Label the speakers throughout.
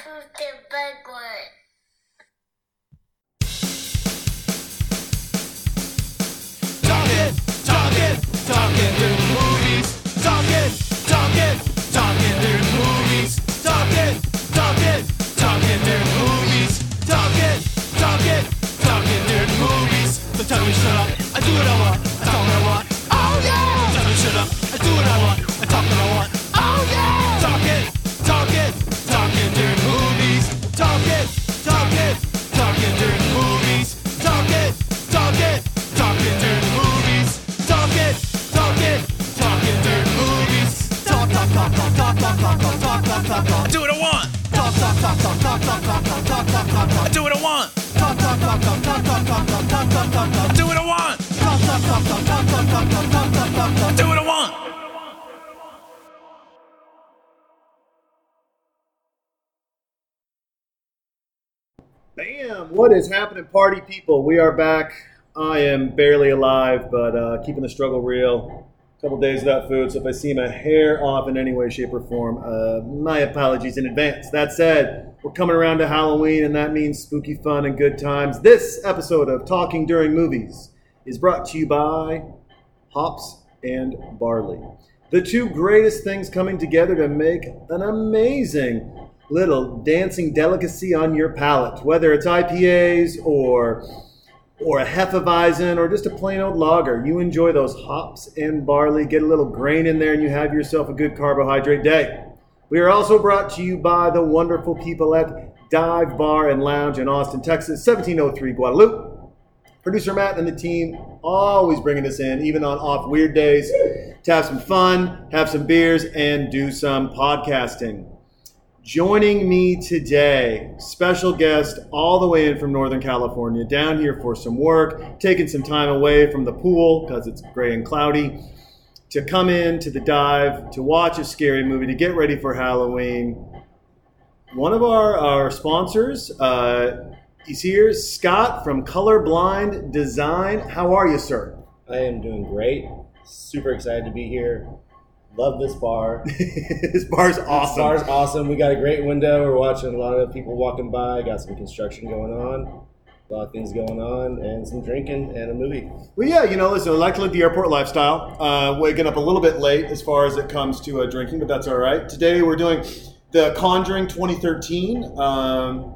Speaker 1: to the big one.
Speaker 2: Talking, talking, talking through movies. Talking, talking, talking through movies. Talking, talking, talking through movies. Talking, talking, talking through movies. So tell me shut up, I do what I want, I talk what I want. Oh yeah! Tell me shut up, I do what I want, What
Speaker 3: is happening, party people? We are back. I am barely alive, but uh, keeping the struggle real. Couple days without food, so if I seem a hair off in any way, shape, or form, uh, my apologies in advance. That said, we're coming around to Halloween, and that means spooky fun and good times. This episode of Talking During Movies is brought to you by Hops and Barley. The two greatest things coming together to make an amazing little dancing delicacy on your palate, whether it's IPAs or or a Hefeweizen or just a plain old lager. You enjoy those hops and barley, get a little grain in there, and you have yourself a good carbohydrate day. We are also brought to you by the wonderful people at Dive Bar and Lounge in Austin, Texas, 1703 Guadalupe. Producer Matt and the team always bringing us in, even on off weird days, to have some fun, have some beers, and do some podcasting. Joining me today, special guest all the way in from Northern California, down here for some work, taking some time away from the pool because it's gray and cloudy, to come in to the dive, to watch a scary movie, to get ready for Halloween. One of our, our sponsors, uh, he's here, Scott from Colorblind Design. How are you, sir?
Speaker 4: I am doing great. Super excited to be here. Love this bar.
Speaker 3: this bar's
Speaker 4: This
Speaker 3: awesome.
Speaker 4: bar's awesome. We got a great window. We're watching a lot of people walking by. Got some construction going on. A lot of things going on, and some drinking and a movie.
Speaker 3: Well, yeah, you know, listen, I like to live the airport lifestyle. Uh, waking up a little bit late as far as it comes to uh, drinking, but that's all right. Today we're doing the Conjuring 2013. Um,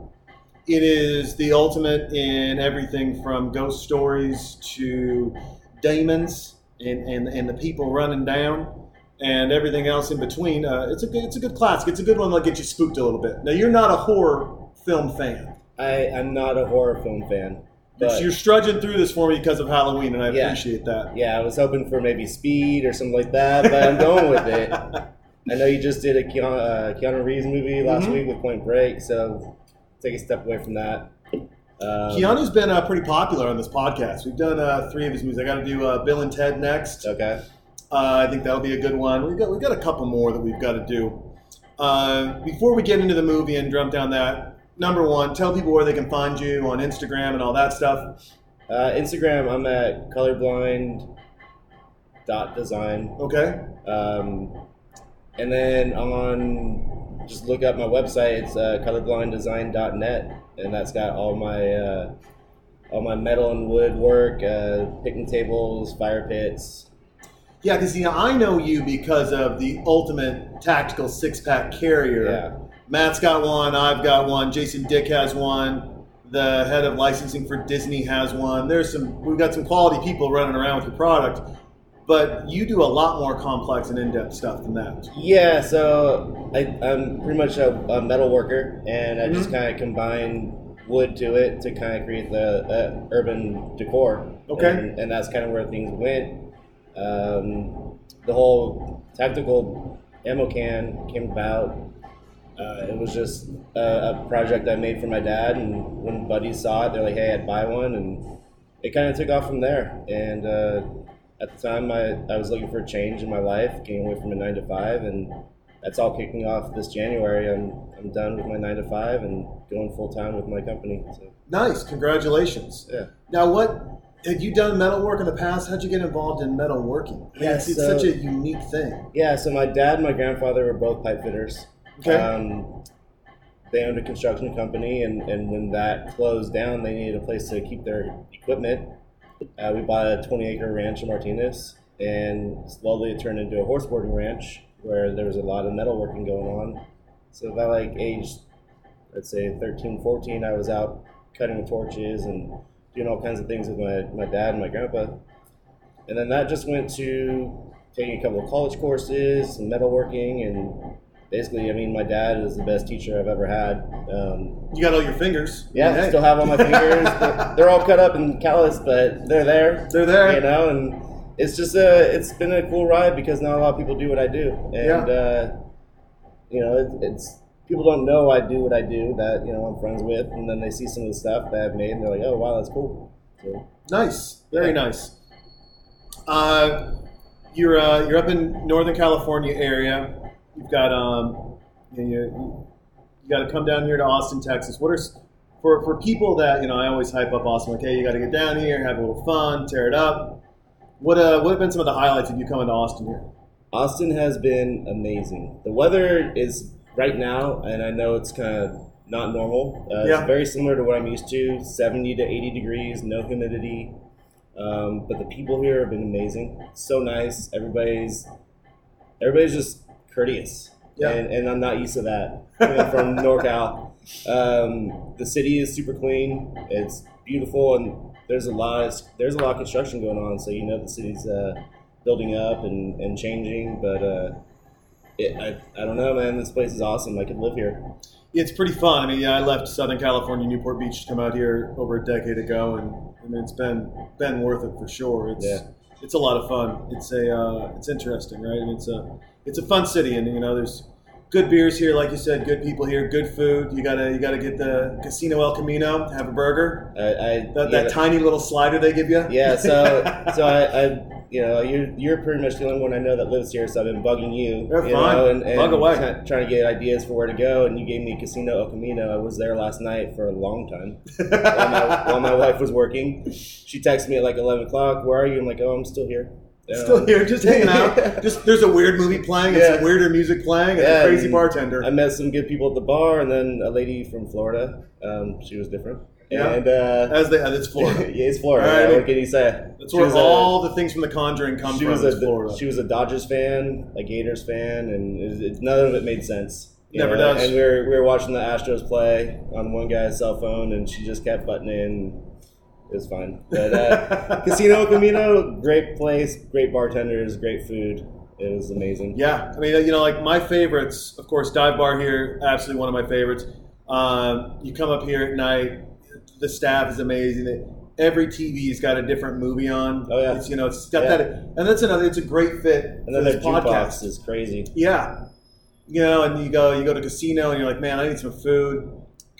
Speaker 3: it is the ultimate in everything from ghost stories to demons and, and, and the people running down and everything else in between. Uh, it's a good it's a good classic. It's a good one that'll get you spooked a little bit. Now you're not a horror film fan.
Speaker 4: I, I'm not a horror film fan. But
Speaker 3: You're strudging through this for me because of Halloween, and I
Speaker 4: Yeah.
Speaker 3: appreciate that.
Speaker 4: yeah, I was hoping for maybe Speed or something like that, but I'm going with it. I know you just did a Keanu, uh, Keanu Reeves movie last
Speaker 3: Mhm.
Speaker 4: week with Point Break, so take a step away from that. Um,
Speaker 3: Keanu's been uh, pretty popular on this podcast. We've done uh, three of his movies. I got to do uh, Bill and Ted next.
Speaker 4: Okay.
Speaker 3: Uh, I think that'll be a good one. We've got we've got a couple more that we've got to do. Uh, before we get into the movie and jump down that, number one, tell people where they can find you on Instagram and all that stuff.
Speaker 4: Uh, Instagram, I'm at colorblind dot design.
Speaker 3: Okay.
Speaker 4: Um, and then on, just look up my website. It's uh, colorblinddesign.net, and that's got all my uh, all my metal and wood work, uh, picnic tables, fire pits.
Speaker 3: Yeah, because you know I know you because of the ultimate tactical six pack carrier.
Speaker 4: Yeah.
Speaker 3: Matt's got one. I've got one. Jason Dick has one. The head of licensing for Disney has one. There's some. We've got some quality people running around with your product, but you do a lot more complex and in-depth stuff than that.
Speaker 4: Yeah, so I, I'm pretty much a, a metal worker, and I just
Speaker 3: Mhm.
Speaker 4: kind of combine wood to it to kind of create the uh, urban decor.
Speaker 3: Okay.
Speaker 4: And, and that's kind of where things went. Um, the whole tactical ammo can came about. Uh, it was just a, a project I made for my dad, and when buddies saw it, they're like, "Hey, I'd buy one," and it kind of took off from there. And uh, at the time, I, I was looking for a change in my life, getting away from a nine to five, and that's all kicking off this January. I'm I'm done with my nine to five and going full time with my company. So
Speaker 3: Nice. Congratulations.
Speaker 4: yeah.
Speaker 3: Now, what had you done metal work in the past? How'd you get involved in metal working? I mean,
Speaker 4: Yeah,
Speaker 3: it's, it's
Speaker 4: so-
Speaker 3: such a unique thing.
Speaker 4: Yeah, so my dad and my grandfather were both pipe fitters.
Speaker 3: Okay.
Speaker 4: Um, they owned a construction company, and, and when that closed down, they needed a place to keep their equipment. Uh, we bought a 20 acre ranch in Martinez, and slowly it turned into a horse boarding ranch where there was a lot of metalworking going on. So by like age, let's say 13, 14, I was out cutting torches and doing all kinds of things with my, my dad and my grandpa. And then that just went to taking a couple of college courses and metalworking and basically, I mean, my dad is the best teacher I've ever had. Um,
Speaker 3: You got all your fingers.
Speaker 4: yeah,
Speaker 3: Hey.
Speaker 4: still have all my fingers. they're, they're all cut up and calloused, but they're there.
Speaker 3: They're there.
Speaker 4: You know, and it's just a, it's been a cool ride because not a lot of people do what I do, and
Speaker 3: Yeah.
Speaker 4: uh, you know, it, it's people don't know I do what I do that you know I'm friends with, and then they see some of the stuff that I've made, and they're like, oh wow, that's cool. So,
Speaker 3: Nice, very nice. Uh, you're uh, you're up in Northern California area. You've got um, you, you, you got to come down here to Austin, Texas. What are for for people that you know? I always hype up Austin. Like, hey, you got to get down here, have a little fun, tear it up. What uh, what have been some of the highlights of you coming to Austin here?
Speaker 4: Austin has been amazing. The weather is right now, and I know it's kind of not normal. Uh,
Speaker 3: Yeah.
Speaker 4: It's very similar to what I'm used to 70 to 80 degrees, no humidity. Um, but the people here have been amazing. So nice. Everybody's everybody's just courteous.
Speaker 3: Yeah.
Speaker 4: And, and I'm not used to that coming from NorCal. Um, the city is super clean. It's beautiful, and there's a lot of, there's a lot of construction going on. So you know the city's uh, building up and, and changing. But uh, it, I, I don't know, man. This place is awesome. I could live here.
Speaker 3: It's pretty fun. I mean, yeah, I left Southern California, Newport Beach, to come out here over a decade ago, and, and it's been been worth it for sure. It's
Speaker 4: Yeah.
Speaker 3: it's a lot of fun. It's a uh, it's interesting, right? And it's a it's a fun city, and you know, there's good beers here, like you said, good people here, good food. You gotta you gotta get the Casino El Camino, have a burger.
Speaker 4: I, I
Speaker 3: That,
Speaker 4: yeah,
Speaker 3: that tiny little slider they give you.
Speaker 4: Yeah, so so I, I you know you're you're pretty much the only one I know that lives here, so I've been bugging you,
Speaker 3: You're
Speaker 4: you
Speaker 3: fine.
Speaker 4: know, and, and
Speaker 3: Bug away.
Speaker 4: try- trying to get ideas for where to go. And you gave me Casino El Camino. I was there last night for a long time while my, while my wife was working. She texted me at like eleven o'clock. Where are you? I'm like, oh, I'm still here.
Speaker 3: Still here, just hanging out. Just there's a weird movie playing, and some weirder music playing, and
Speaker 4: Yeah,
Speaker 3: a crazy
Speaker 4: and
Speaker 3: bartender.
Speaker 4: I met some good people at the bar, and then a lady from Florida. Um, she was different.
Speaker 3: Yeah.
Speaker 4: And uh,
Speaker 3: As they, it's Florida.
Speaker 4: yeah, it's Florida.
Speaker 3: All right.
Speaker 4: yeah, what can you say?
Speaker 3: That's
Speaker 4: She
Speaker 3: where
Speaker 4: was a-
Speaker 3: all the things from The Conjuring come
Speaker 4: she
Speaker 3: from.
Speaker 4: was a
Speaker 3: Florida.
Speaker 4: she was a Dodgers fan, a Gators fan, and it, it, none of it made sense.
Speaker 3: Never
Speaker 4: know?
Speaker 3: does.
Speaker 4: And we were, we were watching the Astros play on one guy's cell phone, and she just kept butting in. It was fine. But uh, Casino Camino, great place, great bartenders, great food. It was amazing.
Speaker 3: Yeah, I mean, you know, like my favorites, of course, dive bar here, absolutely one of my favorites. Um, you come up here at night, the staff is amazing. Every TV's got a different movie on.
Speaker 4: Oh, yeah.
Speaker 3: it's, you know, it's got
Speaker 4: Yeah.
Speaker 3: that, and that's another. It's a great fit
Speaker 4: And then their jukebox
Speaker 3: podcast.
Speaker 4: is crazy.
Speaker 3: Yeah, you know, and you go, you go to casino, and you're like, man, I need some food.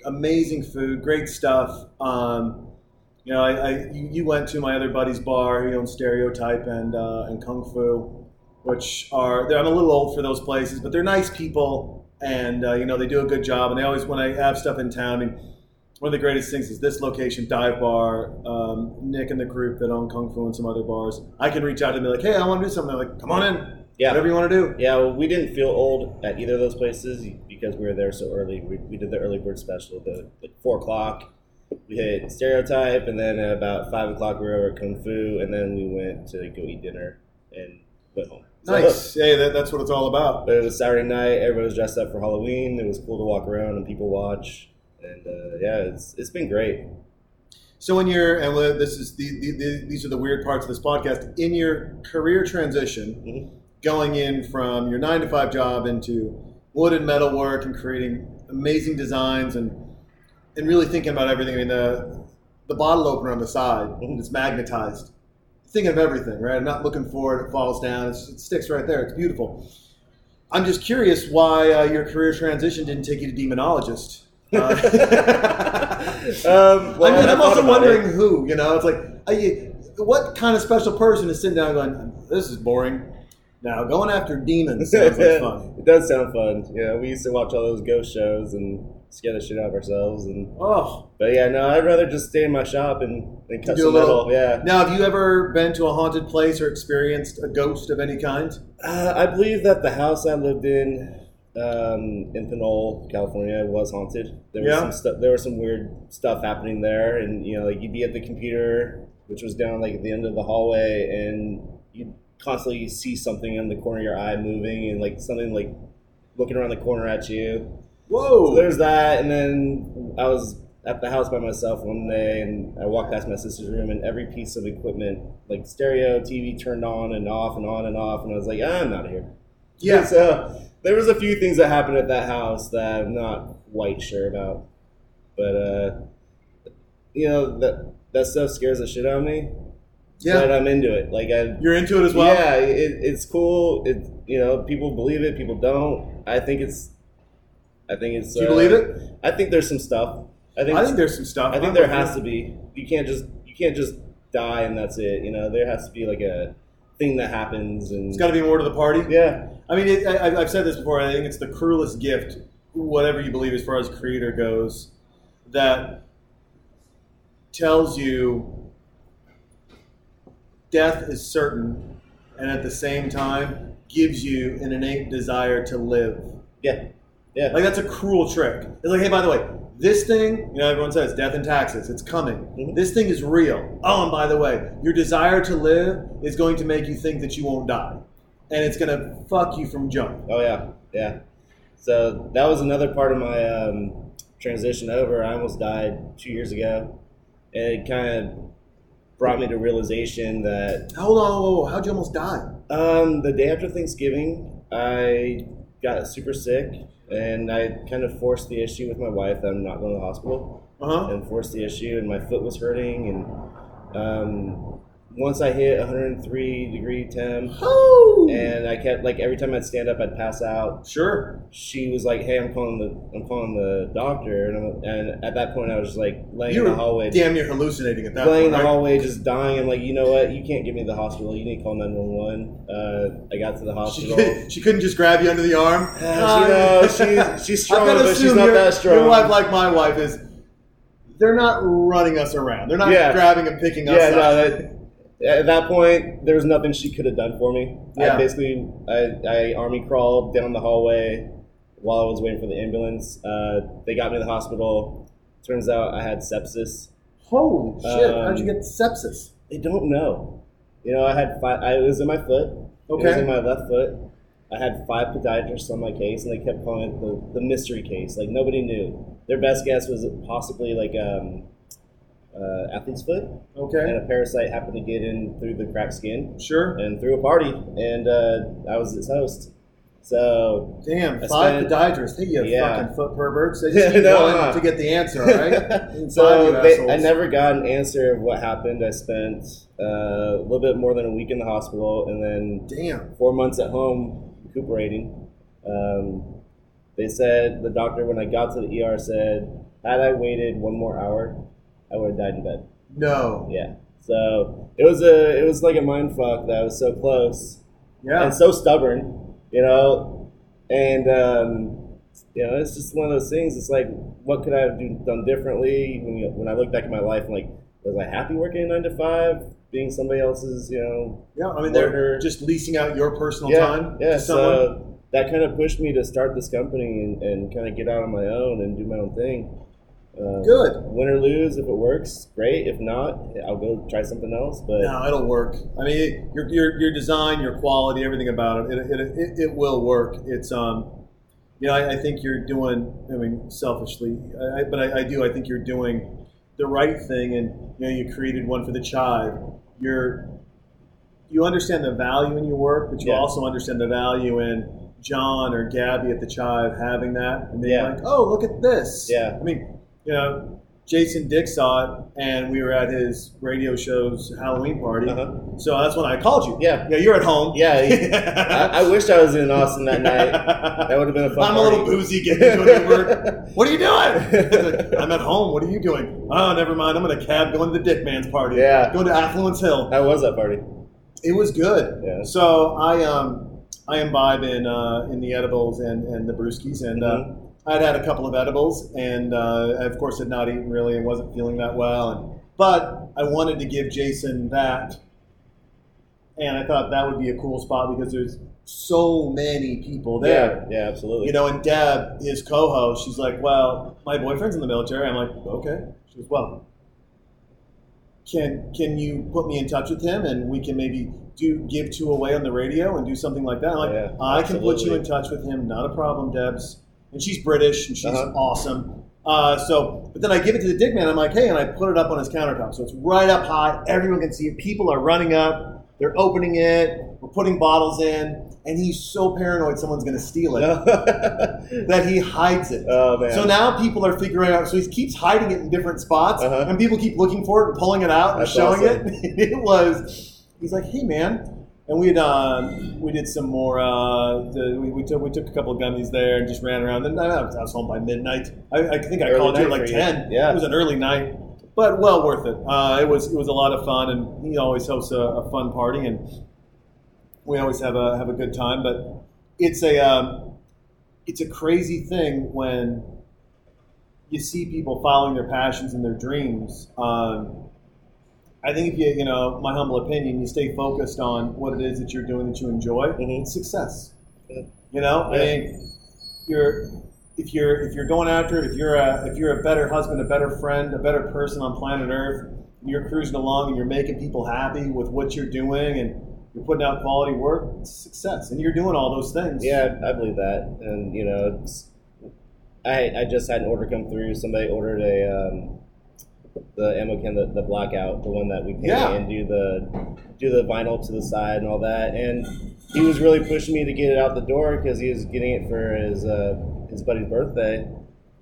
Speaker 3: Amazing food, great stuff. Um, you know, I, I you, went to my other buddy's bar. He owns Stereotype and uh, and Kung Fu, which are they're- I'm a little old for those places, but they're nice people, and uh, you know they do a good job. And they always when I have stuff in town, mean, one of the greatest things is this location, Dive Bar. Um, Nick and the group that own Kung Fu and some other bars. I can reach out and be like, hey, I want to do something. They're like, come on in,
Speaker 4: Yeah.
Speaker 3: whatever you want to do.
Speaker 4: Yeah, well, we didn't feel old at either of those places because we were there so early. We, we did the early bird special, the like four o'clock. We hit stereotype, and then at about five o'clock we were over at Kung Fu, and then we went to go eat dinner and went home.
Speaker 3: Nice. Yeah, that, that's what it's all about.
Speaker 4: but it was Saturday night. Everybody was dressed up for Halloween. It was cool to walk around and people watch, and uh, yeah, it's it's been great.
Speaker 3: So in your and this is the, the, the these are the weird parts of this podcast. In your career transition,
Speaker 4: Mhm.
Speaker 3: going in from your nine to five job into wood and metal work and creating amazing designs and and really thinking about everything. I mean the the bottle opener on the side
Speaker 4: Mhm.
Speaker 3: it's magnetized. Thinking of everything, right? I'm not looking for it. It falls down. It's, it sticks right there. It's beautiful. I'm just curious why uh, your career transition didn't take you to demonologist. Uh,
Speaker 4: um, well,
Speaker 3: I mean, I'm also wondering
Speaker 4: it.
Speaker 3: who. You know, it's like, I, what kind of special person is sitting down going, "This is boring." Now, going after demons sounds like fun.
Speaker 4: it does sound fun. Yeah, we used to watch all those ghost shows and scare the shit out of ourselves. And
Speaker 3: Oh,
Speaker 4: but yeah, no, I'd rather just stay in my shop and, and cut
Speaker 3: do a
Speaker 4: some
Speaker 3: little-
Speaker 4: metal. Yeah,
Speaker 3: now have you ever been to a haunted place or experienced a ghost of any kind?
Speaker 4: uh, I believe that the house I lived in um, in Pinole, California, was haunted. There was
Speaker 3: Yeah.
Speaker 4: some stuff. There was some weird stuff happening there, and you know, like you'd be at the computer, which was down like at the end of the hallway, and you'd constantly see something in the corner of your eye moving, and like something like looking around the corner at you. So
Speaker 3: Whoa.
Speaker 4: there's that, and then I was at the house by myself one day, and I walked past my sister's room, and every piece of equipment, like stereo, TV, turned on and off and on and off, and I was like, I'm out of here.
Speaker 3: Yeah.
Speaker 4: So there was a few things that happened at that house that I'm not quite sure about, but uh, you know that that stuff scares the shit out of me.
Speaker 3: Yeah.
Speaker 4: But I'm into it. Like I,
Speaker 3: You're into it as well?
Speaker 4: yeah, it, it's cool. It you know people believe it, people don't. I think it's, I think it's.
Speaker 3: Do you
Speaker 4: uh,
Speaker 3: believe it?
Speaker 4: I think there's some stuff. I think.
Speaker 3: I think there's some stuff.
Speaker 4: I think there has to be. You can't just. You can't just die and that's it. You know, there has to be like a thing that happens and.
Speaker 3: It's got to be more to the party.
Speaker 4: yeah.
Speaker 3: I mean, it, I, I've said this before. I think it's the cruelest gift, whatever you believe as far as creator goes, that tells you death is certain, and at the same time gives you an innate desire to live.
Speaker 4: Yeah. Yeah.
Speaker 3: Like that's a cruel trick. It's like, hey, by the way, this thing, you know, everyone says death and taxes. It's coming.
Speaker 4: Mhm.
Speaker 3: This thing is real. Oh, and by the way, your desire to live is going to make you think that you won't die, and it's going to fuck you from jump.
Speaker 4: Oh yeah, yeah. So that was another part of my um, transition over. I almost died two years ago, and it kind of brought me to realization that
Speaker 3: Hold on, whoa, whoa, how'd you almost die?
Speaker 4: um, the day after Thanksgiving, I got super sick, and I kind of forced the issue with my wife that I'm not going to the hospital.
Speaker 3: Uh huh.
Speaker 4: and forced the issue, and my foot was hurting. And um, once I hit 103 degree temp,
Speaker 3: Oh.
Speaker 4: and I kept like every time I'd stand up, I'd pass out.
Speaker 3: Sure.
Speaker 4: She was like, "Hey, I'm calling the I'm calling the doctor," and, I'm, and at that point, I was just like laying
Speaker 3: You
Speaker 4: in the hallway,
Speaker 3: damn you're hallucinating at that
Speaker 4: laying in the
Speaker 3: right?
Speaker 4: hallway, just dying. I'm like, you know what? You can't get me to the hospital. You need to call 911. Uh, I got to the hospital.
Speaker 3: could, she couldn't just grab you under the arm.
Speaker 4: Uh, know, she's, she's strong,
Speaker 3: I've got to
Speaker 4: but she's not that strong.
Speaker 3: Your wife, like my wife, is. They're not running us around. They're not
Speaker 4: Yeah.
Speaker 3: grabbing and picking us
Speaker 4: yeah,
Speaker 3: up.
Speaker 4: no, that, at that point, there was nothing she could have done for me.
Speaker 3: Yeah.
Speaker 4: I basically, I, I army crawled down the hallway while I was waiting for the ambulance. Uh, they got me to the hospital. Turns out I had sepsis.
Speaker 3: Holy shit!
Speaker 4: Um,
Speaker 3: How'd you get sepsis?
Speaker 4: They don't know. You know, I had five. I, it was in my foot. Okay. It was in my left foot. I had five podiatrists on my case, and they kept calling it the, the mystery case. Like nobody knew. Their best guess was possibly like um, uh, athlete's foot,
Speaker 3: Okay.
Speaker 4: and a parasite happened to get in through the cracked skin
Speaker 3: Sure.
Speaker 4: and through a party, and uh, I was its host. So
Speaker 3: Damn,
Speaker 4: I
Speaker 3: five podiatrists. Hey, you
Speaker 4: Yeah.
Speaker 3: fucking foot perverts. They just need
Speaker 4: no,
Speaker 3: one
Speaker 4: huh?
Speaker 3: to get the answer, right?
Speaker 4: So they, I never got an answer of what happened. I spent uh, a little bit more than a week in the hospital, and then
Speaker 3: Damn.
Speaker 4: four months at home recuperating. Um, they said the doctor when I got to the ER said had I waited one more hour, I would have died in bed.
Speaker 3: No.
Speaker 4: Yeah. So it was a it was like a mind fuck that I was so close
Speaker 3: Yeah.
Speaker 4: and so stubborn, you know, and um, you know it's just one of those things. It's like what could I have do, done differently when you, when I look back at my life? I'm like, was I happy working nine to five, being somebody else's, you know,
Speaker 3: yeah. I mean, they're just leasing out your personal
Speaker 4: yeah,
Speaker 3: time
Speaker 4: yeah.
Speaker 3: to someone.
Speaker 4: So that kind of pushed me to start this company and, and kind of get out on my own and do my own thing. Um,
Speaker 3: Good.
Speaker 4: Win or lose, if it works, great. If not, I'll go try something else. But
Speaker 3: No, it'll work. I mean, it, your, your your design, your quality, everything about it, it, it, it, it will work. It's um, you know, I, I think you're doing. I mean, selfishly, I, I- but I, I do. I think you're doing the right thing, and you know, you created one for the chive. You're you understand the value in your work, but you
Speaker 4: Yeah.
Speaker 3: also understand the value in John or Gabby at the chive having that, and being
Speaker 4: Yeah.
Speaker 3: like, oh, look at this.
Speaker 4: Yeah.
Speaker 3: I mean, you know, Jason Dick saw it, and we were at his radio show's Halloween party.
Speaker 4: Uh-huh.
Speaker 3: So that's when I called you.
Speaker 4: Yeah.
Speaker 3: Yeah, you're at home.
Speaker 4: Yeah, I, I wish I was in Austin that night. That would have been a fun
Speaker 3: I'm a little boozy getting into work. What are you doing? I'm at home. What are you doing? Oh, never mind. I'm in a cab going to the Dick Man's party.
Speaker 4: Yeah.
Speaker 3: Going to Affluence Hill.
Speaker 4: How was that party?
Speaker 3: It was good.
Speaker 4: Yeah.
Speaker 3: So I um I imbibe in uh, in the edibles and, and the brewskis, and uh,
Speaker 4: Mhm.
Speaker 3: I'd had a couple of edibles, and uh, I, of course had not eaten really and wasn't feeling that well, and but I wanted to give Jason that, and I thought that would be a cool spot because there's so many people there.
Speaker 4: Yeah, yeah, absolutely.
Speaker 3: You know, and Deb, his co-host, she's like, "Well, my boyfriend's in the military." I'm like, "Okay." She goes, "Well, can can you put me in touch with him and we can maybe do give two away on the radio and do something like that?" I'm like,
Speaker 4: Yeah,
Speaker 3: "I can put you in touch with him. Not a problem, Deb's." And she's British and she's
Speaker 4: Uh-huh.
Speaker 3: awesome. Uh, so, but then I give it to the Dick Man. I'm like, "Hey," and I put it up on his countertop, so it's right up high. Everyone can see it. People are running up. They're opening it. We're putting bottles in, and he's so paranoid someone's going to steal it that he hides it.
Speaker 4: oh man.
Speaker 3: So now people are figuring out. So he keeps hiding it in different spots,
Speaker 4: Uh-huh.
Speaker 3: and people keep looking for it and pulling it out and
Speaker 4: That's
Speaker 3: showing
Speaker 4: awesome.
Speaker 3: it. it was. He's like, "Hey, man." And we had um, we did some more. Uh, the, we, we took we took a couple of gummies there and just ran around. And I was, I was home by midnight. I, I think I
Speaker 4: Early
Speaker 3: called you at like
Speaker 4: you.
Speaker 3: ten.
Speaker 4: Yeah.
Speaker 3: it was an early night, but well worth it. Uh, it was it was a lot of fun, and he always hosts a, a fun party, and we always have a have a good time. But it's a um, it's a crazy thing when you see people following their passions and their dreams. Um, I think if you, you know, my humble opinion, you stay focused on what it is that you're doing that you enjoy,
Speaker 4: Mhm.
Speaker 3: it's success.
Speaker 4: Yeah.
Speaker 3: You know, I mean, you're if you're if you're going after it, if you're a if you're a better husband, a better friend, a better person on planet Earth, and you're cruising along and you're making people happy with what you're doing and you're putting out quality work, it's success, and you're doing all those things.
Speaker 4: Yeah, I believe that, and you know, it's, I I just had an order come through. Somebody ordered a um, the ammo can, the, the blackout, the one that we paint
Speaker 3: Yeah.
Speaker 4: and do the do the vinyl to the side and all that. And he was really pushing me to get it out the door because he was getting it for his uh, his buddy's birthday,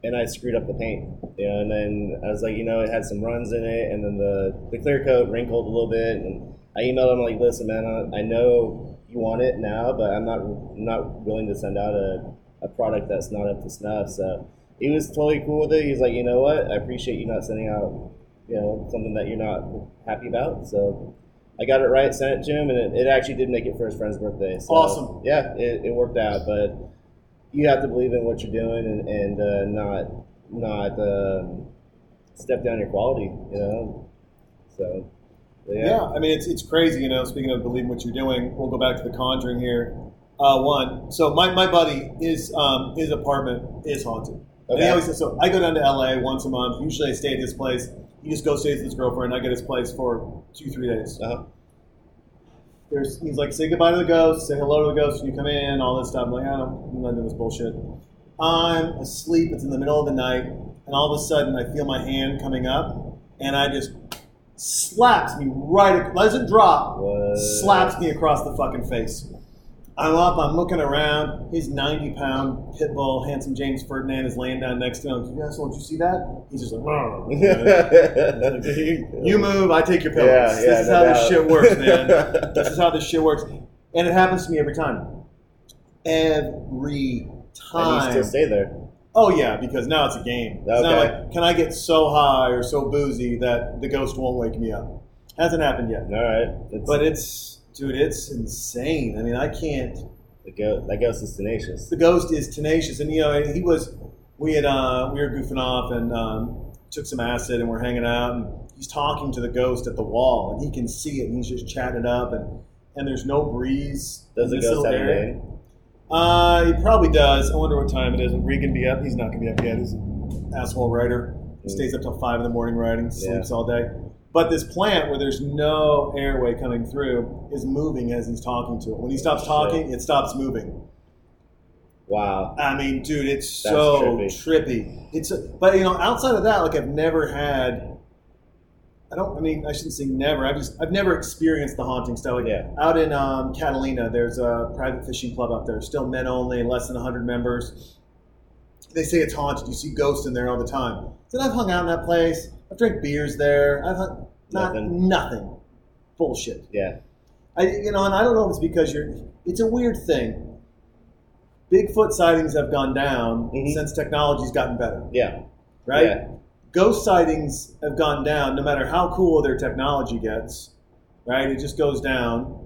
Speaker 4: and I screwed up the paint. You know, and then I was like, you know, it had some runs in it, and then the the clear coat wrinkled a little bit, and I emailed him like, listen, man, I, I know you want it now, but I'm not I'm not willing to send out a, a product that's not up to snuff. So he was totally cool with it. He's like, you know what, I appreciate you not sending out, you know, something that you're not happy about. So I got it right, sent it to him, and it, it actually did make it for his friend's birthday. So,
Speaker 3: Awesome.
Speaker 4: Yeah, it, it worked out, but you have to believe in what you're doing and, and uh, not not um, step down your quality, you know. So but
Speaker 3: Yeah. I mean it's it's crazy, you know. Speaking of believing what you're doing, we'll go back to the Conjuring here. Uh, one, so my, my buddy, his um, his apartment is haunted. He always says, so I go down to LA once a month. Usually I stay at his place. He just goes stays with his girlfriend. I get his place for two three days.
Speaker 4: Uh-huh.
Speaker 3: There's he's like say goodbye to the ghost, say hello to the ghost when you come in, all this stuff. I'm like I don't, I'm not doing this bullshit. I'm asleep. It's in the middle of the night, and all of a sudden I feel my hand coming up, and I just slaps me right. Doesn't drop.
Speaker 4: What?
Speaker 3: Slaps me across the fucking face. I'm up. I'm looking around. His 90 pound pit bull, handsome James Ferdinand, is laying down next to him. You guys, don't you see that? He's just like, "Rrr." you move, I take your pillows.
Speaker 4: Yeah, yeah,
Speaker 3: this is
Speaker 4: no
Speaker 3: how this shit works, man. this is how this shit works, and it happens to me every time. Every time.
Speaker 4: And you still stay there.
Speaker 3: Oh yeah, because now it's a game. It's not
Speaker 4: Okay.
Speaker 3: like can I get so high or so boozy that the ghost won't wake me up. Hasn't happened yet.
Speaker 4: All right. It's,
Speaker 3: But it's dude, it's insane. I mean, I can't.
Speaker 4: the go- that ghost is tenacious.
Speaker 3: The ghost is tenacious, and you know he was. We had uh, we were goofing off and um, took some acid, and we're hanging out, and he's talking to the ghost at the wall, and he can see it, and he's just chatting up, and and there's no breeze.
Speaker 4: Does the ghost have a name?
Speaker 3: Uh, he probably does. I wonder what time it is. Will Regan be up? He's not going to be up yet. He's an asshole writer. He
Speaker 4: Mm.
Speaker 3: stays up till five in the morning writing,
Speaker 4: Yeah.
Speaker 3: sleeps all day. But this plant where there's no airway coming through is moving as he's talking to it. When he stops talking, it stops moving.
Speaker 4: Wow.
Speaker 3: I mean, dude, it's
Speaker 4: That's
Speaker 3: so
Speaker 4: trippy.
Speaker 3: trippy. It's a, but you know, outside of that, like I've never had. I don't. I mean, I shouldn't say never. I've just I've never experienced the haunting stuff. Like
Speaker 4: Yeah.
Speaker 3: out in um, Catalina, there's a private fishing club up there. Still men only, less than 100 members. They say it's haunted. You see ghosts in there all the time. So I've hung out in that place. I've drank beers there. I've hung, not
Speaker 4: Nothing.
Speaker 3: nothing. Bullshit.
Speaker 4: Yeah.
Speaker 3: I, you know, and I don't know if it's because you're. It's a weird thing. Bigfoot sightings have gone down
Speaker 4: Mhm.
Speaker 3: since technology's gotten better,
Speaker 4: Yeah.
Speaker 3: right?
Speaker 4: Yeah.
Speaker 3: Ghost sightings have gone down no matter how cool their technology gets, right? It just goes down,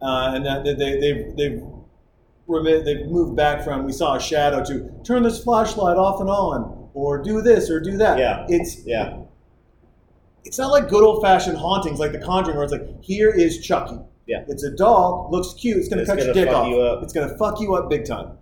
Speaker 3: uh, and that they, they, they've they've they've moved back from we saw a shadow to turn this flashlight off and on, or do this or do that.
Speaker 4: Yeah.
Speaker 3: It's
Speaker 4: Yeah.
Speaker 3: It's not like good old fashioned hauntings like The Conjuring, where it's like here is Chucky.
Speaker 4: Yeah.
Speaker 3: It's a doll, looks cute. It's gonna
Speaker 4: It's
Speaker 3: cut your
Speaker 4: gonna
Speaker 3: dick
Speaker 4: fuck
Speaker 3: off.
Speaker 4: you up.
Speaker 3: It's gonna fuck you up big time.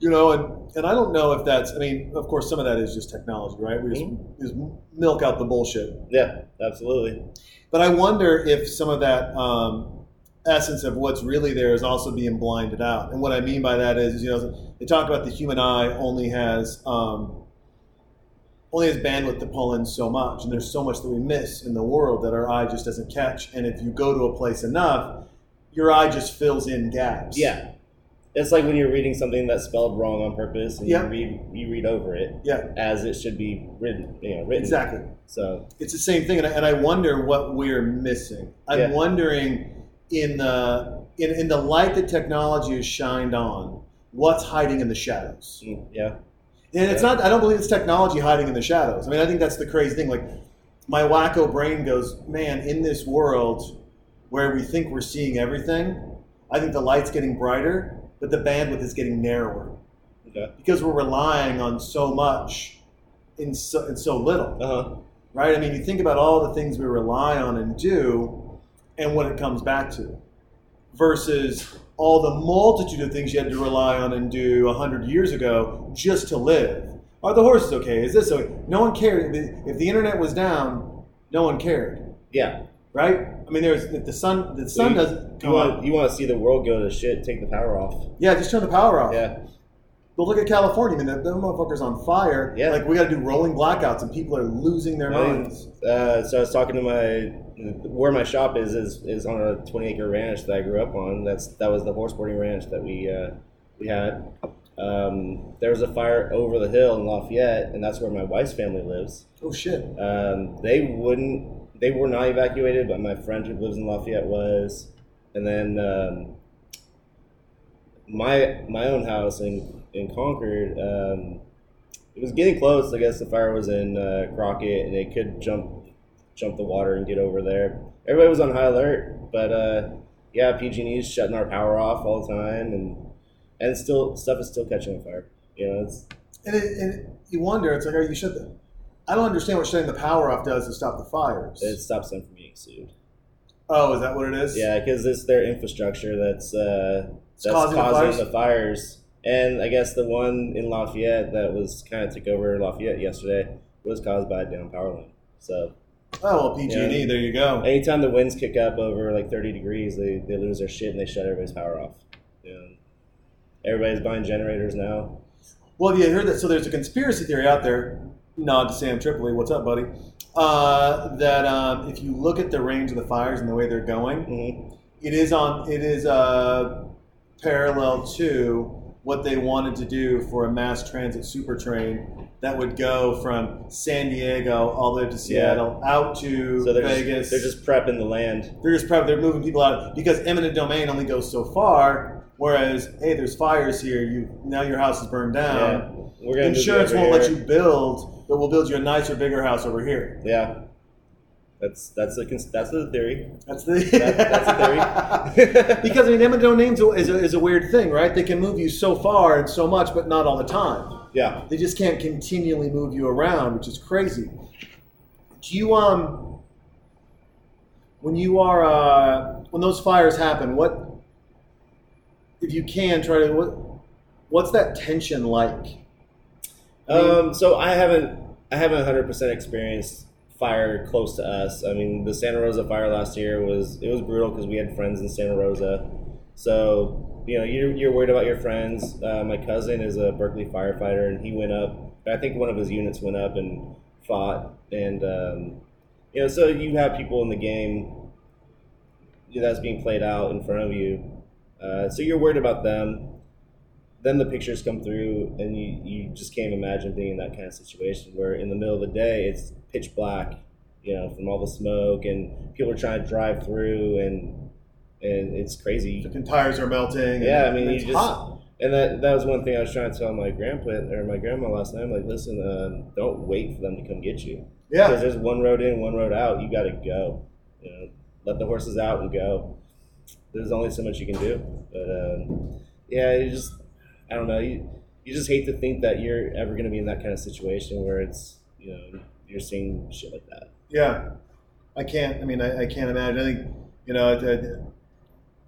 Speaker 3: You know, and and I don't know if that's. I mean, of course, some of that is just technology, right? We just,
Speaker 4: Mm-hmm.
Speaker 3: just milk out the bullshit.
Speaker 4: Yeah, absolutely.
Speaker 3: But I wonder if some of that um, essence of what's really there is also being blinded out. And what I mean by that is, you know, they talk about the human eye only has um, only has bandwidth to pull in so much, and there's so much that we miss in the world that our eye just doesn't catch. And if you go to a place enough, your eye just fills in gaps.
Speaker 4: Yeah. It's like when you're reading something that's spelled wrong on purpose, and
Speaker 3: Yeah.
Speaker 4: you read you read over it
Speaker 3: Yeah.
Speaker 4: as it should be written. You know, written.
Speaker 3: Exactly.
Speaker 4: So
Speaker 3: It's the same thing, and I, and I wonder what we're missing. I'm
Speaker 4: Yeah.
Speaker 3: wondering in the in, in the light that technology is shined on, what's hiding in the shadows.
Speaker 4: mm, yeah,
Speaker 3: And it's not. I don't believe it's technology hiding in the shadows. I mean, I think that's the crazy thing. Like my wacko brain goes, man, in this world where we think we're seeing everything, I think the light's getting brighter, but the bandwidth is getting narrower
Speaker 4: okay.
Speaker 3: because we're relying on so much in so, in so little
Speaker 4: Uh huh.
Speaker 3: right? I mean, you think about all the things we rely on and do and what it comes back to versus all the multitude of things you had to rely on and do 100 years ago just to live. Are the horses okay? Is this okay? No one cared. If the internet was down, no one cared,
Speaker 4: Yeah.
Speaker 3: right? I mean, there's if the sun. The sun
Speaker 4: you,
Speaker 3: doesn't
Speaker 4: You
Speaker 3: come
Speaker 4: want you want to see the world go to shit? Take the power off.
Speaker 3: Yeah, just turn the power off.
Speaker 4: Yeah.
Speaker 3: But look at California. I mean, the, the motherfuckers on fire.
Speaker 4: Yeah.
Speaker 3: Like we got to do rolling blackouts, and people are losing their minds.
Speaker 4: Uh, so I was talking to my where my shop is is is on a 20 acre ranch that I grew up on. That's that was the horse boarding ranch that we uh, we had. Um, there was a fire over the hill in Lafayette, and that's where my wife's family lives.
Speaker 3: Oh shit.
Speaker 4: Um, they wouldn't. They were not evacuated, but my friend who lives in Lafayette was. And then um, my my own house in in Concord. Um, it was getting close. I guess the fire was in uh, Crockett, and they could jump jump the water and get over there. Everybody was on high alert, but uh, yeah, PG&E's shutting our power off all the time, and and still stuff is still catching on fire. You know, it's
Speaker 3: And, it, and you wonder, it's like, are you shut the? I don't understand what shutting the power off does to stop the fires.
Speaker 4: it stops them from being sued.
Speaker 3: oh, is that what it is?
Speaker 4: Yeah, because it's their infrastructure that's uh, that's
Speaker 3: causing
Speaker 4: causing,
Speaker 3: the
Speaker 4: the, fires. And I guess the one in Lafayette that was kind of took over Lafayette yesterday was caused by a down power line. So
Speaker 3: Oh well, PG&E.
Speaker 4: Yeah.
Speaker 3: There you go.
Speaker 4: anytime the winds kick up over like 30 degrees, they, they lose their shit and they shut everybody's power off. Know, everybody's buying generators now.
Speaker 3: Well, have you heard that? So there's a conspiracy theory out there. Nod to Sam Tripoli. What's up, buddy? Uh, that um, if you look at the range of the fires and the way they're going,
Speaker 4: hmm
Speaker 3: it is on. It is uh, parallel to what they wanted to do for a mass transit super train that would go from San Diego all the way to Seattle, out to
Speaker 4: So they're
Speaker 3: Vegas.
Speaker 4: just, they're just prepping the land.
Speaker 3: they're just prepping. they're moving people out because eminent domain only goes so far. Whereas, hey, there's fires here. You now your house is burned
Speaker 4: Yeah,
Speaker 3: down.
Speaker 4: we're gonna
Speaker 3: Insurance won't let you build, but we'll build you a nicer, bigger house over here.
Speaker 4: Yeah, that's that's the that's the theory.
Speaker 3: That's the
Speaker 4: That- that's a theory.
Speaker 3: because I mean, eminent domain is is, a, is a weird thing, right? They can move you so far and so much, but not all the time.
Speaker 4: Yeah.
Speaker 3: They just can't continually move you around, which is crazy. Do you um when you are uh, when those fires happen, what if you can try to what what's that tension like?
Speaker 4: Um, so I haven't I haven't hundred percent experienced fire close to us. I mean, the Santa Rosa fire last year was it was brutal because we had friends in Santa Rosa. So you know you're, you're worried about your friends. Uh, my cousin is a Berkeley firefighter, and he went up. I think one of his units went up and fought, and um, you know so you have people in the game that's being played out in front of you. Uh, so you're worried about them then the pictures come through and you, you just can't imagine being in that kind of situation where in the middle of the day it's pitch black you know from all the smoke and people are trying to drive through and and it's crazy
Speaker 3: Fucking tires are melting. and-
Speaker 4: Yeah, I mean,
Speaker 3: it's
Speaker 4: just-
Speaker 3: hot.
Speaker 4: and that that was one thing I was trying to tell my grandpa or my grandma last night. I'm like, listen, um, don't wait for them to come get you.
Speaker 3: Yeah.
Speaker 4: Because there's one road in, one road out. You got to go. You know, let the horses out and go. There's only so much you can do. But um, yeah, you just I don't know. You you just hate to think that you're ever going to be in that kind of situation where it's you know you're seeing shit like that.
Speaker 3: yeah. I can't. I mean, I, I can't imagine. I think you know. I, I,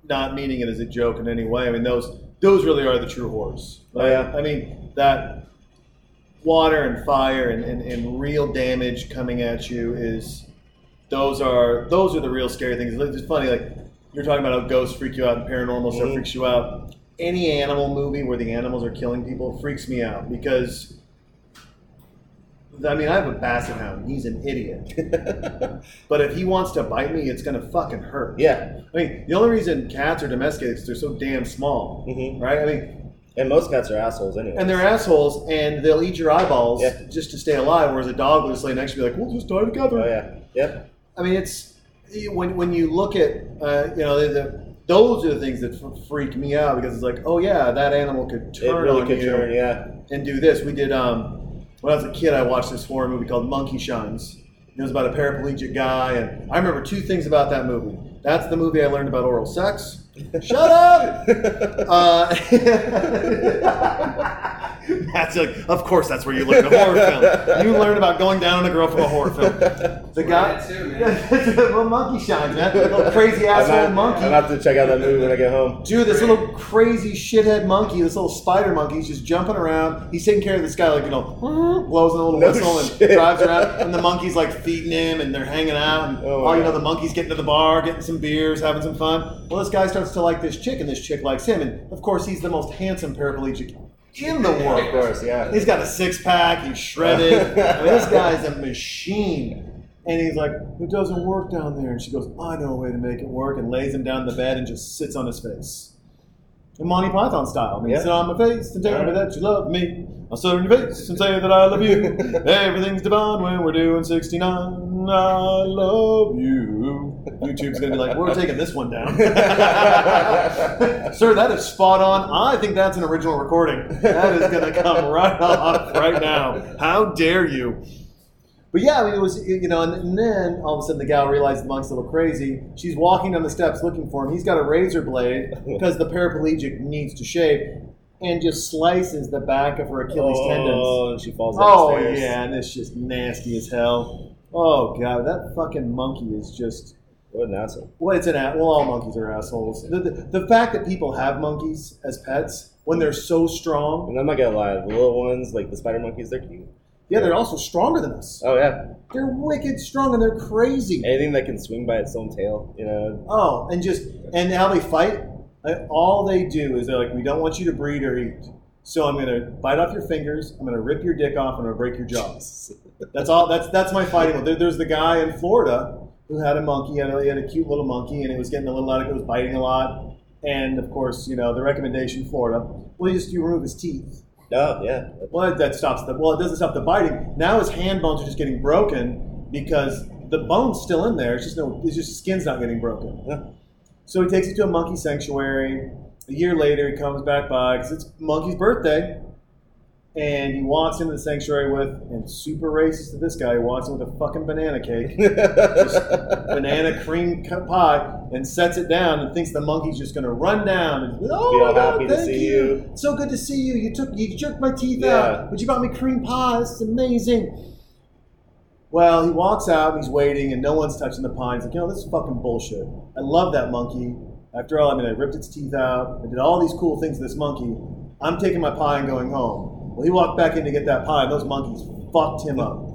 Speaker 3: not meaning it as a joke in any way. I mean, those those really are the true horrors.
Speaker 4: Oh, yeah.
Speaker 3: I mean, that water and fire and, and, and real damage coming at you is those are those are the real scary things. It's just funny, like you're talking about how ghosts freak you out and paranormal stuff
Speaker 4: Mhm.
Speaker 3: freaks you out. Any animal movie where the animals are killing people freaks me out because I mean I have a basset hound. He's an idiot. But if he wants to bite me, it's gonna fucking hurt.
Speaker 4: yeah.
Speaker 3: I mean, the only reason cats are domesticated is they're so damn small,
Speaker 4: hmm
Speaker 3: right? I mean,
Speaker 4: And most cats are assholes anyway.
Speaker 3: and they're assholes, and they'll eat your eyeballs
Speaker 4: Yeah.
Speaker 3: just to stay alive. Whereas a dog will just lay next to you, like, "We'll just die together."
Speaker 4: Oh yeah. Yep.
Speaker 3: I mean, it's when when you look at uh, you know the, the, those are the things that f- freak me out because it's like, oh yeah, that animal could
Speaker 4: It
Speaker 3: turn
Speaker 4: really
Speaker 3: on
Speaker 4: could
Speaker 3: you
Speaker 4: turn. Yeah.
Speaker 3: and do this. We did um, when I was a kid. I watched this horror movie called Monkey Shines. It was about a paraplegic guy, and I remember two things about that movie. That's the movie I learned about oral sex. Shut up. Uh, that's like, of course, that's where you learn a horror film. You learn about going down on a girl from a horror film. The guy,
Speaker 5: Too, man.
Speaker 3: well, monkey shines, man. Little crazy asshole
Speaker 4: not-
Speaker 3: monkey.
Speaker 4: I'm gonna have to check out that movie when I get home.
Speaker 3: Dude, this little crazy shithead monkey, this little spider monkey, he's just jumping around. He's taking care of this guy, like, you know, blows in a little
Speaker 4: No
Speaker 3: whistle and drives around. And the monkey's like feeding him and they're hanging out. And
Speaker 4: Oh,
Speaker 3: oh, you know, the monkey's getting to the bar, getting some beers, having some fun. Well, this guy starts to like this chick, and this chick likes him. And of course, he's the most handsome paraplegic in the world.
Speaker 4: Of course. Yeah.
Speaker 3: He's got a six pack. He's shredded. I mean, this guy's a machine. And he's like, "It doesn't work down there." And she goes, "I know a way to make it work," and lays him down in the bed and just sits on his face, in Monty Python style. I mean,
Speaker 4: Yeah.
Speaker 3: sit on my face and tell me that you love me. I'll sit on your face and say that I love you. Everything's divine when we're doing sixty-nine. I love you. YouTube's gonna be like, "We're taking this one down." Sir, that is spot on. I think that's an original recording. That is going to come right off right now. How dare you? But yeah, I mean, it was, you know, and, then all of a sudden the gal realized the monk's a little crazy. She's walking down the steps looking for him. He's got a razor blade because the paraplegic needs to shave and just slices the back of her Achilles oh, tendons.
Speaker 4: Oh, and she falls down
Speaker 3: Oh,
Speaker 4: the stairs.
Speaker 3: yeah, and it's just nasty as hell. Oh, God, that fucking monkey is just.
Speaker 4: What an asshole.
Speaker 3: Well, it's an a- well, all monkeys are assholes. The, the, the fact that people have monkeys as pets when they're so strong,
Speaker 4: And I'm not gonna lie, the little ones, like the spider monkeys, they're cute.
Speaker 3: yeah, they're also stronger than us.
Speaker 4: Oh yeah.
Speaker 3: They're wicked strong and they're crazy.
Speaker 4: Anything that can swing by its own tail, you know.
Speaker 3: Oh, and just and how they fight. like, All they do is they're like, we don't want you to breed or eat. So I'm gonna bite off your fingers. I'm gonna rip your dick off. and I'm gonna break your jaw. That's all. That's that's my fighting. one. There, there's the guy in Florida who had a monkey. Had a, he had a cute little monkey, and it was getting a little out of it. Was biting a lot, and of course, you know the recommendation, Florida. Well, you just you remove his teeth.
Speaker 4: Oh yeah.
Speaker 3: Well, that stops the. Well, it doesn't stop the biting. Now his hand bones are just getting broken because the bone's still in there. It's just no. It's just skin's not getting broken.
Speaker 4: Yeah.
Speaker 3: So he takes it to a monkey sanctuary. A year later, he comes back by because it's Monkey's birthday, and he walks into the sanctuary with and super racist to this guy. He walks in with a fucking banana cake, banana cream pie, and sets it down and thinks the monkey's just going to run down and oh
Speaker 4: Be all
Speaker 3: God,
Speaker 4: happy to
Speaker 3: thank
Speaker 4: see
Speaker 3: you.
Speaker 4: you.
Speaker 3: So good to see you. You took you jerked my teeth
Speaker 4: Yeah.
Speaker 3: out, but you brought me cream pie. This is amazing. Well, he walks out and he's waiting, and no one's touching the pie. He's like, you know, this is fucking bullshit. I love that monkey. After all, I mean, I ripped its teeth out. I did all these cool things to this monkey. I'm taking my pie and going home. Well, he walked back in to get that pie, and those monkeys fucked him up.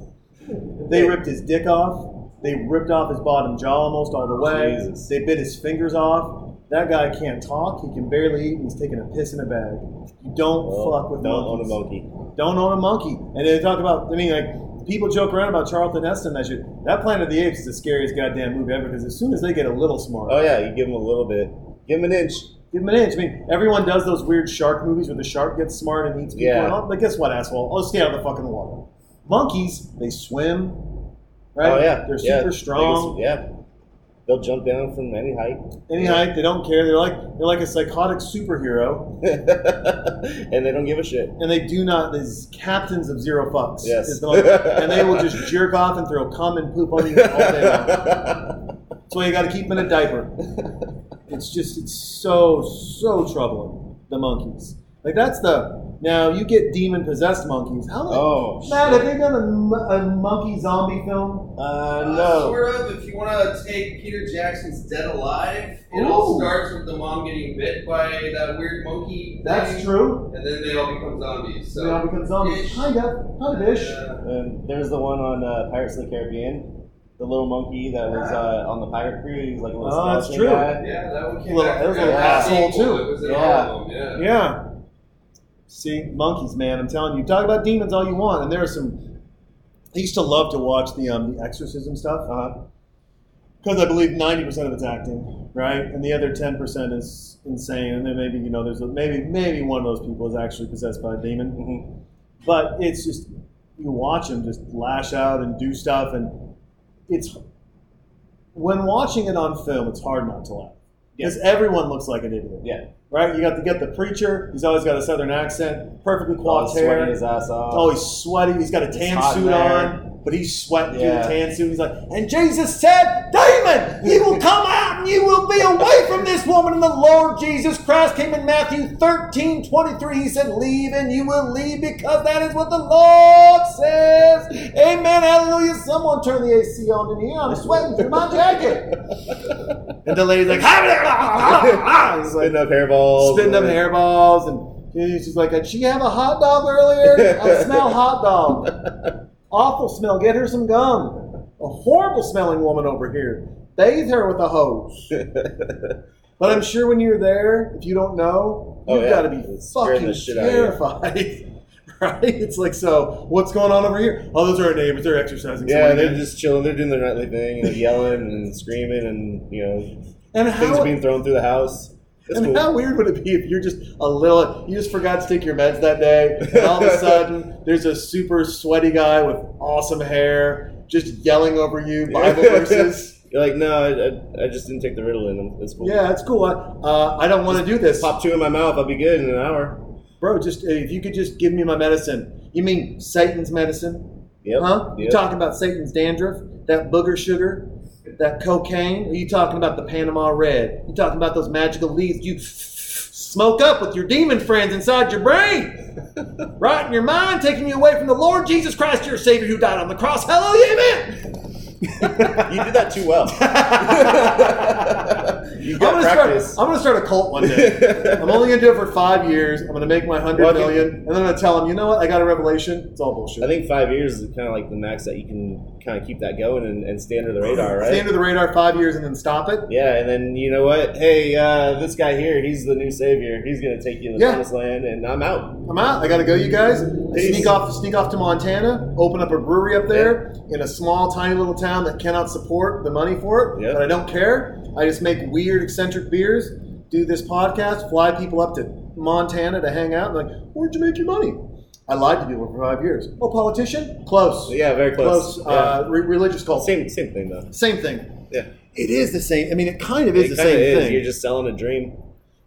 Speaker 3: They ripped his dick off. They ripped off his bottom jaw almost all the way.
Speaker 4: Jesus.
Speaker 3: They bit his fingers off. That guy can't talk. He can barely eat. And he's taking a piss in a bag. You don't
Speaker 4: Well,
Speaker 3: fuck with
Speaker 4: don't own a
Speaker 3: monkeys.
Speaker 4: monkey.
Speaker 3: Don't own a monkey. And they talk about, I mean, like, people joke around about Charlton Heston. That shit. That Planet of the Apes is the scariest goddamn movie ever because as soon as they get a little smart,
Speaker 4: Oh yeah, you give them a little bit. Give them an inch.
Speaker 3: Give them an inch. I mean, everyone does those weird shark movies where the shark gets smart and eats people.
Speaker 4: Yeah.
Speaker 3: And but guess what, asshole? I'll stay out of the fucking water. Monkeys, they swim, right?
Speaker 4: Oh yeah.
Speaker 3: They're
Speaker 4: yeah.
Speaker 3: super strong.
Speaker 4: Yeah. They'll jump down from any height.
Speaker 3: Any height, they don't care. They're like they're like a psychotic superhero,
Speaker 4: and they don't give a shit.
Speaker 3: and they do not. These captains of zero fucks.
Speaker 4: Yes.
Speaker 3: most- and they will just jerk off and throw cum and poop on you all day long. That's why you got to keep them in a diaper. It's just it's so so troubling. The monkeys. Like that's the Now you get demon possessed monkeys. How?
Speaker 4: Oh,
Speaker 3: Matt,
Speaker 4: shit.
Speaker 3: have they done a, a monkey zombie film?
Speaker 4: Uh,
Speaker 5: Uh,
Speaker 4: no.
Speaker 5: Sort of. If you want to take Peter Jackson's Dead Alive, it
Speaker 3: Ooh.
Speaker 5: all starts with the mom getting bit by that weird monkey.
Speaker 3: That's
Speaker 5: thing,
Speaker 3: true.
Speaker 5: And then they all become zombies. So
Speaker 3: they all become zombies.
Speaker 5: Ish.
Speaker 3: Kind of, kind of ish.
Speaker 5: Yeah.
Speaker 4: And there's the one on uh, Pirates of the Caribbean. The little monkey that was uh, on the pirate crew. He's like a little
Speaker 3: Oh, that's true.
Speaker 4: guy.
Speaker 5: Yeah, that one came
Speaker 3: Little-
Speaker 5: back.
Speaker 3: that was a
Speaker 5: from
Speaker 3: little asshole, too.
Speaker 5: It was in
Speaker 4: Yeah.
Speaker 5: all. Yeah.
Speaker 3: Yeah. See, monkeys, man. I'm telling you, talk about demons all you want, and there are some. I used to love to watch the um, the exorcism stuff
Speaker 4: Uh-huh.
Speaker 3: because I believe 90 percent of it's acting, right, and the other 10 percent is insane, and then maybe you know there's a, maybe maybe one of those people is actually possessed by a demon,
Speaker 4: Mhm.
Speaker 3: but it's just you watch them just lash out and do stuff, and it's when watching it on film, it's hard not to laugh because everyone looks like an idiot.
Speaker 4: Yeah.
Speaker 3: Right, you got to get the preacher. He's always got a southern accent, perfectly coiffed
Speaker 4: sweating
Speaker 3: hair.
Speaker 4: his ass off.
Speaker 3: Oh, he's sweaty. He's got a tan suit on, but he's sweating through
Speaker 4: Yeah.
Speaker 3: the tan suit. He's like, and Jesus said, Demon, you will come out and you will be away from this woman. And the Lord Jesus Christ came in Matthew 13 23. He said, Leave and you will leave because that is what the Lord says. Amen. Hallelujah. Someone turn the AC on in here. I'm sweating through my jacket. and the lady's like, He's like,
Speaker 4: Spitting up hairballs.
Speaker 3: spitting up hairballs and she's like, did she have a hot dog earlier? I smell hot dog. Awful smell. Get her some gum. A horrible smelling woman over here. Bathe her with a hose. But I'm sure when you're there, if you don't know,
Speaker 4: Oh,
Speaker 3: you've
Speaker 4: yeah.
Speaker 3: got to be
Speaker 4: It's
Speaker 3: fucking
Speaker 4: the shit out of you.
Speaker 3: terrified. Right? It's like, so what's going on over here? Oh, those are our neighbors. They're exercising.
Speaker 4: Yeah,
Speaker 3: Somebody
Speaker 4: they're just chilling. They're doing their nightly thing, know, yelling and screaming, and you know,
Speaker 3: and
Speaker 4: things
Speaker 3: how,
Speaker 4: being thrown through the house.
Speaker 3: And
Speaker 4: cool.
Speaker 3: how weird would it be if you're just a little, you just forgot to take your meds that day, and all of a sudden there's a super sweaty guy with awesome hair just yelling over you Bible verses.
Speaker 4: You're like, no, I, I, I just didn't take the Ritalin. It's cool.
Speaker 3: Yeah, it's cool. I, uh, I don't want to do this,
Speaker 4: Pop two in my mouth. I'll be good in an hour.
Speaker 3: bro. Just if you could just give me my medicine. You mean Satan's medicine?
Speaker 4: Yep.
Speaker 3: Huh? You
Speaker 4: Yep.
Speaker 3: talking about Satan's dandruff? That booger sugar? That cocaine? Are you talking about the Panama Red? You talking about those magical leaves you smoke up with your demon friends inside your brain? right in your mind, taking you away from the Lord Jesus Christ, your Savior who died on the cross. Hallelujah, amen.
Speaker 4: you did that too well. you
Speaker 3: I'm
Speaker 4: got
Speaker 3: gonna, start,
Speaker 4: practice.
Speaker 3: I'm gonna start a cult one day. I'm only gonna do it for five years. I'm gonna make my hundred million, and then I'm gonna tell them, you know what? I got a revelation. It's all bullshit.
Speaker 4: I think five years is kind of like the max that you can kind of keep that going and, and stay under the radar, right?
Speaker 3: Stay under the radar five years and then stop it.
Speaker 4: yeah, and then you know what? Hey, uh, this guy here, he's the new savior. He's gonna take you to the
Speaker 3: Yeah.
Speaker 4: promised land, and I'm out.
Speaker 3: I'm out. I gotta go, you guys. Sneak off, sneak off to Montana. Open up a brewery up there in a small, tiny little town that cannot support the money for it.
Speaker 4: Yeah.
Speaker 3: But I don't care. I just make weird, eccentric beers. Do this podcast. Fly people up to Montana to hang out. Like, where'd you make your money? I lied to people for five years. Oh, politician? Close.
Speaker 4: Yeah, very close.
Speaker 3: Close. Uh, re- religious cult.
Speaker 4: Same same thing though.
Speaker 3: Same thing.
Speaker 4: Yeah,
Speaker 3: It is the same. I mean, it kind of is
Speaker 4: it
Speaker 3: the same
Speaker 4: is.
Speaker 3: thing.
Speaker 4: You're just selling a dream.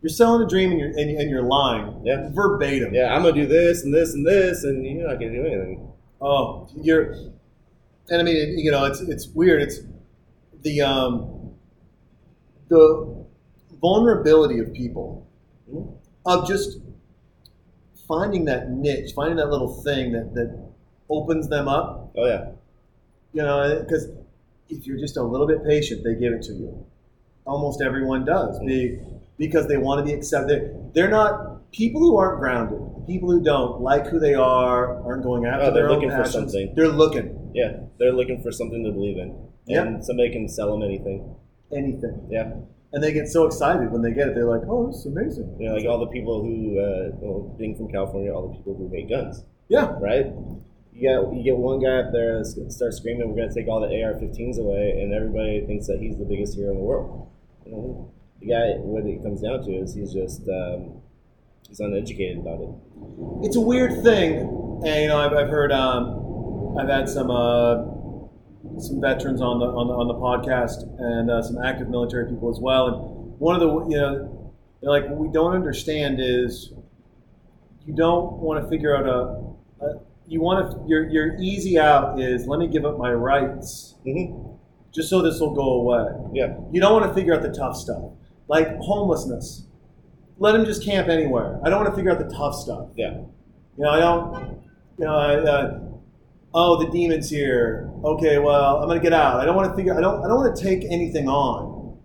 Speaker 3: You're selling a dream and you're, and, and you're lying.
Speaker 4: Yeah.
Speaker 3: Verbatim.
Speaker 4: Yeah, I'm gonna do this and this and this, and you're not gonna do anything.
Speaker 3: Oh, you're, and I mean, you know, it's it's weird. It's the um, the vulnerability of people
Speaker 4: Mhm.
Speaker 3: of just finding that niche, finding that little thing that that opens them up.
Speaker 4: Oh yeah,
Speaker 3: You know, because if you're just a little bit patient, they give it to you. Almost everyone does, be, because they want to be accepted. They're, not people who aren't grounded. People who don't like who they are aren't going after
Speaker 4: Oh, they're
Speaker 3: their own
Speaker 4: looking for
Speaker 3: passions.
Speaker 4: something.
Speaker 3: They're looking
Speaker 4: yeah. They're looking for something to believe in,
Speaker 3: Yeah.
Speaker 4: and somebody can sell them anything.
Speaker 3: anything,
Speaker 4: Yeah,
Speaker 3: and they get so excited when they get it. They're like, "Oh, this is amazing!"
Speaker 4: you know, like all the people who, uh, well, being from California, all the people who make guns,
Speaker 3: Yeah,
Speaker 4: right? You get you get one guy up there that starts screaming, "We're gonna take all the AR-15s away," and everybody thinks that he's the biggest hero in the world. You know, the guy, what it comes down to is he's just um, he's uneducated about it.
Speaker 3: it's a weird thing, and you know, I've, I've heard, um, I've had some uh, some veterans on the on the, on the podcast, and uh, some active military people as well. And one of the you know, like, what we don't understand is you don't want to figure out a, a you want to your your easy out is let me give up my rights
Speaker 4: hmm
Speaker 3: just so this will go away.
Speaker 4: Yeah,
Speaker 3: You don't want to figure out the tough stuff, like homelessness. Let them just camp anywhere. I don't want to figure out the tough stuff.
Speaker 4: yeah,
Speaker 3: You know, I don't. You know, I, uh, oh, the demon's here. Okay, well, I'm gonna get out. I don't want to figure. I don't. I don't want to take anything on.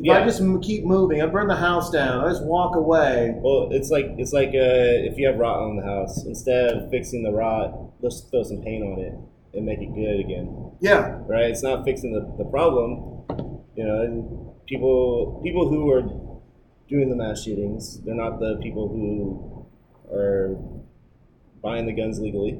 Speaker 3: If I just m- keep moving, I burn the house down. I just walk away.
Speaker 4: Well, it's like it's like uh, if you have rot on the house, instead of fixing the rot, let's throw some paint on it and make it good again.
Speaker 3: Yeah,
Speaker 4: Right? It's not fixing the, the problem. You know, and people people who are doing the mass shootings, they're not the people who are buying the guns legally.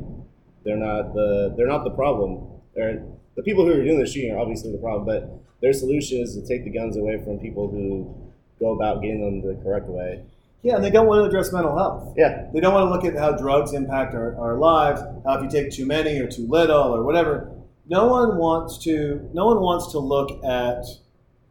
Speaker 4: They're not the they're not the problem. They're the people who are doing the shooting are obviously the problem, but their solution is to take the guns away from people who go about getting them the correct way.
Speaker 3: yeah, and they don't want to address mental health.
Speaker 4: Yeah,
Speaker 3: They don't want to look at how drugs impact our, our lives, how if you take too many or too little or whatever. No one wants to. No one wants to look at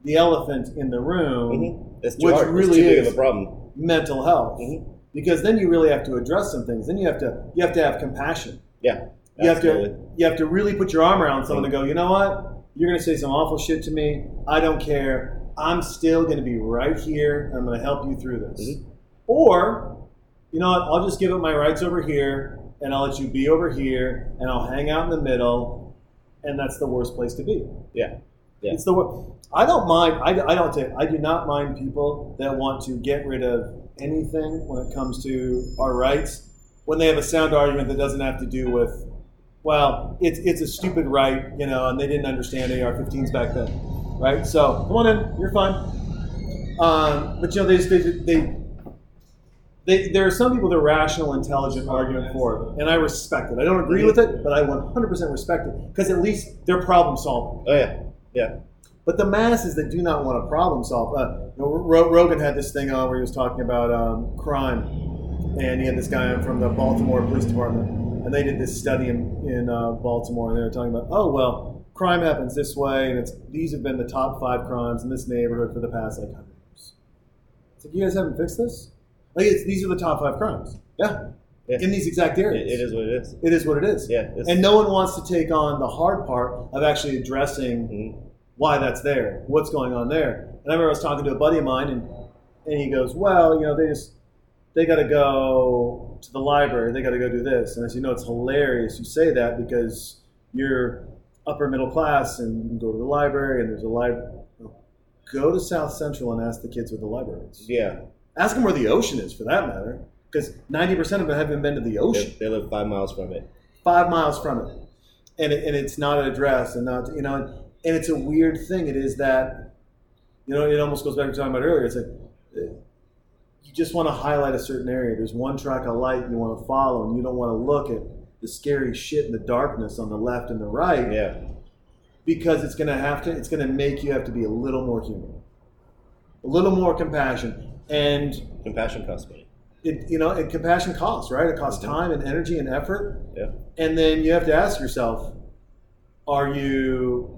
Speaker 3: the elephant in the room,
Speaker 4: hmm it's
Speaker 3: Which
Speaker 4: hard.
Speaker 3: really
Speaker 4: it's too big
Speaker 3: is.
Speaker 4: of a problem.
Speaker 3: mental health,
Speaker 4: Mhm.
Speaker 3: because then you really have to address some things. Then you have to you have to have compassion.
Speaker 4: Yeah,
Speaker 3: You have to you have to really put your arm around someone and go, you know what? You're going to say some awful shit to me. I don't care. I'm still going to be right here. I'm going to help you through this.
Speaker 4: Mhm.
Speaker 3: Or, you know what? I'll just give up my rights over here, and I'll let you be over here, and I'll hang out in the middle, and that's the worst place to be.
Speaker 4: Yeah. Yeah.
Speaker 3: It's the wor- I don't mind. I, I don't take. I do not mind people that want to get rid of anything when it comes to our rights when they have a sound argument that doesn't have to do with, well, it's it's a stupid right, you know, and they didn't understand AR-15s back then, right? So come on in, you're fine. Um, but you know, they just they, they they there are some people that are rational, intelligent argument for it, and I respect it. I don't agree with it, but I 100% respect it because at least they're problem solving.
Speaker 4: Oh yeah, yeah.
Speaker 3: But the masses that do not want to problem solve, uh, you know, Ro- Rogan had this thing on where he was talking about um, crime, and he had this guy from the Baltimore Police Department, and they did this study in, in uh, Baltimore, and they were talking about, oh well, crime happens this way, and it's these have been the top five crimes in this neighborhood for the past like hundred years. It's like you guys haven't fixed this. Like it's, these are the top five crimes. Yeah,
Speaker 4: Yeah.
Speaker 3: in these exact
Speaker 4: It,
Speaker 3: areas.
Speaker 4: it is what it is.
Speaker 3: It is what it is.
Speaker 4: Yeah,
Speaker 3: And no one wants to take on the hard part of actually addressing
Speaker 4: Mhm.
Speaker 3: why that's there, what's going on there. And I remember I was talking to a buddy of mine, and and he goes, "Well, you know, they just they got to go to the library, they got to go do this." And I said, "You know, it's hilarious you say that because you're upper middle class and you can go to the library, and there's a library. Go to South Central and ask the kids where the library is.
Speaker 4: yeah.
Speaker 3: Ask them where the ocean is, for that matter, because ninety percent of them haven't been to the ocean."
Speaker 4: they live five miles from it.
Speaker 3: five miles from it, and it, and it's not addressed, and not you know, and it's a weird thing. It is that you know, it almost goes back to talking about earlier. It's like you just want to highlight a certain area. There's one track of light you want to follow, and you don't want to look at the scary shit in the darkness on the left and the right
Speaker 4: Yeah,
Speaker 3: because it's going to have to. It's going to make you have to be a little more human, a little more compassion, and
Speaker 4: compassion costs money.
Speaker 3: it, you know, and compassion costs, right? It costs
Speaker 4: Mhm.
Speaker 3: time and energy and effort.
Speaker 4: Yeah.
Speaker 3: And then you have to ask yourself, are you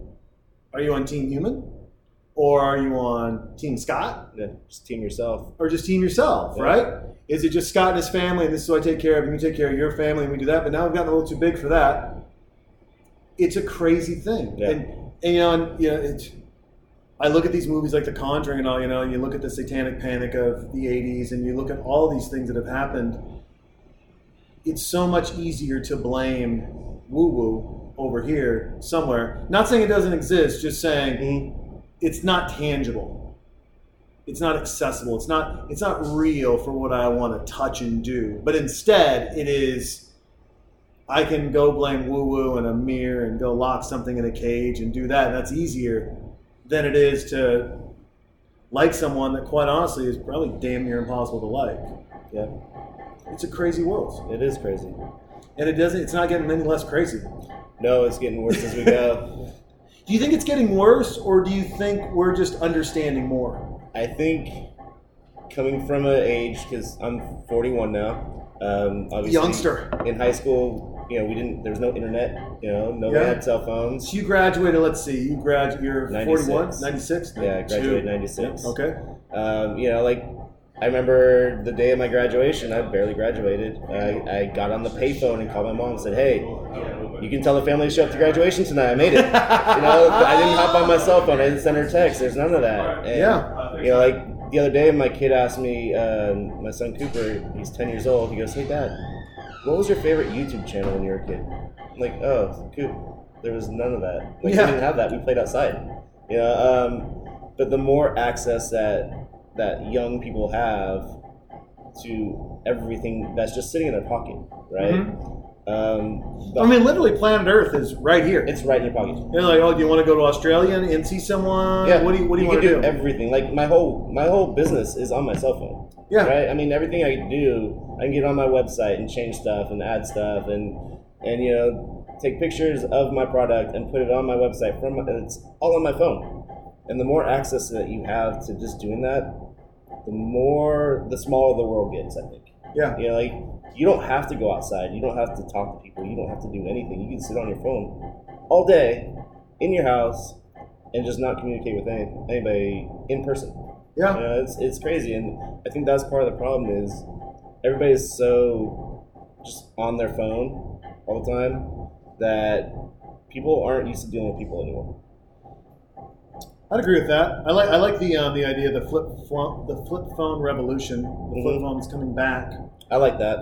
Speaker 3: are you on Team Human? Or are you on Team Scott?
Speaker 4: Yeah, just team yourself.
Speaker 3: Or just team yourself,
Speaker 4: Yeah.
Speaker 3: right? Is it just Scott and his family and this is who I take care of and you take care of your family and we do that, but now we've gotten a little too big for that. It's a crazy thing.
Speaker 4: Yeah.
Speaker 3: And, and you know, and, you know, it's I look at these movies like The Conjuring and all, you know, and you look at the satanic panic of the 80s and you look at all these things that have happened. It's so much easier to blame woo woo over here somewhere. Not saying it doesn't exist, just saying
Speaker 4: Mhm.
Speaker 3: It's not tangible. It's not accessible. It's not it's not real for what I want to touch and do. But instead, it is I can go blame woo woo in a mirror and go lock something in a cage and do that. And that's easier than it is to like someone that quite honestly is probably damn near impossible to like.
Speaker 4: Yeah,
Speaker 3: It's a crazy world.
Speaker 4: it is crazy.
Speaker 3: And it doesn't it's not getting any less crazy.
Speaker 4: No, it's getting worse as we go.
Speaker 3: Do you think it's getting worse or do you think we're just understanding more?
Speaker 4: I think coming from an age because I'm 41 now. Um, obviously,
Speaker 3: Youngster.
Speaker 4: in high school, you know, we didn't. There was no internet. You know, nobody
Speaker 3: Yeah.
Speaker 4: had cell phones.
Speaker 3: So you graduated, let's see, you graduated. you're
Speaker 4: 96.
Speaker 3: 41, 96?
Speaker 4: Yeah, I graduated '96.
Speaker 3: Okay.
Speaker 4: Um, you know, like I remember the day of my graduation. I barely graduated. I, I got on the payphone and called my mom and said, "Hey, you can tell the family to show up to graduation tonight. I made it." you know, I didn't hop on my cell phone. I didn't send her text. There's none of that. And,
Speaker 3: Yeah.
Speaker 4: You know, like the other day, my kid asked me, um, my son Cooper, he's 10 years old. He goes, "Hey, Dad, what was your favorite YouTube channel when you were a kid? I'm like, oh, coop. There was none of that. Like,
Speaker 3: Yeah.
Speaker 4: we didn't have that. We played outside. You know, um, but the more access that that young people have to everything that's just sitting in their pocket, right? Um,
Speaker 3: I mean, literally, planet Earth is right here.
Speaker 4: it's right in your pocket.
Speaker 3: You're like, oh, do you want to go to Australia and, and see someone?
Speaker 4: Yeah.
Speaker 3: What do you What do you,
Speaker 4: can
Speaker 3: want to
Speaker 4: do? Everything. Like my whole my whole business is on my cell phone.
Speaker 3: Yeah.
Speaker 4: Right. I mean, everything I do, I can get on my website and change stuff and add stuff and and you know take pictures of my product and put it on my website from. And it's all on my phone. And the more access that you have to just doing that, the more the smaller the world gets. I think.
Speaker 3: Yeah.
Speaker 4: You know, like you don't have to go outside. You don't have to talk to people. You don't have to do anything. You can sit on your phone all day in your house and just not communicate with any, anybody in person.
Speaker 3: Yeah.
Speaker 4: You know, it's, it's crazy. And I think that's part of the problem is everybody's so just on their phone all the time that people aren't used to dealing with people anymore.
Speaker 3: I'd agree with that. I like I like the um, the idea of the flip phone, the flip phone revolution. The flip
Speaker 4: Mhm.
Speaker 3: phone's coming back.
Speaker 4: I like that.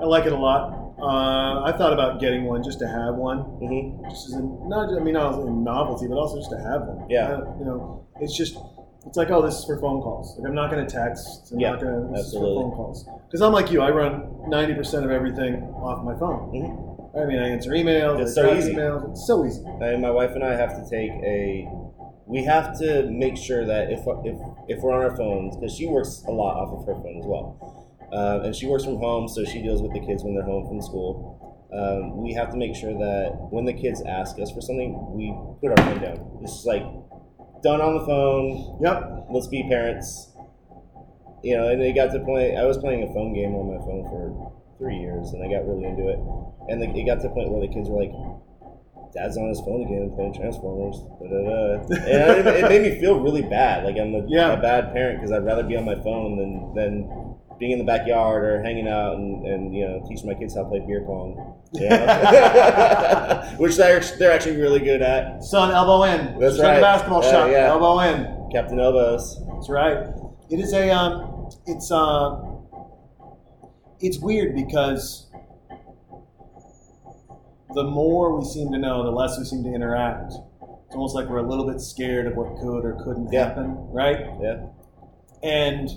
Speaker 3: I like it a lot. Uh, I thought about getting one just to have one,
Speaker 4: hmm
Speaker 3: just as a, not I mean not as a novelty, but also just to have one.
Speaker 4: Yeah.
Speaker 3: Uh, you know, it's just it's like oh, this is for phone calls. Like I'm not going to text. I'm
Speaker 4: Yeah,
Speaker 3: not going to. This
Speaker 4: absolutely.
Speaker 3: is for phone calls. Because I'm like you, I run ninety percent of everything off my phone.
Speaker 4: hmm
Speaker 3: I mean, I answer emails.
Speaker 4: It's
Speaker 3: I
Speaker 4: so easy.
Speaker 3: Emails. It's so easy.
Speaker 4: And my wife and I have to take a. We have to make sure that if if if we're on our phones, because she works a lot off of her phone as well, uh, and she works from home, so she deals with the kids when they're home from school. Um, we have to make sure that when the kids ask us for something, we put our phone down. It's just like done on the phone.
Speaker 3: Yep.
Speaker 4: Let's be parents. You know, and it got to the point. I was playing a phone game on my phone for three years, and I got really into it. And the, it got to the point where the kids were like, "Dad's on his phone again, playing Transformers." And it, it made me feel really bad. Like I'm a,
Speaker 3: Yeah.
Speaker 4: a bad parent because I'd rather be on my phone than than being in the backyard or hanging out and, and you know teaching my kids how to play beer pong. You know? Which they're they're actually really good at.
Speaker 3: Son, elbow in.
Speaker 4: That's
Speaker 3: Just
Speaker 4: right.
Speaker 3: a basketball
Speaker 4: Uh,
Speaker 3: shot.
Speaker 4: yeah.
Speaker 3: Elbow in.
Speaker 4: Captain Elbows.
Speaker 3: That's right. It is a um, it's uh, it's weird because the more we seem to know, the less we seem to interact. It's almost like we're a little bit scared of what could or couldn't
Speaker 4: Yeah.
Speaker 3: happen, right?
Speaker 4: Yeah.
Speaker 3: And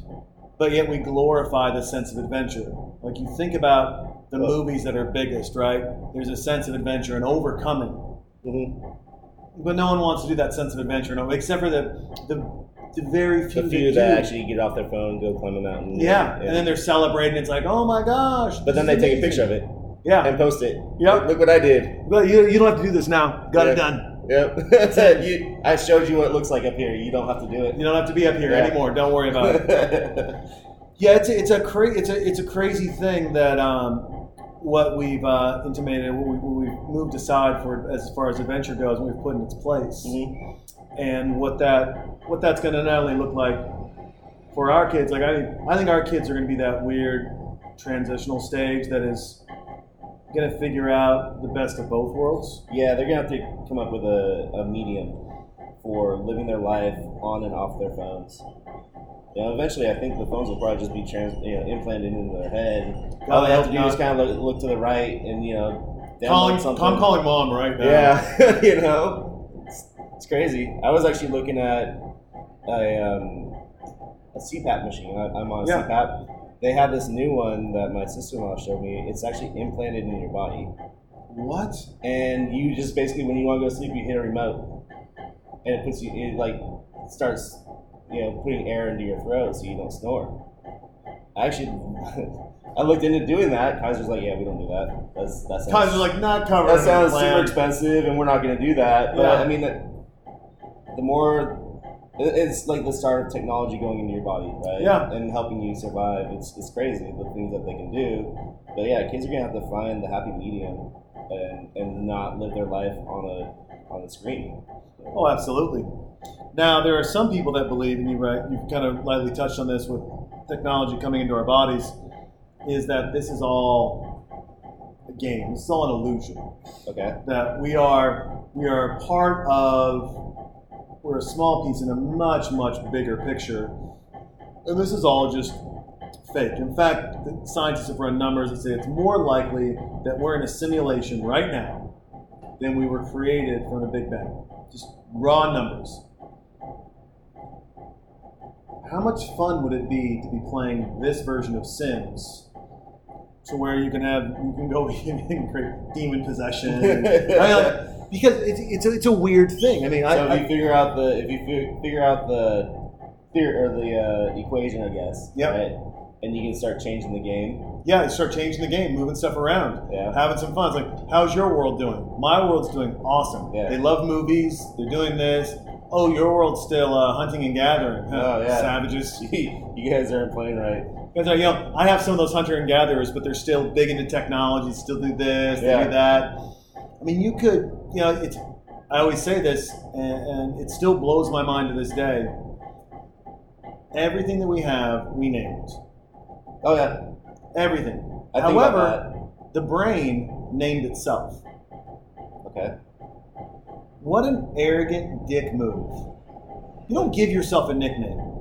Speaker 3: but yet we glorify the sense of adventure. Like you think about the
Speaker 4: Well-
Speaker 3: movies that are biggest, right? There's a sense of adventure and overcoming.
Speaker 4: Mm-hmm.
Speaker 3: But no one wants to do that sense of adventure, no, except for the the, the very few,
Speaker 4: The few
Speaker 3: that, do.
Speaker 4: actually get off their phone, go climb a mountain.
Speaker 3: Yeah. and then they're celebrating. It's like, oh my gosh!
Speaker 4: But then they
Speaker 3: is
Speaker 4: take a picture of it
Speaker 3: Yeah,
Speaker 4: and post it.
Speaker 3: Yep.
Speaker 4: Look what I did.
Speaker 3: but you, you don't have to do this now. Got
Speaker 4: Yeah.
Speaker 3: it done.
Speaker 4: Yep. you, I showed you what it looks like up here. You don't have to do it.
Speaker 3: You don't have to be up here
Speaker 4: Yeah.
Speaker 3: anymore. Don't worry about it. Yeah, it's a, it's a cra- it's a it's a crazy thing that um, what we've uh, intimated, what, we, what we've moved aside for as far as adventure goes, and we've put in its place,
Speaker 4: Mhm.
Speaker 3: and what that what that's going to not only look like for our kids. Like I I think our kids are going to be that weird transitional stage that is to figure out the best of both worlds.
Speaker 4: Yeah, they're gonna have to come up with a, a medium for living their life on and off their phones. You know, eventually, I think the phones will probably just be trans, you know, implanted into their head. All they have to do is kind of look, look to the right and you know,
Speaker 3: Calling,
Speaker 4: something.
Speaker 3: I'm calling mom right now.
Speaker 4: Yeah, you know, it's, it's crazy. I was actually looking at a um, a CPAP machine. I, I'm on a
Speaker 3: Yeah.
Speaker 4: CPAP. They have this new one that my sister-in-law showed me. It's actually implanted in your body,
Speaker 3: What?
Speaker 4: and you just basically when you want to go to sleep, you hit a remote, and it puts you it like starts, you know, putting air into your throat so you don't snore. I actually. I looked into doing that. Kaiser's like, yeah, we don't do that. That's that's
Speaker 3: Kaiser's like not covered.
Speaker 4: that sounds
Speaker 3: plan.
Speaker 4: super expensive, and we're not going to do that. But
Speaker 3: Yeah.
Speaker 4: I mean, the, the more it's like the start of technology going into your body, right?
Speaker 3: Yeah.
Speaker 4: and helping you survive. It's, it's crazy the things that they can do. But yeah, kids are going to have to find the happy medium and and not live their life on a on a screen.
Speaker 3: Oh, absolutely. Now, there are some people that believe, and you right, you've kind of lightly touched on this with technology coming into our bodies, is that this is all a game. It's all an illusion.
Speaker 4: Okay.
Speaker 3: That we are we are part of we're a small piece in a much much bigger picture, and this is all just fake. In fact, scientists have run numbers that say it's more likely that we're in a simulation right now than we were created from the Big Bang. Just raw numbers. How much fun would it be to be playing this version of Sims? To where you can have you can go and create demon possession. I mean, like, because it's, it's, a, it's a weird thing. I mean, I,
Speaker 4: so if
Speaker 3: I,
Speaker 4: you figure out the if you fi- figure out the theory or the uh, equation, I guess.
Speaker 3: Yep.
Speaker 4: Right. And you can start changing the game.
Speaker 3: yeah, start changing the game, moving stuff around.
Speaker 4: Yeah.
Speaker 3: having some fun. It's like, how's your world doing? My world's doing awesome.
Speaker 4: Yeah.
Speaker 3: They love movies. They're doing this. Oh, your world's still uh, hunting and gathering. Huh?
Speaker 4: Oh, yeah.
Speaker 3: Savages.
Speaker 4: you guys aren't playing right.
Speaker 3: Because you know, I have some of those hunter and gatherers, but they're still big into technology. Still do this, they do that. I mean, you could, you know, it's. I always say this, and, and it still blows my mind to this day. Everything that we have, we named.
Speaker 4: Oh yeah.
Speaker 3: Everything.
Speaker 4: I think
Speaker 3: However, the brain named itself.
Speaker 4: Okay.
Speaker 3: What an arrogant dick move. You don't give yourself a nickname.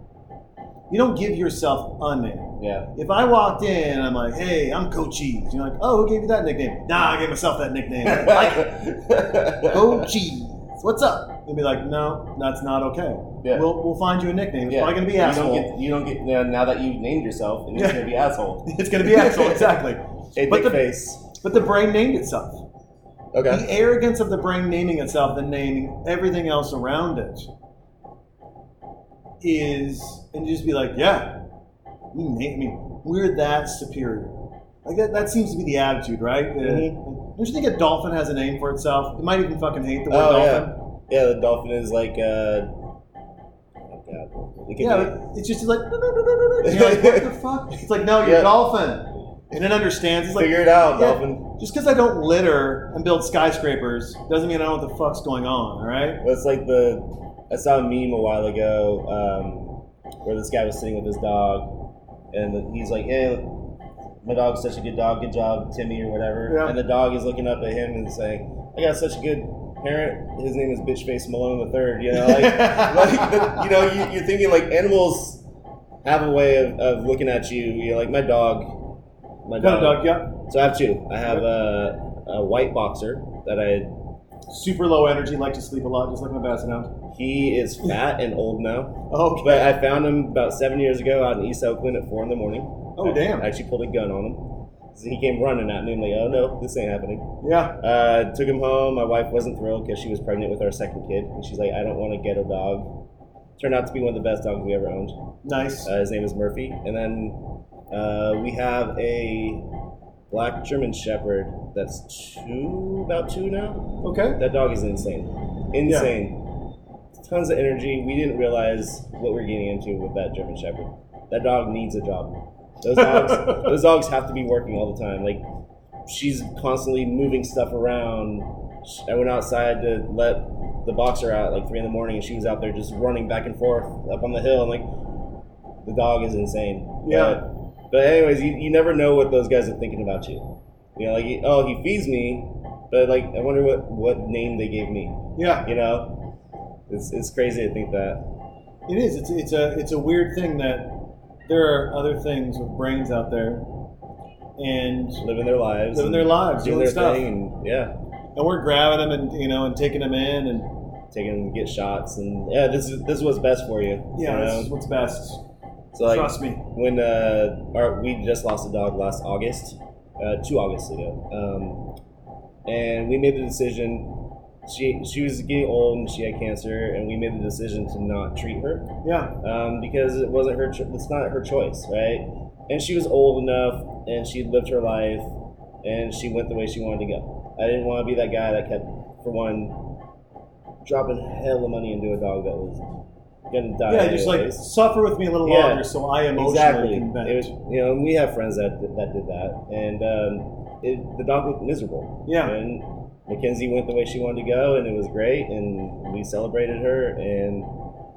Speaker 3: You don't give yourself a name.
Speaker 4: Yeah.
Speaker 3: If I walked in and I'm like, hey, I'm Cochise, you're like, oh, who gave you that nickname? Nah, I gave myself that nickname. I like it. Cochise. What's up? You'd be like, no, that's not okay.
Speaker 4: Yeah.
Speaker 3: We'll, we'll find you a nickname. It's
Speaker 4: Yeah.
Speaker 3: probably going to be
Speaker 4: you
Speaker 3: asshole.
Speaker 4: Don't get, you don't get now that you've named yourself, and it's
Speaker 3: Yeah.
Speaker 4: gonna be asshole.
Speaker 3: it's going to be asshole, exactly.
Speaker 4: Hey,
Speaker 3: But the-
Speaker 4: face.
Speaker 3: But the brain named itself.
Speaker 4: Okay.
Speaker 3: The arrogance of the brain naming itself and naming everything else around it is, and you just be like, yeah, we name, I mean, we're that superior. Like that, that seems to be the attitude, right?
Speaker 4: Mhm.
Speaker 3: Don't you think a dolphin has a name for itself? It might even fucking hate the word
Speaker 4: Oh,
Speaker 3: dolphin.
Speaker 4: Yeah, the dolphin is like. Uh, oh. It
Speaker 3: Yeah,
Speaker 4: be-
Speaker 3: it's just like, like, what the fuck? It's like, no, you're
Speaker 4: Yeah.
Speaker 3: a dolphin. And it understands. It's like,
Speaker 4: Figure it out,
Speaker 3: yeah,
Speaker 4: dolphin.
Speaker 3: Just because I don't litter and build skyscrapers doesn't mean I don't know what the fuck's going on, all right?
Speaker 4: Well, it's like the I saw a meme a while ago um, where this guy was sitting with his dog, and he's like, "Hey, my dog's such a good dog. Good job, Timmy, or whatever."
Speaker 3: Yeah.
Speaker 4: And the dog is looking up at him and saying, "I got such a good parent. His name is Bitchface Malone the Third. You know, like, like the, you know, you, you're thinking like animals have a way of, of looking at you. You know, like my dog. My
Speaker 3: a dog, yeah.
Speaker 4: So I have two. I have a, a white boxer that I
Speaker 3: Super low energy, like to sleep a lot, just like my basset hound.
Speaker 4: He is fat and old now.
Speaker 3: Okay.
Speaker 4: But I found him about seven years ago out in East Oakland at four in the morning.
Speaker 3: Oh, damn.
Speaker 4: I actually pulled a gun on him. So he came running at me. I'm like, oh no, this ain't happening.
Speaker 3: Yeah.
Speaker 4: Uh, took him home. My wife wasn't thrilled because she was pregnant with our second kid. And she's like, I don't want to get a dog. Turned out to be one of the best dogs we ever owned.
Speaker 3: Nice.
Speaker 4: Uh, his name is Murphy. And then uh, we have a black German Shepherd that's two, about two now.
Speaker 3: Okay.
Speaker 4: That dog is insane. Insane. Tons of energy. We didn't realize what we are getting into with that German Shepherd. That dog needs a job. Those dogs, those dogs have to be working all the time. Like she's constantly moving stuff around. I went outside to let the boxer out at like three in the morning, and she was out there just running back and forth up on the hill. And like the dog is insane.
Speaker 3: Yeah.
Speaker 4: But, but anyways, you, you never know what those guys are thinking about you. You know, like oh, he feeds me, but like I wonder what what name they gave me.
Speaker 3: Yeah.
Speaker 4: You know, it's it's crazy to think that.
Speaker 3: It is. It's it's a it's a weird thing that there are other things with brains out there, and
Speaker 4: Living their lives,
Speaker 3: Living their lives,
Speaker 4: doing
Speaker 3: doing
Speaker 4: their
Speaker 3: stuff.
Speaker 4: thing, and yeah,
Speaker 3: and we're grabbing them and you know and taking them in and
Speaker 4: taking them to get shots, and yeah, this is this is what's best for you.
Speaker 3: yeah,
Speaker 4: you
Speaker 3: this
Speaker 4: know?
Speaker 3: is what's best.
Speaker 4: so like
Speaker 3: Trust me.
Speaker 4: when uh, our, we just lost a dog last August, uh, two Augusts ago, um, and we made the decision. She she was getting old and she had cancer, and we made the decision to not treat her.
Speaker 3: Yeah.
Speaker 4: um, because it wasn't her. Cho- it's not her choice, right? And she was old enough, and she lived her life, and she went the way she wanted to go. I didn't want to be that guy that kept, for one, dropping hell of money into a dog that was gonna die.
Speaker 3: Yeah. Just like suffer with me a little
Speaker 4: Yeah.
Speaker 3: longer, so I emotionally
Speaker 4: exactly. It was, you know, we have friends that that did that, and um, it, the dog looked miserable.
Speaker 3: Yeah.
Speaker 4: And Mackenzie went the way she wanted to go, and it was great, and we celebrated her, and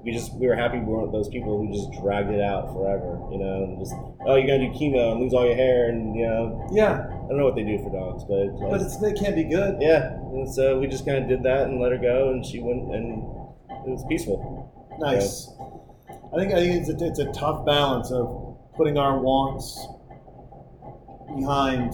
Speaker 4: we just we were happy we weren't those people who just dragged it out forever. You know, and just oh, you're gonna do chemo and lose all your hair, and you know,
Speaker 3: yeah.
Speaker 4: I don't know what they do for dogs, but,
Speaker 3: But it's, they can't be good.
Speaker 4: yeah. And so we just kind of did that and let her go, and she went, and it was peaceful.
Speaker 3: Nice. I think I think it's a, it's a tough balance of putting our wants behind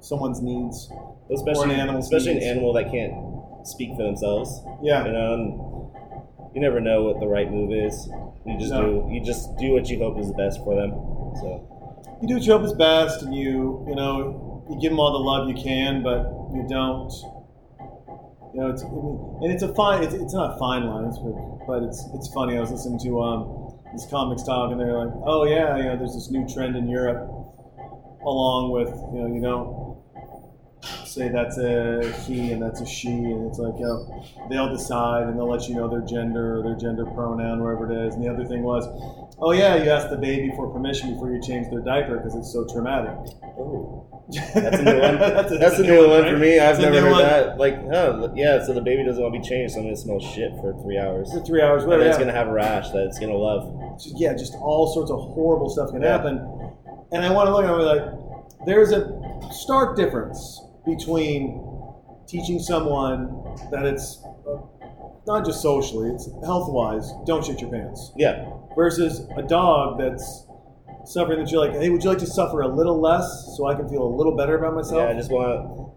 Speaker 3: someone's needs.
Speaker 4: Especially
Speaker 3: an animal's
Speaker 4: especially an animal that can't speak for themselves.
Speaker 3: Yeah.
Speaker 4: You know, and you never know what the right move is. You just
Speaker 3: No.
Speaker 4: do you just do what you hope is the best for them. So
Speaker 3: you do what you hope is best, and you you know you give them all the love you can, but you don't. You know, it's and it's a fine. It's, it's not a fine line, it's, but it's it's funny. I was listening to um these comics talk, and they're like, oh yeah, you know, there's this new trend in Europe, along with you know you don't say that's a he and that's a she, and it's like they'll decide and they'll let you know their gender or their gender pronoun wherever it is. And the other thing was, oh yeah, you ask the baby for permission before you change their diaper because it's so traumatic.
Speaker 4: oh, that's a new one.
Speaker 3: that's
Speaker 4: that's, a, new one,
Speaker 3: right?
Speaker 4: for me. I've
Speaker 3: It's
Speaker 4: never heard
Speaker 3: one.
Speaker 4: that. Like, oh yeah, so the baby doesn't want to be changed, so I'm gonna smell shit for three hours.
Speaker 3: For three hours,
Speaker 4: And
Speaker 3: whatever.
Speaker 4: it's
Speaker 3: yeah.
Speaker 4: gonna have a rash that it's gonna love.
Speaker 3: just, yeah, just all sorts of horrible stuff can
Speaker 4: Yeah.
Speaker 3: happen. And I want to look at it like, there's a stark difference between teaching someone that it's uh, not just socially, it's health wise, don't shit your pants,
Speaker 4: Yeah,
Speaker 3: versus a dog that's suffering that you're like, hey, would you like to suffer a little less so I can feel a little better about myself?
Speaker 4: yeah. I just want,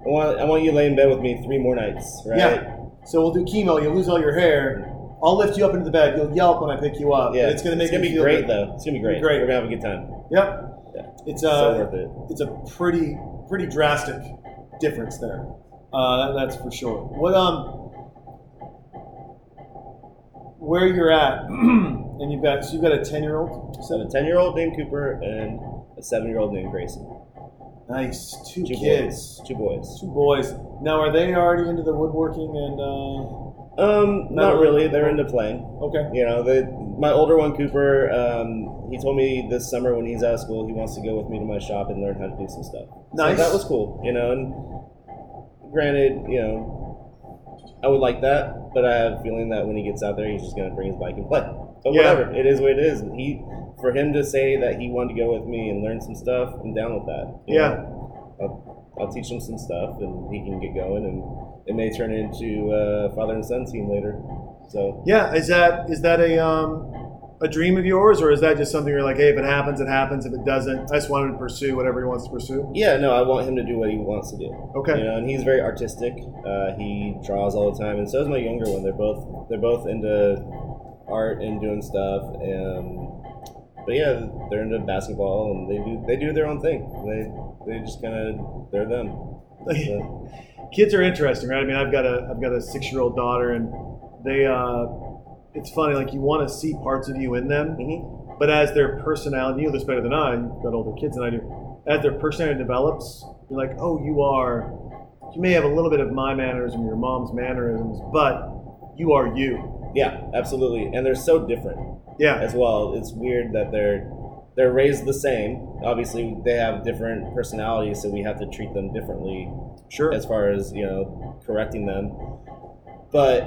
Speaker 4: I want, I want you to lay in bed with me three more nights, right?
Speaker 3: Yeah. So we'll do chemo, you'll lose all your hair. I'll lift you up into the bed. You'll yelp when I pick you up.
Speaker 4: Yeah,
Speaker 3: It's going to make
Speaker 4: it's gonna
Speaker 3: you
Speaker 4: be great
Speaker 3: good.
Speaker 4: though. It's gonna be great.
Speaker 3: Great.
Speaker 4: We're gonna have a good time.
Speaker 3: Yep.
Speaker 4: Yeah.
Speaker 3: It's
Speaker 4: so
Speaker 3: uh,
Speaker 4: worth it.
Speaker 3: it's a pretty pretty drastic difference there. Uh, that, that's for sure. What um, where you're at, and you've got so you've got a ten year old.
Speaker 4: So a ten-year-old named Cooper and a seven-year-old named Grayson.
Speaker 3: Nice, two,
Speaker 4: Two
Speaker 3: kids,
Speaker 4: boys. Two boys.
Speaker 3: two boys. Now are they already into the woodworking and? Uh,
Speaker 4: Um, not
Speaker 3: No.
Speaker 4: really. They're into playing.
Speaker 3: okay.
Speaker 4: You know, they, my older one, Cooper, um, he told me this summer when he's out of school, he wants to go with me to my shop and learn how to do some stuff.
Speaker 3: Nice.
Speaker 4: So that was cool, you know. And granted, you know, I would like that, but I have a feeling that when he gets out there, he's just going to bring his bike and play. But
Speaker 3: Yeah.
Speaker 4: whatever, it is what it is. He, for him to say that he wanted to go with me and learn some stuff, I'm down with that.
Speaker 3: Yeah.
Speaker 4: know. I'll, teach him some stuff, and he can get going, and it may turn into a father and son team later. So
Speaker 3: Yeah. Is that is that a um a dream of yours, or is that just something you're like, hey, if it happens, it happens. If it doesn't, I just wanted to pursue whatever he wants to pursue.
Speaker 4: Yeah, no, I want him to do what he wants to do.
Speaker 3: Okay.
Speaker 4: You know, and he's very artistic. Uh, he draws all the time, and so is my younger one. They're both they're both into art and doing stuff. Um, but yeah, they're into basketball, and they do they do their own thing. They they just kind of they're them. So,
Speaker 3: kids are interesting, right? I mean, I've got a I've got a six year old daughter, and they uh, it's funny. Like you want to see parts of you in them,
Speaker 4: mhm.
Speaker 3: but as their personality, you know this better than I. You've got older kids than I do. As their personality develops, you're like, oh, you are. You may have a little bit of my mannerism, your mom's mannerisms, but you are you.
Speaker 4: Yeah, absolutely, and they're so different.
Speaker 3: Yeah,
Speaker 4: as well. It's weird that they're they're raised the same. Obviously, they have different personalities, so we have to treat them differently
Speaker 3: sure.
Speaker 4: as far as you know correcting them. But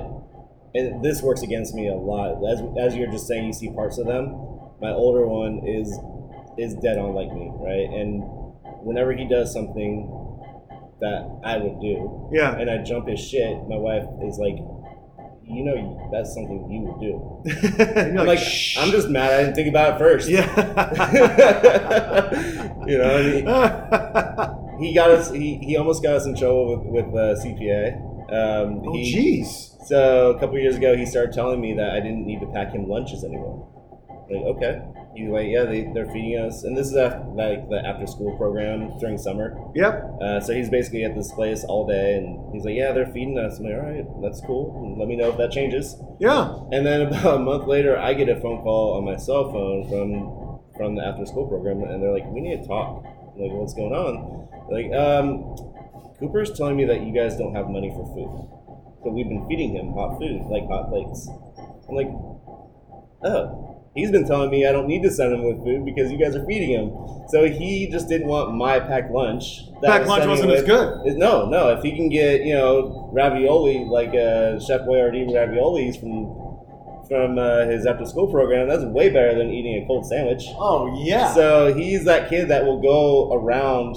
Speaker 4: and this works against me a lot. As as you're just saying, you see parts of them. My older one is is dead on like me, right? And whenever he does something that I would do,
Speaker 3: Yeah.
Speaker 4: and I jump his shit, my wife is like, "You know, that's something you would do." like, I'm just mad I didn't think about it first.
Speaker 3: yeah.
Speaker 4: you know, he, he got us. He, he almost got us in trouble with with uh, CPS. Um,
Speaker 3: oh, jeez.
Speaker 4: so a couple years ago, he started telling me that I didn't need to pack him lunches anymore. Like, okay. He's like, yeah, they, they're feeding us, and this is after, like the after school program during summer.
Speaker 3: Yep.
Speaker 4: Uh, so he's basically at this place all day, and he's like, yeah, they're feeding us. I'm like, all right, that's cool. Let me know if that changes.
Speaker 3: Yeah.
Speaker 4: And then about a month later, I get a phone call on my cell phone from from the after school program, and they're like, "We need to talk." I'm like, what's going on? They're like, um, Cooper's telling me that you guys don't have money for food, so we've been feeding him hot food, like hot plates. I'm like, oh. He's been telling me I don't need to send him with food because you guys are feeding him. So he just didn't want my packed lunch. that
Speaker 3: Packed
Speaker 4: was
Speaker 3: lunch wasn't
Speaker 4: with-
Speaker 3: as good.
Speaker 4: No, no. If he can get you know ravioli like uh, Chef Boyardee raviolis from from uh, his after school program, that's way better than eating a cold sandwich.
Speaker 3: Oh yeah.
Speaker 4: So he's that kid that will go around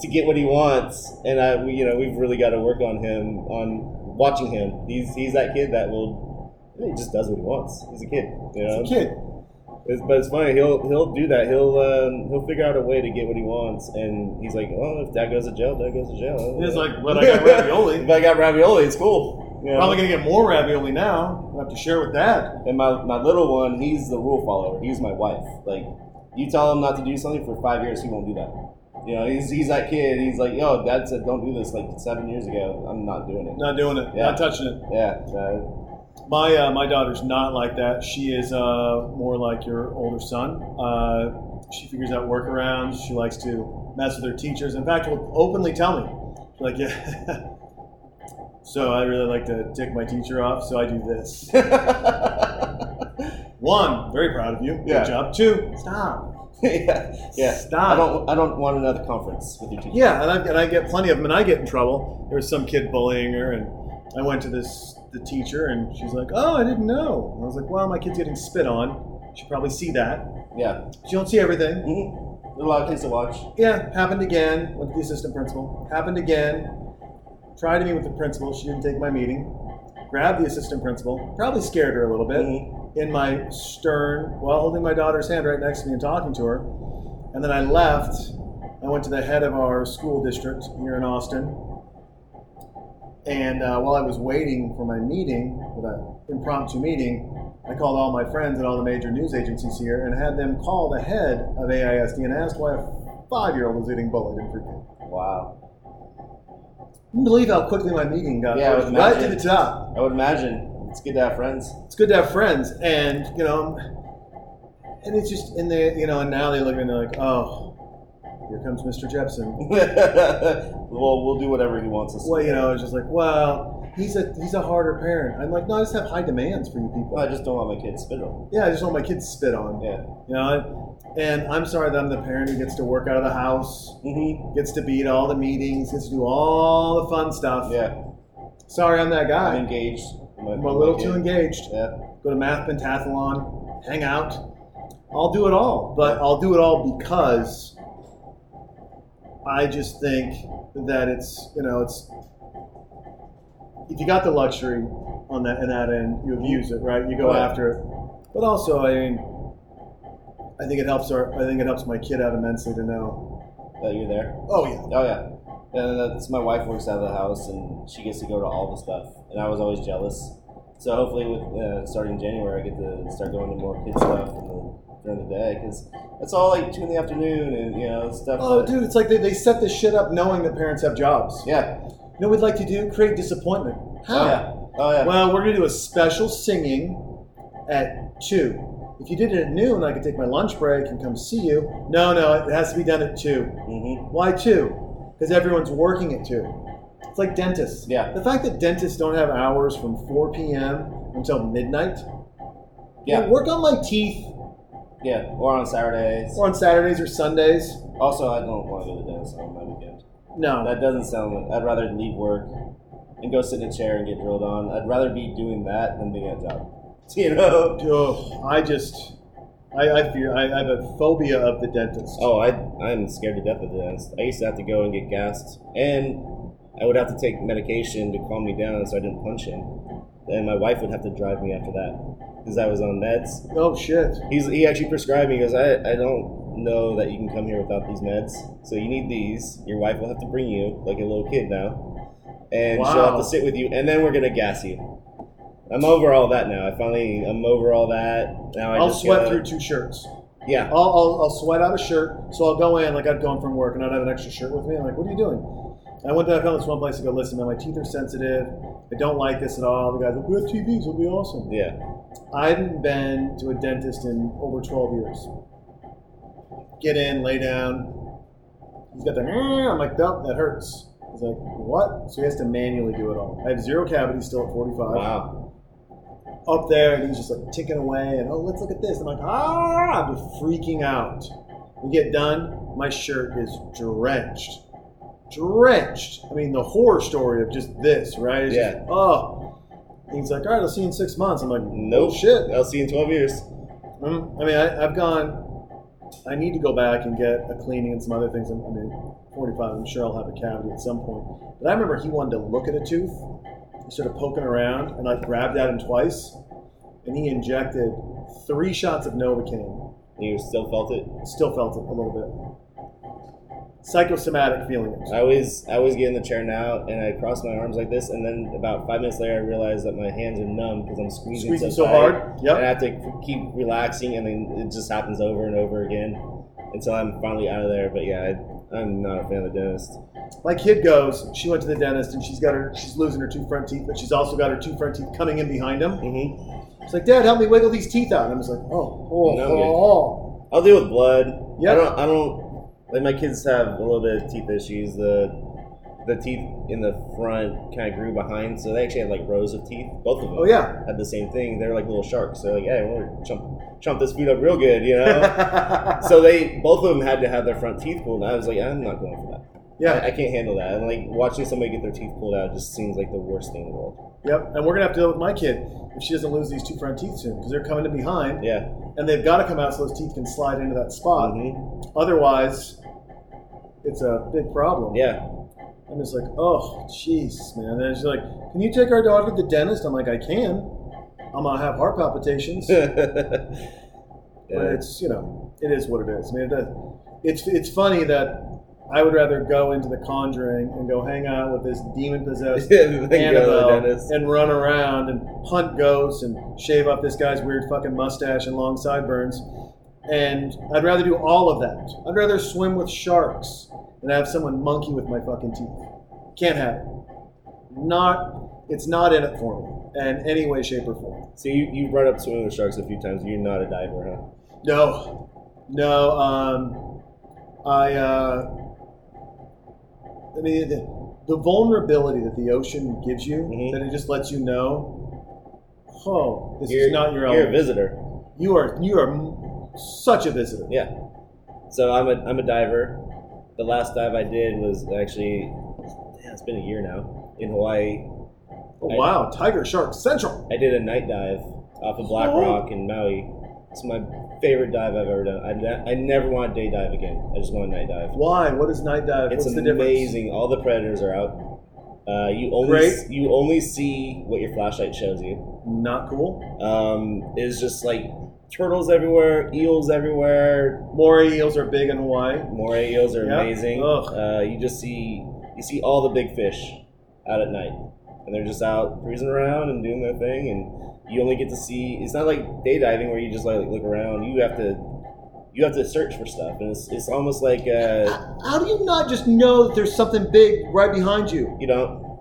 Speaker 4: to get what he wants, and I, we, you know, we've really got to work on him on watching him. He's he's that kid that will. He just does what he wants. He's a kid, you know.
Speaker 3: It's a kid.
Speaker 4: It's, but it's funny. He'll he'll do that. He'll um, he'll figure out a way to get what he wants, and he's like, "Well, if dad goes to jail, dad goes to jail."
Speaker 3: It's like, but I got ravioli.
Speaker 4: if I got ravioli, it's cool. You know?
Speaker 3: Probably gonna get more ravioli now. I have to share with dad.
Speaker 4: And my, my little one, he's the rule follower. He's my wife. Like, you tell him not to do something for five years, he won't do that. You know, he's, he's that kid. He's like, yo, dad said don't do this like seven years ago. I'm not doing it.
Speaker 3: Not doing it.
Speaker 4: Yeah.
Speaker 3: Not touching it.
Speaker 4: Yeah. So,
Speaker 3: My uh, my daughter's not like that. She is uh, more like your older son. Uh, she figures out workarounds. She likes to mess with her teachers. In fact, will openly tell me, like, yeah. so I really like to tick my teacher off. So I do this. One, very proud of you. Good
Speaker 4: Yeah.
Speaker 3: job. Two, stop.
Speaker 4: yeah. Yeah.
Speaker 3: Stop.
Speaker 4: I don't I don't want another conference with your teacher.
Speaker 3: Yeah, and I, and I get plenty of them, and I get in trouble. There was some kid bullying her, and I went to this the teacher, and she's like, "Oh, I didn't know." And I was like, "Well, my kid's getting spit on. She probably see that.
Speaker 4: Yeah.
Speaker 3: She don't see everything."
Speaker 4: Mm-hmm. There's a lot of kids to watch.
Speaker 3: Yeah, happened again. Went to the assistant principal. Happened again. Tried to meet with the principal. She didn't take my meeting. Grabbed the assistant principal. Probably scared her a little bit.
Speaker 4: Mhm.
Speaker 3: In my stern, while holding my daughter's hand right next to me and talking to her. And then I left. I went to the head of our school district here in Austin. And uh, while I was waiting for my meeting, for that impromptu meeting, I called all my friends at all the major news agencies here and had them call the head of AISD and asked why a five-year-old was getting bullied in pre-K.
Speaker 4: Wow.
Speaker 3: Can you believe how quickly my meeting got
Speaker 4: Yeah, I
Speaker 3: right to the top?
Speaker 4: I would imagine it's good to have friends.
Speaker 3: It's good to have friends, and you know, and it's just in the you know, and now they look at me and they're like, oh, here comes Mr. Jepson.
Speaker 4: well, we'll do whatever he wants us to.
Speaker 3: Well, you know, it's just like, well, he's a he's a harder parent. I'm like, no, I just have high demands for you people.
Speaker 4: I just don't want my kids spit on.
Speaker 3: Yeah, I just want my kids spit on.
Speaker 4: Yeah.
Speaker 3: You know, and I'm sorry that I'm the parent who gets to work out of the house,
Speaker 4: Mm-hmm.
Speaker 3: gets to be at all the meetings, gets to do all the fun stuff.
Speaker 4: Yeah.
Speaker 3: Sorry, I'm that guy.
Speaker 4: I'm engaged. My-
Speaker 3: I'm a little
Speaker 4: kid.
Speaker 3: too engaged.
Speaker 4: Yeah.
Speaker 3: Go to math pentathlon, hang out. I'll do it all, but I'll do it all because I just think that it's you know it's if you got the luxury on that in that end, you abuse it, right? You go
Speaker 4: Right.
Speaker 3: after it. But also, I mean, I think it helps our I think it helps my kid out immensely to know.
Speaker 4: That you're there.
Speaker 3: Oh yeah,
Speaker 4: Oh yeah. And that's my wife works out of the house and she gets to go to all the stuff. And I was always jealous. So hopefully, with uh, starting January, I get to start going to more kid stuff in the, during the day because it's all like two in the afternoon and you know stuff.
Speaker 3: Oh,
Speaker 4: that-
Speaker 3: dude, it's like they, they set this shit up knowing that parents have jobs.
Speaker 4: Yeah.
Speaker 3: You know what we'd like to do? Create disappointment. How?
Speaker 4: Oh yeah. Oh yeah.
Speaker 3: Well, we're going to do a special singing at 2. If you did it at noon, I could take my lunch break and come see you. No, no, it has to be done at 2.
Speaker 4: mm-hmm.
Speaker 3: Why 2? Because everyone's working at 2. It's like dentists.
Speaker 4: Yeah.
Speaker 3: The fact that dentists don't have hours from 4 p.m. until midnight.
Speaker 4: Yeah.
Speaker 3: Work on my teeth
Speaker 4: Yeah. Or on Saturdays.
Speaker 3: or on Saturdays or Sundays.
Speaker 4: Also, I don't want to go to the dentist on my weekend.
Speaker 3: No.
Speaker 4: That doesn't sound. like I'd rather leave work and go sit in a chair and get drilled on. I'd rather be doing that than being at a job. You know.
Speaker 3: Oh, I just, I, I fear, I, I have a phobia of the dentist.
Speaker 4: Oh, I I'm scared to death of the dentist. I used to have to go and get gassed, and I would have to take medication to calm me down so I didn't punch him. And my wife would have to drive me after that because I was on meds.
Speaker 3: Oh shit.
Speaker 4: He's he actually prescribed me. He goes, I I don't know that you can come here without these meds, so you need these. Your wife will have to bring you like a little kid now, and she'll have to sit with you, and then we're gonna gas you. I'm over all that now. I finally I'm over all that. Now I
Speaker 3: I'll
Speaker 4: just
Speaker 3: sweat
Speaker 4: gotta-
Speaker 3: through two shirts.
Speaker 4: Yeah.
Speaker 3: I'll, I'll, I'll sweat out a shirt. So I'll go in, like I'd gone from work and I'd have an extra shirt with me. I'm like, what are you doing? I went to, found this one place to go, listen, man, my teeth are sensitive. I don't like this at all. The guy's like, we have TVs, it'll be awesome.
Speaker 4: Yeah.
Speaker 3: I hadn't been to a dentist in over 12 years. Get in, lay down. He's got the, I'm like, nope, that hurts. He's like, what? So he has to manually do it all. I have zero cavities still at 45
Speaker 4: Wow.
Speaker 3: up there and he's just like ticking away and oh let's look at this. I'm like ah I'm just freaking out. We get done, my shirt is drenched. Drenched. I mean the horror story of just this, right? It's just,
Speaker 4: Yeah.
Speaker 3: oh. And he's like, all right, I'll see you in six months. I'm like, no
Speaker 4: Nope.
Speaker 3: shit.
Speaker 4: I'll see you in 12 years.
Speaker 3: Mm, I mean, I, I've gone. I need to go back and get a cleaning and some other things. I mean, 45. I'm sure I'll have a cavity at some point. But I remember he wanted to look at a tooth. He started poking around, and I grabbed at him twice, and he injected three shots of Novocaine
Speaker 4: And you still felt it.
Speaker 3: Still felt it a little bit. Psychosomatic feeling. it.
Speaker 4: I always I always get in the chair now and I cross my arms like this, and then about five minutes later I realize that my hands are numb because I'm squeezing,
Speaker 3: Squeezing
Speaker 4: so,
Speaker 3: so hard.
Speaker 4: And I have to keep relaxing, and then it just happens over and over again until I'm finally out of there. But yeah, I, I'm not a fan of the dentist.
Speaker 3: My kid goes. She went to the dentist and she's got her. She's losing her two front teeth, but she's also got her two front teeth coming in behind them.
Speaker 4: hmm
Speaker 3: She's like, Dad, help me wiggle these teeth out. And I was like, Oh, oh,
Speaker 4: No,
Speaker 3: oh,
Speaker 4: I'll deal with blood.
Speaker 3: Yeah.
Speaker 4: I don't. I don't. Like my kids have a little bit of teeth issues. The the teeth in the front kind of grew behind, so they actually had like rows of teeth. Both of them.
Speaker 3: oh. yeah.
Speaker 4: Had the same thing. They're like little sharks. They're like, hey, we're gonna chump chump this food up real good, you know. so they both of them had to have their front teeth pulled. And I was like, I'm not going for that.
Speaker 3: Yeah.
Speaker 4: I can't handle that. And like watching somebody get their teeth pulled out just seems like the worst thing in the world.
Speaker 3: Yep. And we're gonna have to deal with my kid if she doesn't lose these two front teeth soon because they're coming in behind
Speaker 4: Yeah.
Speaker 3: and they've got to come out so those teeth can slide into that spot.
Speaker 4: Mhm.
Speaker 3: Otherwise, it's a big problem.
Speaker 4: Yeah.
Speaker 3: I'm just like, oh, jeez, man. And then she's like, can you take our dog to the dentist? I'm like, I can. I'm gonna have heart palpitations. But it's you know, it is what it is. I mean, it, it's it's funny that I would rather go into the Conjuring and go hang out with this demon possessed
Speaker 4: Then go to the
Speaker 3: Annabelle and run around and hunt ghosts and shave off this guy's weird fucking mustache and long sideburns. And I'd rather do all of that. I'd rather swim with sharks than have someone monkey with my fucking teeth. Can't have it. Not. It's not in it for me in any way, shape, or form.
Speaker 4: So you you brought up swimming with sharks a few times. You're not a diver, huh?
Speaker 3: No, no. Um, I. Uh, I mean, the, the vulnerability that the ocean gives you,
Speaker 4: Mhm.
Speaker 3: that it just lets you know, oh, this
Speaker 4: You're,
Speaker 3: is not your own.
Speaker 4: You're a visitor.
Speaker 3: You are you are such a visitor.
Speaker 4: Yeah. So I'm a I'm a diver. The last dive I did was actually, damn, it's been a year now in Hawaii.
Speaker 3: Oh, wow, Tiger Shark Central.
Speaker 4: I did a night dive off of Black
Speaker 3: Oh.
Speaker 4: Rock in Maui. It's my favorite dive I've ever done. I, I never want a day dive again. I just want a night dive.
Speaker 3: Why? What is night dive?
Speaker 4: It's
Speaker 3: What's the
Speaker 4: amazing. All the predators are out. Uh, you only
Speaker 3: Great.
Speaker 4: you only see what your flashlight shows you.
Speaker 3: Not cool.
Speaker 4: Um, it's just like turtles everywhere, eels everywhere.
Speaker 3: Moray eels are big in Hawaii.
Speaker 4: Moray eels are
Speaker 3: Yeah.
Speaker 4: amazing. Uh, you just see you see all the big fish out at night, and they're just out cruising around and doing their thing. And you only get to see. It's not like day diving where you just like look around. You have to you have to search for stuff, and it's, it's almost like uh,
Speaker 3: How do you not just know that there's something big right behind you?
Speaker 4: you don't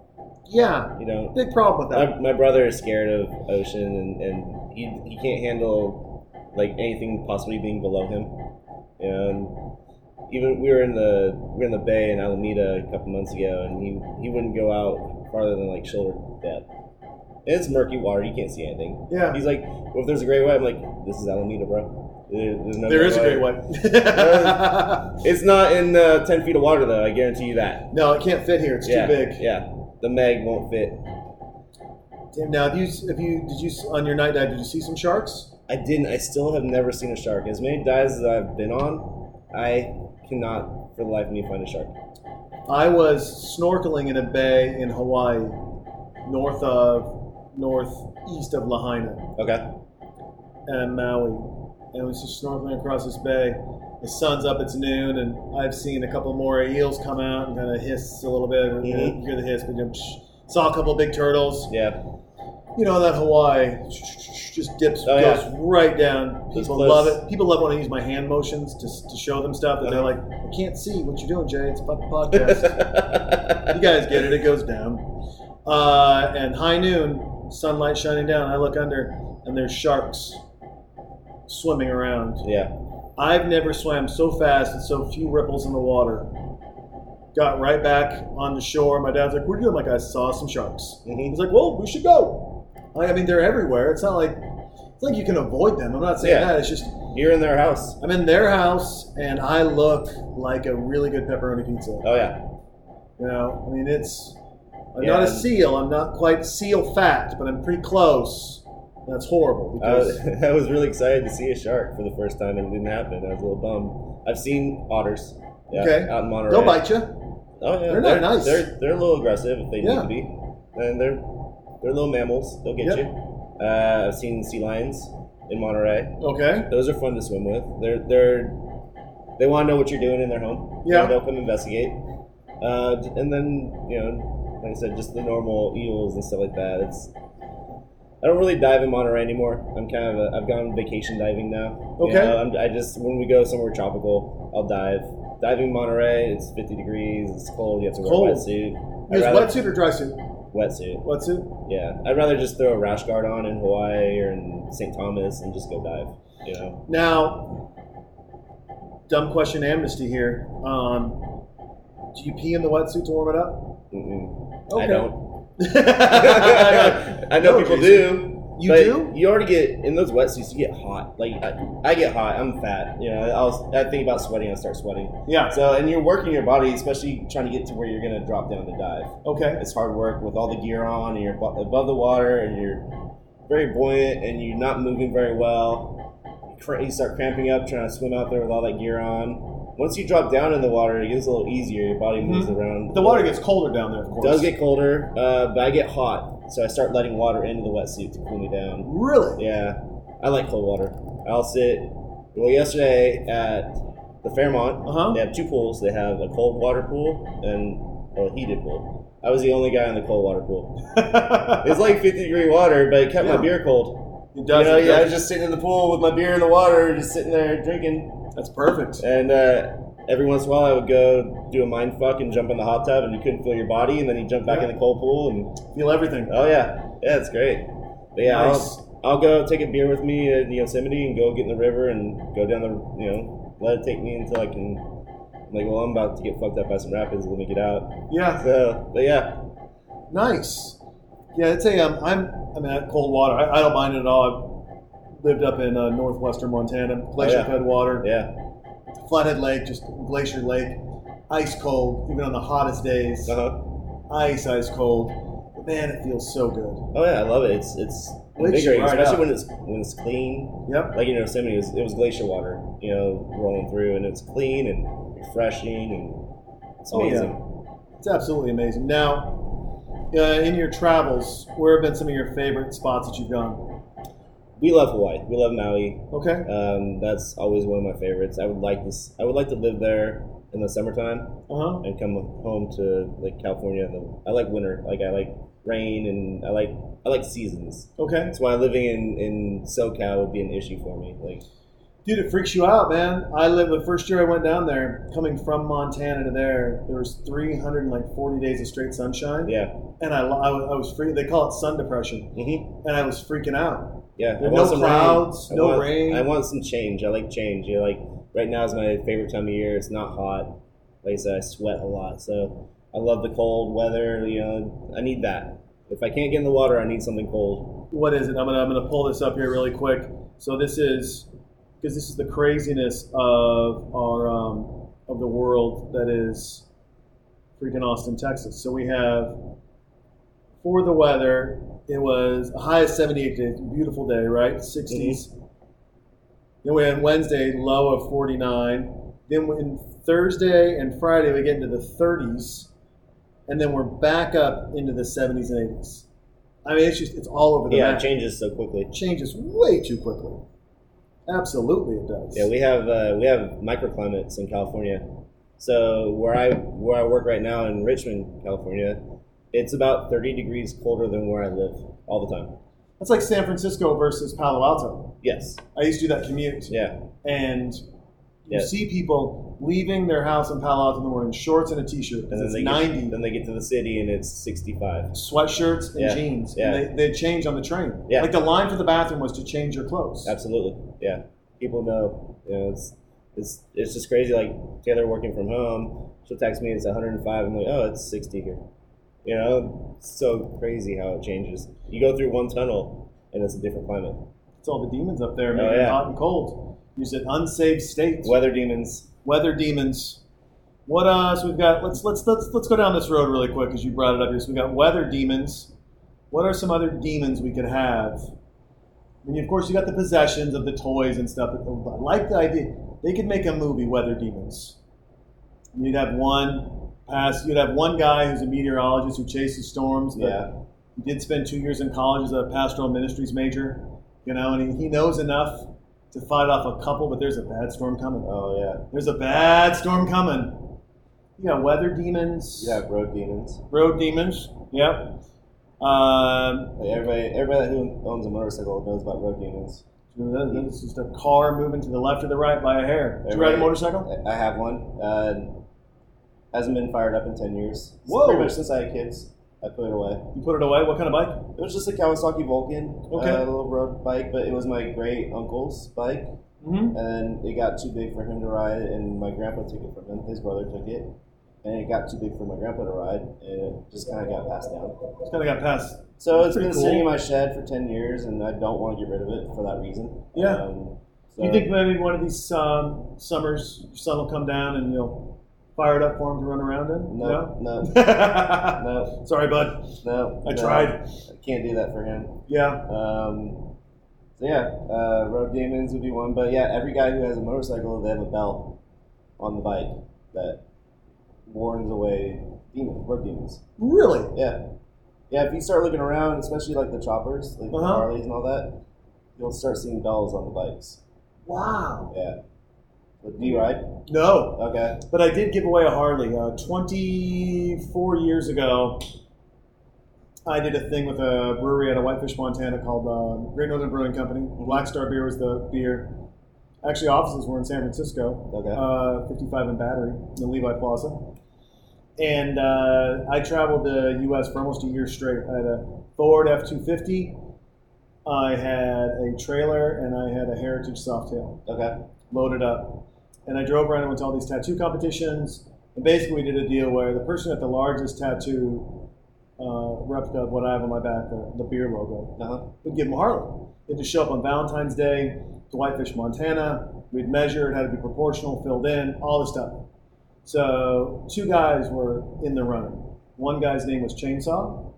Speaker 3: Yeah,
Speaker 4: you don't.
Speaker 3: big problem with that.
Speaker 4: My, my brother is scared of ocean, and, and he, he can't handle like anything possibly being below him. And even we were in the we were in the bay in Alameda a couple months ago, and he he wouldn't go out farther than like shoulder depth. And it's murky water; you can't see anything.
Speaker 3: Yeah.
Speaker 4: He's like, well, if there's a great white, I'm like, this is Alameda, bro. There- there's no
Speaker 3: There is a great
Speaker 4: white. It's not in uh, ten feet of water though. I guarantee you that.
Speaker 3: no, it can't fit here. It's
Speaker 4: yeah,
Speaker 3: too big.
Speaker 4: Yeah, the Meg won't fit.
Speaker 3: Damn, Now, have you, have you, did you on your night dive? Did you see some sharks?
Speaker 4: I didn't. I still have never seen a shark. As many dives as I've been on, I cannot, for the life of me, find a shark.
Speaker 3: I was snorkeling in a bay in Hawaii, north of, northeast of Lahaina
Speaker 4: Okay.
Speaker 3: and Maui, and I was just snorkeling across this bay. The sun's up; it's noon, and I've seen a couple more eels come out and kind of hiss a little bit.
Speaker 4: Mhm.
Speaker 3: You hear the hiss, but you saw a couple big turtles.
Speaker 4: Yeah.
Speaker 3: You know that Hawaii just dips,
Speaker 4: Oh,
Speaker 3: goes
Speaker 4: yeah.
Speaker 3: right down. People love it. People love when I use my hand motions to, to show them stuff, and they're
Speaker 4: Uh-huh.
Speaker 3: like, "I can't see what you're doing, Jay. It's a fucking podcast." you guys get it. It goes down. Uh, and high noon, sunlight shining down. I look under, and there's sharks swimming around.
Speaker 4: yeah.
Speaker 3: I've never swam so fast with so few ripples in the water. Got right back on the shore. My dad's like, "What are you doing?" I'm like, "I saw some sharks."
Speaker 4: Mhm.
Speaker 3: He's like, "Well, we should go." I I mean, they're everywhere. It's not like it's like you can avoid them. I'm not saying
Speaker 4: Yeah.
Speaker 3: that. It's just
Speaker 4: You're in their house.
Speaker 3: I'm in their house, and I look like a really good pepperoni pizza.
Speaker 4: Oh yeah.
Speaker 3: You know, I mean, it's. I'm not a
Speaker 4: Yeah.
Speaker 3: seal. I'm not quite seal fat, but I'm pretty close. That's horrible
Speaker 4: I was, I was really excited to see a shark for the first time, and it didn't happen. I was a little bummed. I've seen otters. Yeah,
Speaker 3: Okay.
Speaker 4: Out in Monterey.
Speaker 3: they'll bite you.
Speaker 4: Oh yeah.
Speaker 3: They're not nice.
Speaker 4: They're they're a little aggressive if they
Speaker 3: Yeah.
Speaker 4: need to be, and they're they're little mammals. They'll get
Speaker 3: Yep.
Speaker 4: you. Uh, I've seen sea lions. in Monterey.
Speaker 3: Okay.
Speaker 4: Those are fun to swim with. They're they're they want to know what you're doing in their home.
Speaker 3: Yeah.
Speaker 4: they'll come investigate. Uh, and then you know, like I said, just the normal eels and stuff like that. It's I don't really dive in Monterey anymore. I'm kind of a, I've gone vacation diving now. You
Speaker 3: Okay.
Speaker 4: know, I'm, I just when we go somewhere tropical, I'll dive. Diving in Monterey, it's 50 degrees. It's cold. You have to wear
Speaker 3: Cold.
Speaker 4: a wetsuit.
Speaker 3: Use
Speaker 4: I'd rather-
Speaker 3: wetsuit or dry suit?
Speaker 4: Wetsuit.
Speaker 3: Wetsuit.
Speaker 4: Yeah, I'd rather just throw a rash guard on in Hawaii or in St. Thomas and just go dive. You know.
Speaker 3: Now, dumb question amnesty here. Um, do you pee in the wetsuit to warm it up?
Speaker 4: Mm-mm.
Speaker 3: Okay.
Speaker 4: I don't. I know
Speaker 3: No,
Speaker 4: people
Speaker 3: Jason.
Speaker 4: do.
Speaker 3: You
Speaker 4: but
Speaker 3: do?
Speaker 4: You already get in those wetsuits. You get hot. Like I, I get hot. I'm fat. You know. I'll, I think about sweating. I start sweating.
Speaker 3: Yeah.
Speaker 4: So and you're working your body, especially trying to get to where you're gonna drop down to dive.
Speaker 3: Okay.
Speaker 4: It's hard work with all the gear on, and you're above the water, and you're very buoyant, and you're not moving very well. You start cramping up trying to swim out there with all that gear on. Once you drop down in the water, it gets a little easier. Your body moves around.
Speaker 3: The water gets colder down there, of
Speaker 4: It
Speaker 3: course.
Speaker 4: does get colder, uh, but I get hot, so I start letting water into the wetsuit to cool me down.
Speaker 3: Really?
Speaker 4: Yeah, I like cold water. I'll sit. Well, yesterday at the Fairmont,
Speaker 3: Uh-huh.
Speaker 4: they have two pools. They have a cold water pool and a heated pool. I was the only guy in the cold water pool. It's like 50 degree water, but it kept
Speaker 3: Yeah.
Speaker 4: my beer cold.
Speaker 3: It does.
Speaker 4: you know, yeah, I was just sitting in the pool with my beer in the water, just sitting there drinking.
Speaker 3: That's perfect.
Speaker 4: And uh, every once in a while, I would go do a mind fuck and jump in the hot tub, and you couldn't feel your body, and then you jump back in the cold pool, and
Speaker 3: Feel everything.
Speaker 4: oh yeah, yeah, it's great. But yeah,
Speaker 3: Nice.
Speaker 4: I'll, I'll go take a beer with me at Yosemite and go get in the river and go down the, you know, let it take me until I can. I'm like, well, I'm about to get fucked up by some rapids. Let me get out.
Speaker 3: Yeah.
Speaker 4: So, but yeah,
Speaker 3: Nice. Yeah, it's a. Um, I'm. I mean, cold water. I, I don't mind it at all. I've lived up in uh, northwestern Montana, glacier-fed water, Flathead Lake, just glacier lake, ice cold, even on the hottest days.
Speaker 4: uh huh.
Speaker 3: Ice, ice cold. But man, it feels so good.
Speaker 4: Oh yeah, I love it. It's it's invigorating,
Speaker 3: right
Speaker 4: especially
Speaker 3: up.
Speaker 4: when it's when it's clean.
Speaker 3: Yep.
Speaker 4: Like in Yosemite, it was, it was glacier water, you know, rolling through, and it's clean and refreshing, and it's
Speaker 3: Oh, yeah.
Speaker 4: amazing.
Speaker 3: It's absolutely amazing. Now, uh, in your travels, where have been some of your favorite spots that you've gone?
Speaker 4: We love Hawaii. We love Maui.
Speaker 3: Okay.
Speaker 4: Um, that's always one of my favorites. I would like this. I would like to live there in the summertime
Speaker 3: Uh huh.
Speaker 4: and come home to like California. in the- I like winter. Like I like rain and I like I like seasons.
Speaker 3: Okay.
Speaker 4: That's why living in in SoCal would be an issue for me. Like
Speaker 3: Dude, it freaks you out, man. I lived the first year I went down there, coming from Montana to there. There was 340 days of straight sunshine,
Speaker 4: yeah,
Speaker 3: and I, I, was- I was free. They call it sun depression,
Speaker 4: hmm
Speaker 3: and I was freaking out.
Speaker 4: yeah.
Speaker 3: There
Speaker 4: I want
Speaker 3: no
Speaker 4: some
Speaker 3: clouds,
Speaker 4: rain.
Speaker 3: no
Speaker 4: I want,
Speaker 3: rain.
Speaker 4: I want some change. I like change. You know, like right now is my favorite time of year. It's not hot. Like I said, I sweat a lot, so I love the cold weather. You know, I need that. If I can't get in the water, I need something cold.
Speaker 3: What is it? I'm gonna I'm gonna pull this up here really quick. So this is because this is the craziness of our um, of the world that is freaking Austin, Texas. So we have for the weather, it was a high of 78 days, beautiful day, right? 60s. Then we had Wednesday, low of 49. Then when Thursday and Friday, we get into the 30s, and then we're back up into the 70s and 80s. I mean, it's just it's all over the
Speaker 4: Yeah, it changes so quickly.
Speaker 3: It changes way too quickly. Absolutely, it does.
Speaker 4: Yeah, we have uh, we have microclimates in California. So where I where I work right now in Richmond, California, it's about 30 degrees colder than where I live all the time.
Speaker 3: That's like San Francisco versus Palo Alto.
Speaker 4: Yes.
Speaker 3: I used to do that commute,
Speaker 4: Yeah.
Speaker 3: and you
Speaker 4: Yeah.
Speaker 3: see people leaving their house in Palo Alto in the morning, shorts and a t-shirt,
Speaker 4: And then
Speaker 3: it's
Speaker 4: they
Speaker 3: 90.
Speaker 4: get, then they get to the city and it's 65.
Speaker 3: sweatshirts and
Speaker 4: Yeah,
Speaker 3: jeans.
Speaker 4: yeah.
Speaker 3: And they, they change on the train.
Speaker 4: Yeah.
Speaker 3: Like the line for the bathroom was to change your clothes.
Speaker 4: Absolutely. Yeah. People know. You know, it's it's it's just crazy. Like Taylor working from home, she'll text me it's 105. I'm like, oh, it's 60 here. You know, it's so crazy how it changes. You go through one tunnel and it's a different climate.
Speaker 3: It's all the demons up there
Speaker 4: Oh,
Speaker 3: making it
Speaker 4: yeah.
Speaker 3: hot and cold. You said unsaved state.
Speaker 4: Weather demons.
Speaker 3: Weather demons. What else we've got? Let's let's let's let's go down this road really quick because you brought it up here. So we've got weather demons. What are some other demons we could have? I mean, of course, you got the possessions of the toys and stuff. But I like the idea. They could make a movie, Weather Demons. You'd have one pass. You'd have one guy who's a meteorologist who chases storms. But
Speaker 4: Yeah.
Speaker 3: He did spend two years in college as a pastoral ministries major. you know, and he, he knows enough to fight off a couple, but there's a bad storm coming.
Speaker 4: Oh yeah.
Speaker 3: There's a bad storm coming. You got weather demons,
Speaker 4: You have road demons.
Speaker 3: road demons. Yep. Um,
Speaker 4: Like everybody, everybody who owns a motorcycle knows about road demons.
Speaker 3: it's just a car moving to the left or the right by a hair. Do you ride a motorcycle?
Speaker 4: I have one. Uh, hasn't been fired up in ten years.
Speaker 3: Whoa.
Speaker 4: Pretty much since I had kids, I put it away.
Speaker 3: You put it away. What kind of bike?
Speaker 4: It was just a Kawasaki Vulcan,
Speaker 3: Okay.
Speaker 4: uh, a little road bike, but it was my great uncle's bike,
Speaker 3: Mm-hmm.
Speaker 4: and it got too big for him to ride, and my grandpa took it from him. His brother took it, and it got too big for my grandpa to ride, and it just kind of got passed down.
Speaker 3: Just kind of got passed.
Speaker 4: So it's been
Speaker 3: cool.
Speaker 4: sitting in my shed for ten years, and I don't want to get rid of it for that reason.
Speaker 3: Yeah.
Speaker 4: Um, so
Speaker 3: you think maybe one of these um, summers, your son will come down and you'll fire it up for him to run around in?
Speaker 4: No, no,
Speaker 3: No.
Speaker 4: no,
Speaker 3: Sorry, bud.
Speaker 4: no.
Speaker 3: I
Speaker 4: no.
Speaker 3: tried.
Speaker 4: I can't do that for him.
Speaker 3: Yeah.
Speaker 4: Um, so yeah, uh, road demons would be one, but yeah, every guy who has a motorcycle, they have a bell on the bike that warns away demons, road demons.
Speaker 3: Really?
Speaker 4: Yeah, yeah. If you start looking around, especially like the choppers, like the
Speaker 3: Uh-huh.
Speaker 4: Harleys and all that, you'll start seeing bells on the bikes.
Speaker 3: Wow.
Speaker 4: Yeah. Do you ride?
Speaker 3: No.
Speaker 4: Okay.
Speaker 3: But I did give away a Harley. Uh, 24 years ago, I did a thing with a brewery out of Whitefish, Montana called uh, Great Northern Brewing Company. Black Star Beer was the beer. Actually, offices were in San Francisco,
Speaker 4: Okay.
Speaker 3: uh, 55 in Battery, in the Levi Plaza. And uh, I traveled the U.S. for almost a year straight. I had a Ford F-250. I had a trailer, and I had a Heritage Softail
Speaker 4: Okay.
Speaker 3: loaded up. And I drove around and went to all these tattoo competitions. And basically, we did a deal where the person at the largest tattoo uh, replica of what I have on my back, the, the beer logo,
Speaker 4: Uh huh.
Speaker 3: would give them Harley. They'd just show up on Valentine's Day to Whitefish, Montana. We'd measure it, had to be proportional, filled in, all the stuff. So, two guys were in the running. One guy's name was Chainsaw.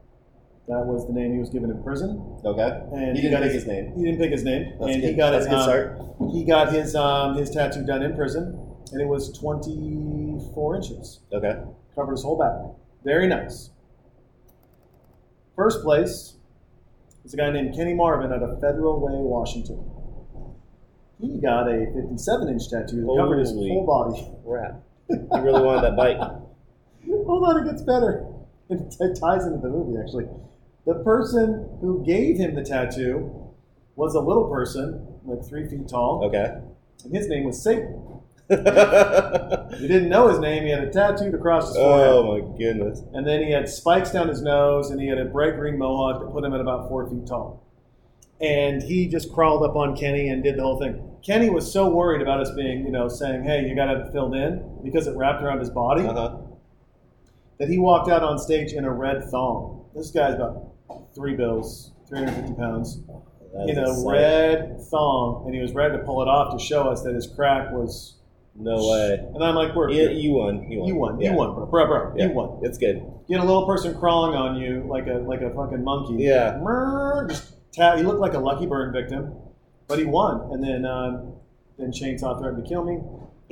Speaker 3: That was the name he was given in prison.
Speaker 4: Okay.
Speaker 3: And
Speaker 4: He didn't
Speaker 3: got
Speaker 4: pick his name.
Speaker 3: He didn't pick his name,
Speaker 4: That's
Speaker 3: and
Speaker 4: good.
Speaker 3: he got
Speaker 4: That's
Speaker 3: his
Speaker 4: good
Speaker 3: um, he got his um, his tattoo done in prison, and it was 24 inches.
Speaker 4: Okay.
Speaker 3: Covered his whole back. Very nice. First place is a guy named Kenny Marvin out of Federal Way, Washington. He got a 57 inch tattoo that covered his whole body.
Speaker 4: Crap. He really wanted that bite.
Speaker 3: Hold on, it gets better. It ties into the movie, actually. The person who gave him the tattoo was a little person, like three feet tall,
Speaker 4: Okay.
Speaker 3: and his name was Satan. He didn't know his name. He had a tattooed across his forehead.
Speaker 4: Oh my goodness.
Speaker 3: And then he had spikes down his nose, and he had a bright green mohawk that put him at about four feet tall. And he just crawled up on Kenny and did the whole thing. Kenny was so worried about us being, you know, saying, hey, you got to have it filled in because it wrapped around his body
Speaker 4: Uh huh.
Speaker 3: that he walked out on stage in a red thong. This guy's about three bills, 350 pounds, in a red thong, and he was ready to pull it off to show us that his crack was.
Speaker 4: No way.
Speaker 3: And I'm like, we're
Speaker 4: You, you won. You won.
Speaker 3: you won,
Speaker 4: Yeah.
Speaker 3: you won, bro, bro, bro,
Speaker 4: Yeah.
Speaker 3: you won.
Speaker 4: It's good.
Speaker 3: Get a little person crawling on you like a like a fucking monkey.
Speaker 4: Yeah.
Speaker 3: Just tap. He looked like a lucky burn victim, but he won. And then um, then Chainsaw threatened to kill me.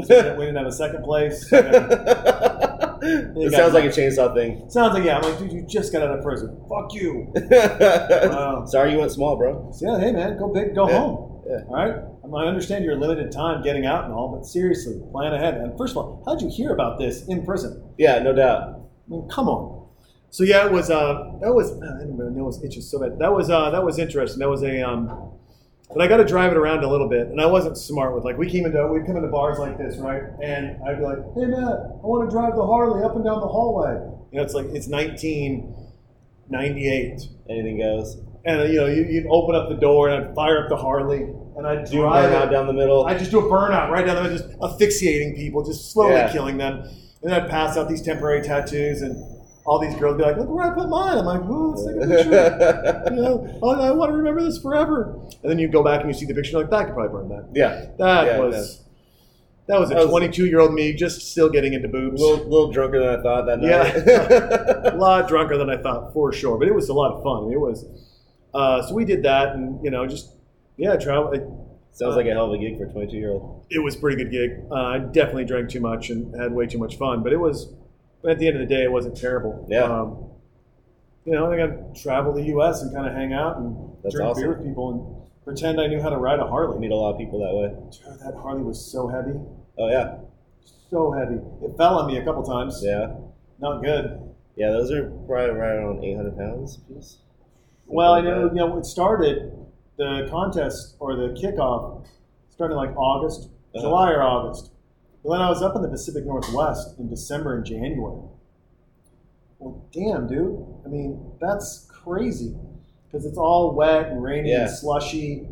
Speaker 3: So we didn't have a second place.
Speaker 4: it sounds like a chainsaw thing.
Speaker 3: Sounds like yeah. I'm like, dude, you just got out of prison. Fuck you. Wow.
Speaker 4: Sorry you went small, bro.
Speaker 3: Yeah, hey man, go big, go
Speaker 4: Yeah.
Speaker 3: home.
Speaker 4: Yeah.
Speaker 3: All right. I understand your limited time getting out and all, but seriously, plan ahead. And first of all, how'd you hear about this in prison?
Speaker 4: Yeah, no doubt.
Speaker 3: I mean, come on. So yeah, it was. Uh, that was. Uh, I didn't know it was itches so bad. That was. Uh, that was interesting. That was a. Um, but I got to drive it around a little bit, and I wasn't smart with like we came into we'd come into bars like this, right? And I'd be like, "Hey Matt, I want to drive the Harley up and down the hallway." You know, it's like it's 1998,
Speaker 4: Anything goes.
Speaker 3: and uh, you know, you, you'd open up the door and I'd fire up the Harley, and I'd
Speaker 4: Do
Speaker 3: drive
Speaker 4: burn
Speaker 3: it.
Speaker 4: down the middle?
Speaker 3: I just do a burnout right down the middle, just asphyxiating people, just slowly
Speaker 4: Yeah.
Speaker 3: killing them. And then I'd pass out these temporary tattoos, and all these girls be like, "Look where I put mine." I'm like, "Ooh, let's take a picture." you know, oh, I want to remember this forever. And then you go back and you see the picture, you're like, "That could probably burn that."
Speaker 4: yeah.
Speaker 3: That
Speaker 4: Yeah,
Speaker 3: was that was a 22 year old me just still getting into
Speaker 4: A
Speaker 3: boobs.
Speaker 4: little, little drunker than I thought that night. Yeah.
Speaker 3: a lot drunker than I thought for sure, but it was a lot of fun. It was. Uh, so we did that, and you know, just yeah, travel.
Speaker 4: Sounds like a hell of a gig for a 22 year old.
Speaker 3: it was a pretty good gig. Uh, I definitely drank too much and had way too much fun, but it was. But at the end of the day, it wasn't terrible.
Speaker 4: Yeah.
Speaker 3: Um, you know, I got to travel the U.S. and kind of hang out and
Speaker 4: That's
Speaker 3: drink
Speaker 4: awesome.
Speaker 3: beer with people, and pretend I knew how to ride a Harley.
Speaker 4: meet a lot of people that way.
Speaker 3: Dude, that Harley was so heavy,
Speaker 4: Oh yeah,
Speaker 3: so heavy. It fell on me a couple times.
Speaker 4: yeah,
Speaker 3: Not good.
Speaker 4: yeah. Those are probably right around 800 pounds a piece.
Speaker 3: Well, I know
Speaker 4: like
Speaker 3: you know it started the contest or the kickoff started like August,
Speaker 4: Uh-huh.
Speaker 3: July or August. Then I was up in the Pacific Northwest in December and January. Well, damn, dude. I mean, that's crazy because it's all wet and rainy
Speaker 4: Yeah.
Speaker 3: and slushy,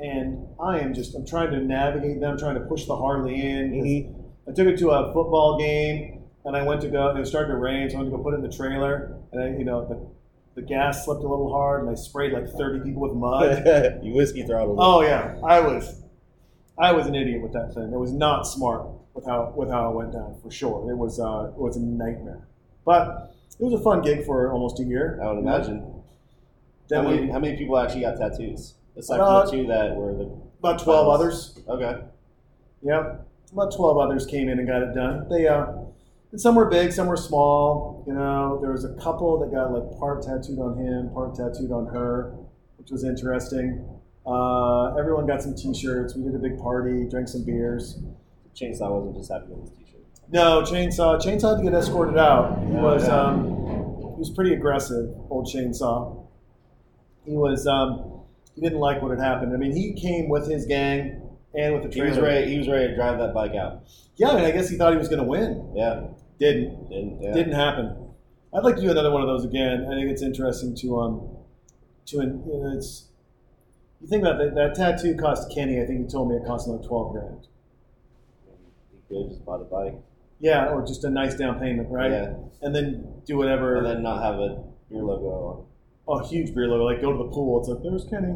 Speaker 3: and I am just I'm trying to navigate them, trying to push the Harley in.
Speaker 4: Mhm.
Speaker 3: I took it to a football game, and I went to go. and It was starting to rain, so I went to go put it in the trailer, and I, you know, the, the gas slipped a little hard, and I sprayed like 30 people with mud.
Speaker 4: you whiskey throttled.
Speaker 3: oh yeah, I was, I was an idiot with that thing. It was not smart with how with how it went down for sure. It was uh, it was a nightmare, but it was a fun gig for almost a year.
Speaker 4: I would imagine.
Speaker 3: Then
Speaker 4: how,
Speaker 3: we
Speaker 4: many, how many people actually got tattoos? Aside
Speaker 3: About-
Speaker 4: from the two that were the
Speaker 3: about 12 others.
Speaker 4: okay.
Speaker 3: Yeah, about 12 others came in and got it done. They, uh, and some were big, some were small. You know, there was a couple that got like part tattooed on him, part tattooed on her, which was interesting. Uh, everyone got some T-shirts. We did a big party, drank some beers.
Speaker 4: Chainsaw wasn't just happy with his t-shirt.
Speaker 3: No, Chainsaw. Chainsaw had to get escorted out. He was um, he was pretty aggressive, old Chainsaw. He was um, he didn't like what had happened. I mean, he came with his gang and with the
Speaker 4: He was ready. He was ready to drive that bike out.
Speaker 3: Yeah, I mean, I guess he thought he was going to win.
Speaker 4: Yeah.
Speaker 3: Didn't.
Speaker 4: Didn't. Yeah.
Speaker 3: Didn't happen. I'd like to do another one of those again. I think it's interesting to um to you know it's you think about that that tattoo cost Kenny. I think he told me it cost him like twelve grand.
Speaker 4: Have just bought a bike.
Speaker 3: Yeah, or just a nice down payment, right?
Speaker 4: Yeah.
Speaker 3: And then do whatever.
Speaker 4: And then not have a beer logo on.
Speaker 3: oh, huge beer logo. Like go to the pool. It's like there's Kenny.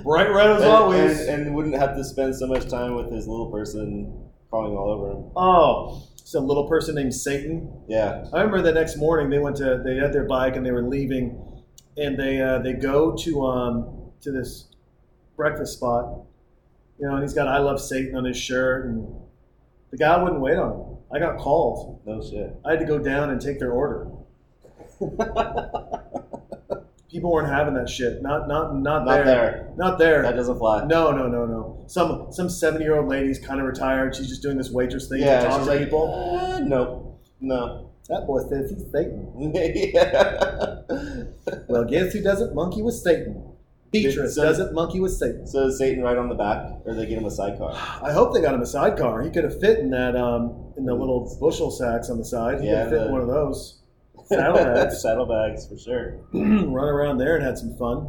Speaker 3: Bright red as
Speaker 4: and,
Speaker 3: always.
Speaker 4: and, and wouldn't have to spend so much time with his little person crawling all over him.
Speaker 3: oh, it's a little person named Satan.
Speaker 4: Yeah.
Speaker 3: I remember the next morning they went to they had their bike and they were leaving, and they uh, they go to um to this breakfast spot, you know, and he's got I love Satan on his shirt, and the guy wouldn't wait on him. I got called.
Speaker 4: No shit.
Speaker 3: I had to go down and take their order. People weren't having that shit. Not not not,
Speaker 4: Not
Speaker 3: there.
Speaker 4: there.
Speaker 3: Not there.
Speaker 4: That doesn't fly.
Speaker 3: No, no, no, no. Some some seventy year old lady's kind of retired. She's just doing this waitress thing
Speaker 4: Yeah.
Speaker 3: to talk
Speaker 4: She's
Speaker 3: to
Speaker 4: like,
Speaker 3: people.
Speaker 4: "Uh, no. No.
Speaker 3: That boy says he's Satan.
Speaker 4: yeah.
Speaker 3: Well, guess who doesn't monkey with Satan? Beatrice
Speaker 4: So-
Speaker 3: doesn't monkey with Satan.
Speaker 4: So is Satan right on the back, or they get him a sidecar?
Speaker 3: I hope they got him a sidecar. He could have fit in that um in the little bushel sacks on the side. He
Speaker 4: Yeah,
Speaker 3: could have fit in one of those. Saddlebags.
Speaker 4: Saddlebags for sure.
Speaker 3: Run around there and had some fun.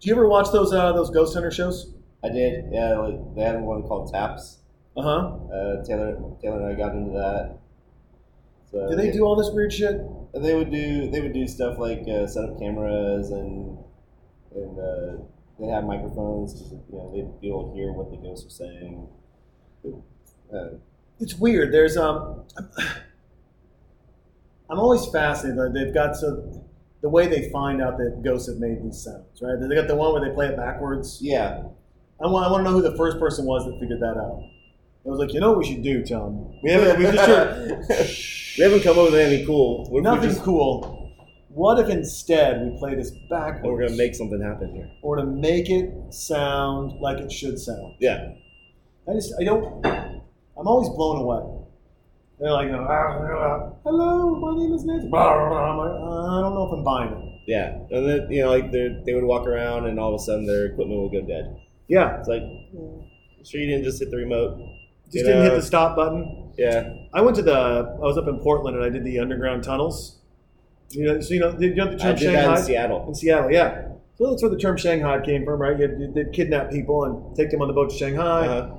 Speaker 3: Do you ever watch those uh, those ghost hunter shows?
Speaker 4: I did. Yeah, like they had one called Taps.
Speaker 3: Uh huh.
Speaker 4: Uh, Taylor, Taylor and I got into that. So
Speaker 3: Do they do all this weird shit?
Speaker 4: They would do. They would do stuff like uh, set up cameras and and uh, they have microphones. You know, they'd be able to hear what the ghosts are saying. Uh,
Speaker 3: It's weird. There's um, I'm always fascinated. They've got so the way they find out that ghosts have made these sounds, right? They got the one where they play it backwards.
Speaker 4: yeah,
Speaker 3: I want, I want to know who the first person was that figured that out. I was like, you know what we should do, Tom? We haven't, we just
Speaker 4: we haven't come up with anything cool. What if we
Speaker 3: nothing
Speaker 4: just-
Speaker 3: cool. What if instead we play this backwards?
Speaker 4: We're gonna make something happen here.
Speaker 3: or to make it sound like it should sound.
Speaker 4: Yeah,
Speaker 3: I just, I don't, I'm always blown away. They're like, know, "Ah, ah, hello, my name is Nancy. Blah, blah, blah. I'm like, uh, I don't know if I'm buying it.
Speaker 4: yeah. And then you know, like they they would walk around, and all of a sudden their equipment would go dead.
Speaker 3: Yeah,
Speaker 4: It's like, sure you didn't just hit the remote.
Speaker 3: just
Speaker 4: You
Speaker 3: didn't hit the stop button.
Speaker 4: Yeah,
Speaker 3: I went to the, I was up in Portland and I did the underground tunnels. You know, so you know, you know the
Speaker 4: I
Speaker 3: term
Speaker 4: did that
Speaker 3: Shanghai?
Speaker 4: in Seattle.
Speaker 3: In Seattle, yeah. So that's where the term Shanghai came from, right? You, did kidnap people and take them on the boat to Shanghai.
Speaker 4: Uh-huh.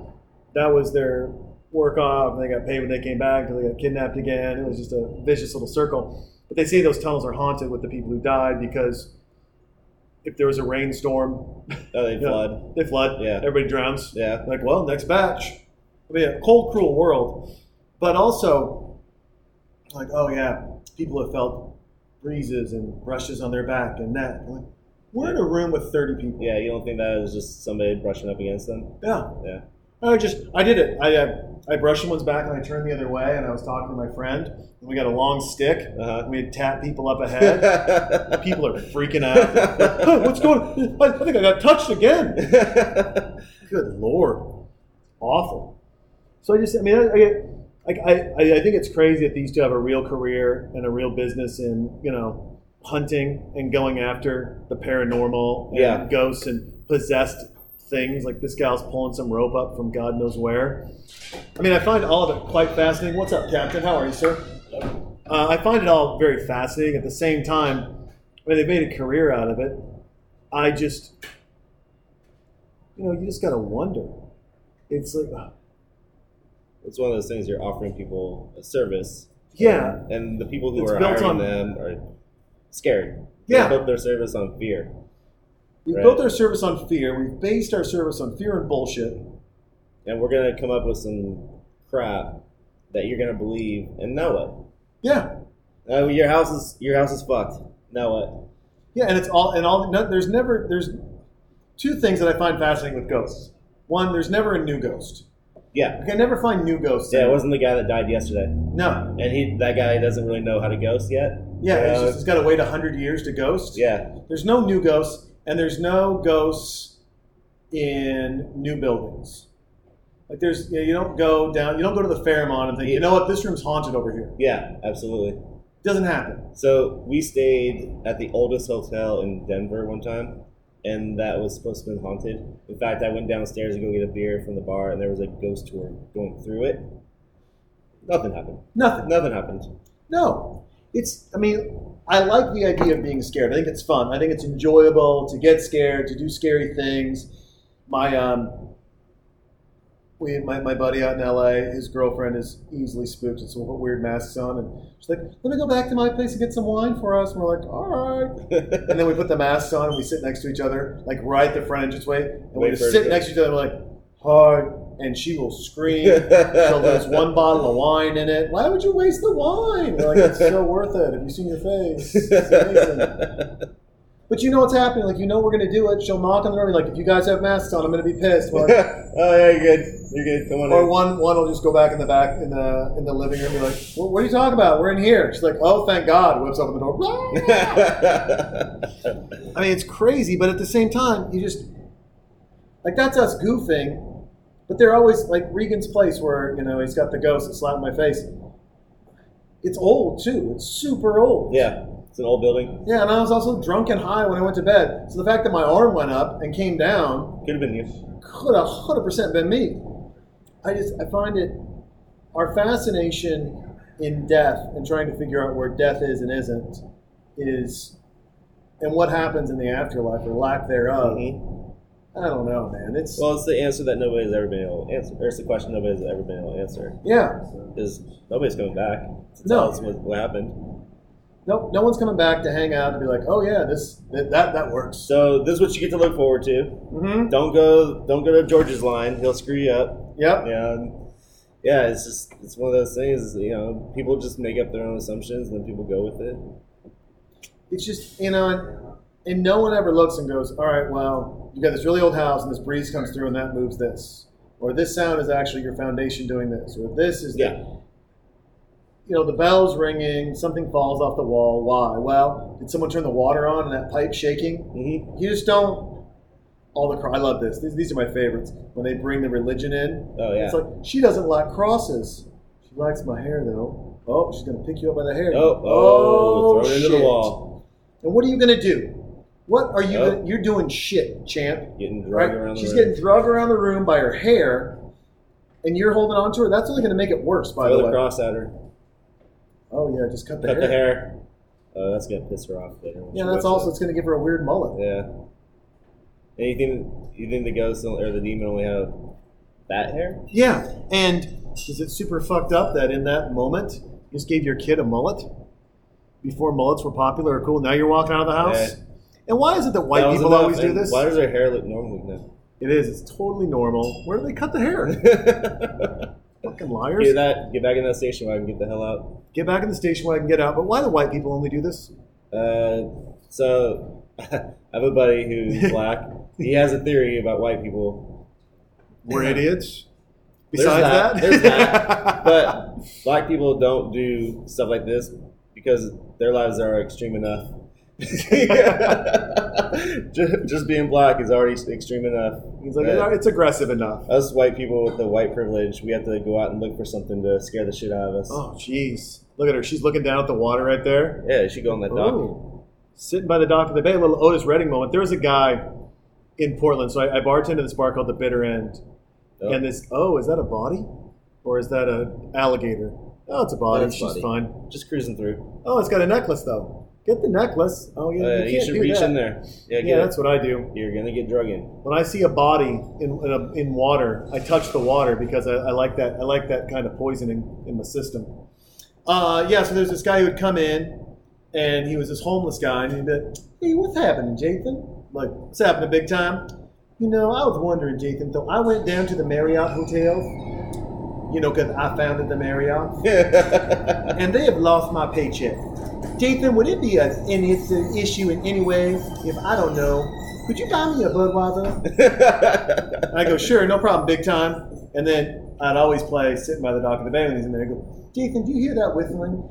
Speaker 3: That was their work off. and They got paid when they came back until they got kidnapped again. It was just a vicious little circle. But they say those tunnels are haunted with the people who died because if there was a rainstorm,
Speaker 4: Oh, they flood.
Speaker 3: they flood.
Speaker 4: Yeah.
Speaker 3: Everybody drowns.
Speaker 4: Yeah,
Speaker 3: Like, well, next batch. I mean, a cold, cruel world. But also, like, oh yeah, people have felt breezes and brushes on their back and neck. Like, we're in a room with 30 people.
Speaker 4: yeah. You don't think that was just somebody brushing up against them?
Speaker 3: Yeah.
Speaker 4: Yeah.
Speaker 3: I just I did it. I uh, I brushed someone's back and I turned the other way and I was talking to my friend and we got a long stick
Speaker 4: Uh-huh.
Speaker 3: we'd tap people up ahead. people are freaking out. Huh, what's going? I, I think I got touched again. Good lord, awful. So I just, I mean, I, I get, like, I, I, think it's crazy that these two have a real career and a real business in, you know, hunting and going after the paranormal and
Speaker 4: Yeah.
Speaker 3: ghosts and possessed things. Like this gal's pulling some rope up from God knows where. I mean, I find all of it quite fascinating. What's up, Captain? How are you, sir? Uh, I find it all very fascinating. At the same time, I mean, they made a career out of it. I just, you know, you just gotta wonder. It's like,
Speaker 4: it's one of those things you're offering people a service,
Speaker 3: yeah,
Speaker 4: and the people who
Speaker 3: It's
Speaker 4: are hiring
Speaker 3: on-
Speaker 4: them are scared.
Speaker 3: Yeah.
Speaker 4: they built their service on fear.
Speaker 3: we've
Speaker 4: Right.
Speaker 3: built our service on fear. We've based our service on fear and bullshit.
Speaker 4: and we're gonna come up with some crap that you're gonna believe. And now what?
Speaker 3: Yeah,
Speaker 4: Uh, your house is your house is fucked. Now what?
Speaker 3: yeah, and it's all and all. No, there's never there's two things that I find fascinating with ghosts. One, there's never a new ghost.
Speaker 4: Yeah,
Speaker 3: I can never find new ghosts.
Speaker 4: yeah. It wasn't the guy that died yesterday,
Speaker 3: No.
Speaker 4: and he that guy doesn't really know how to ghost yet.
Speaker 3: Yeah, it's, just, it's got to wait hundred years to ghost.
Speaker 4: yeah,
Speaker 3: There's no new ghosts, and there's no ghosts in new buildings. Like there's, you, know, you don't go down, you don't go to the Fairmont and think, you know what, this room's haunted over here.
Speaker 4: yeah, absolutely.
Speaker 3: Doesn't happen.
Speaker 4: So we stayed at the oldest hotel in Denver one time, and that was supposed to be haunted. In fact, I went downstairs to go get a beer from the bar, and there was a ghost tour going through it. Nothing happened.
Speaker 3: Nothing.
Speaker 4: Nothing happened.
Speaker 3: No. It's, I mean, I like the idea of being scared. I think it's fun. I think it's enjoyable to get scared, to do scary things. My, um, we, my, my buddy out in LA, his girlfriend is easily spooked, and so we'll put weird masks on. And she's like, let me go back to my place and get some wine for us. And we're like, all right. And then we put the masks on and we sit next to each other, like right at the front entranceway. And we
Speaker 4: Wait
Speaker 3: just
Speaker 4: for
Speaker 3: sit next to each other and we're like, hi. And she will scream. She'll lose one bottle of wine in it. Why would you waste the wine? We're like, it's so worth it. Have you seen your face? But you know what's happening. Like, you know we're going to do it. She'll knock on the door and be like, if you guys have masks on, I'm going to be pissed.
Speaker 4: Oh yeah, you're good. You're good. Come on.
Speaker 3: or
Speaker 4: in.
Speaker 3: one one will just go back in the back in the in the living room and be like, what, what are you talking about? We're in here. She's like, oh, thank God. Whips open the door. I mean, it's crazy, but at the same time, you just like that's us goofing. But they're always like Regan's place, where you know he's got the ghost that slapped my face. It's old too. It's super old.
Speaker 4: yeah, it's an old building.
Speaker 3: Yeah, and I was also drunk and high when I went to bed. So the fact that my arm went up and came down
Speaker 4: Could have been you.
Speaker 3: could have hundred percent been me. I just I find it our fascination in death and trying to figure out where death is and isn't is and what happens in the afterlife or lack thereof.
Speaker 4: Mhm.
Speaker 3: I don't know, man. It's
Speaker 4: Well, it's the answer that nobody's ever been able to answer. Or it's the question nobody's ever been able to answer.
Speaker 3: yeah.
Speaker 4: Is nobody's coming back to
Speaker 3: No.
Speaker 4: tell us what, what happened.
Speaker 3: No, no one's coming back to hang out and be like, oh yeah, this that that, that works.
Speaker 4: So this is what you get to look forward to.
Speaker 3: Mm-hmm.
Speaker 4: Don't go, don't go to George's line. He'll screw you up.
Speaker 3: Yep.
Speaker 4: Yeah, yeah. It's just it's one of those things. You know, people just make up their own assumptions, and then people go with it.
Speaker 3: It's just you know, and, no one ever looks and goes, all right, well, you got this really old house and this breeze comes through and that moves this, or this sound is actually your foundation doing this, or this is the-
Speaker 4: Yeah.
Speaker 3: You know, the bell's ringing, something falls off the wall. Why? Well, did someone turn the water on and that pipe shaking?
Speaker 4: hmm
Speaker 3: You just don't. All the I love this. These, these are my favorites when they bring the religion in.
Speaker 4: Oh yeah.
Speaker 3: It's like she doesn't like crosses. She likes my hair though. Oh, she's gonna pick you up by the hair.
Speaker 4: oh, oh, throw it into the wall.
Speaker 3: And what are you gonna do? What are you?
Speaker 4: Oh.
Speaker 3: Gonna, you're doing shit, champ.
Speaker 4: Getting
Speaker 3: Right?
Speaker 4: dragged around the
Speaker 3: She's
Speaker 4: room.
Speaker 3: getting drugged around the room by her hair, and you're holding on to her. That's only gonna make it worse. By
Speaker 4: Throw
Speaker 3: the
Speaker 4: the
Speaker 3: way.
Speaker 4: cross at her.
Speaker 3: Oh yeah, just cut the hair.
Speaker 4: Cut
Speaker 3: hair.
Speaker 4: the hair. Oh, that's gonna piss her off later.
Speaker 3: Yeah, that's also it's gonna give her a weird mullet.
Speaker 4: Yeah. Anything you think the ghost or the demon only have that hair?
Speaker 3: Yeah, and is it super fucked up that in that moment you just gave your kid a mullet before mullets were popular or cool? Now you're walking out of the house.
Speaker 4: Yeah.
Speaker 3: And why is it that white
Speaker 4: That
Speaker 3: people always do this?
Speaker 4: Why does her hair look normal then?
Speaker 3: It is. It's totally normal. Where do they cut the hair? Fucking liars.
Speaker 4: get that. Get back in that station wagon. Get the hell out.
Speaker 3: Get back in the station where I can get out. But why do white people only do this?
Speaker 4: Uh, so I have a buddy who's black. he has a theory about white people.
Speaker 3: We're idiots. Besides
Speaker 4: that,
Speaker 3: that,
Speaker 4: there's that. But black people don't do stuff like this because their lives are extreme enough. just, just being black is already extreme enough.
Speaker 3: he's like, it's aggressive enough.
Speaker 4: us white people with the white privilege, we have to go out and look for something to scare the shit out of us.
Speaker 3: Oh, jeez. Look at her. She's looking down at the water right there.
Speaker 4: Yeah, she going that dock.
Speaker 3: Ooh. Sitting by the dock of the bay, a little Otis Redding moment. There was a guy in Portland. So I, I bartended this bar called the Bitter End.
Speaker 4: Oh.
Speaker 3: And this, oh, is that a body? Or is that a alligator? Oh, it's a body.
Speaker 4: That's
Speaker 3: She's
Speaker 4: body.
Speaker 3: fine.
Speaker 4: Just cruising through.
Speaker 3: Oh, it's got a necklace, though. Get the necklace. Oh, yeah.
Speaker 4: Uh,
Speaker 3: you,
Speaker 4: you should reach
Speaker 3: that.
Speaker 4: in there. Yeah,
Speaker 3: Yeah,
Speaker 4: it.
Speaker 3: that's what I do.
Speaker 4: You're gonna get drug in.
Speaker 3: When I see a body in in, a, in water, I touch the water because I, I like that. I like that kind of poisoning in my system. Uh, yeah. So there's this guy who would come in, and he was this homeless guy, and he'd be like, "Hey, what's happening, Jathan? Like, what's happening, big time? You know, I was wondering, Jathan. Though I went down to the Marriott hotels, you know, because I founded the Marriott, and they have lost my paycheck. Jathan, would it be a, an issue- issue in any way if I don't know? Could you buy me a Budweiser? I go, sure, no problem, big time. And then I'd always play sitting by the dock of the bay when he's in there. Go, Jason, do you hear that whistling?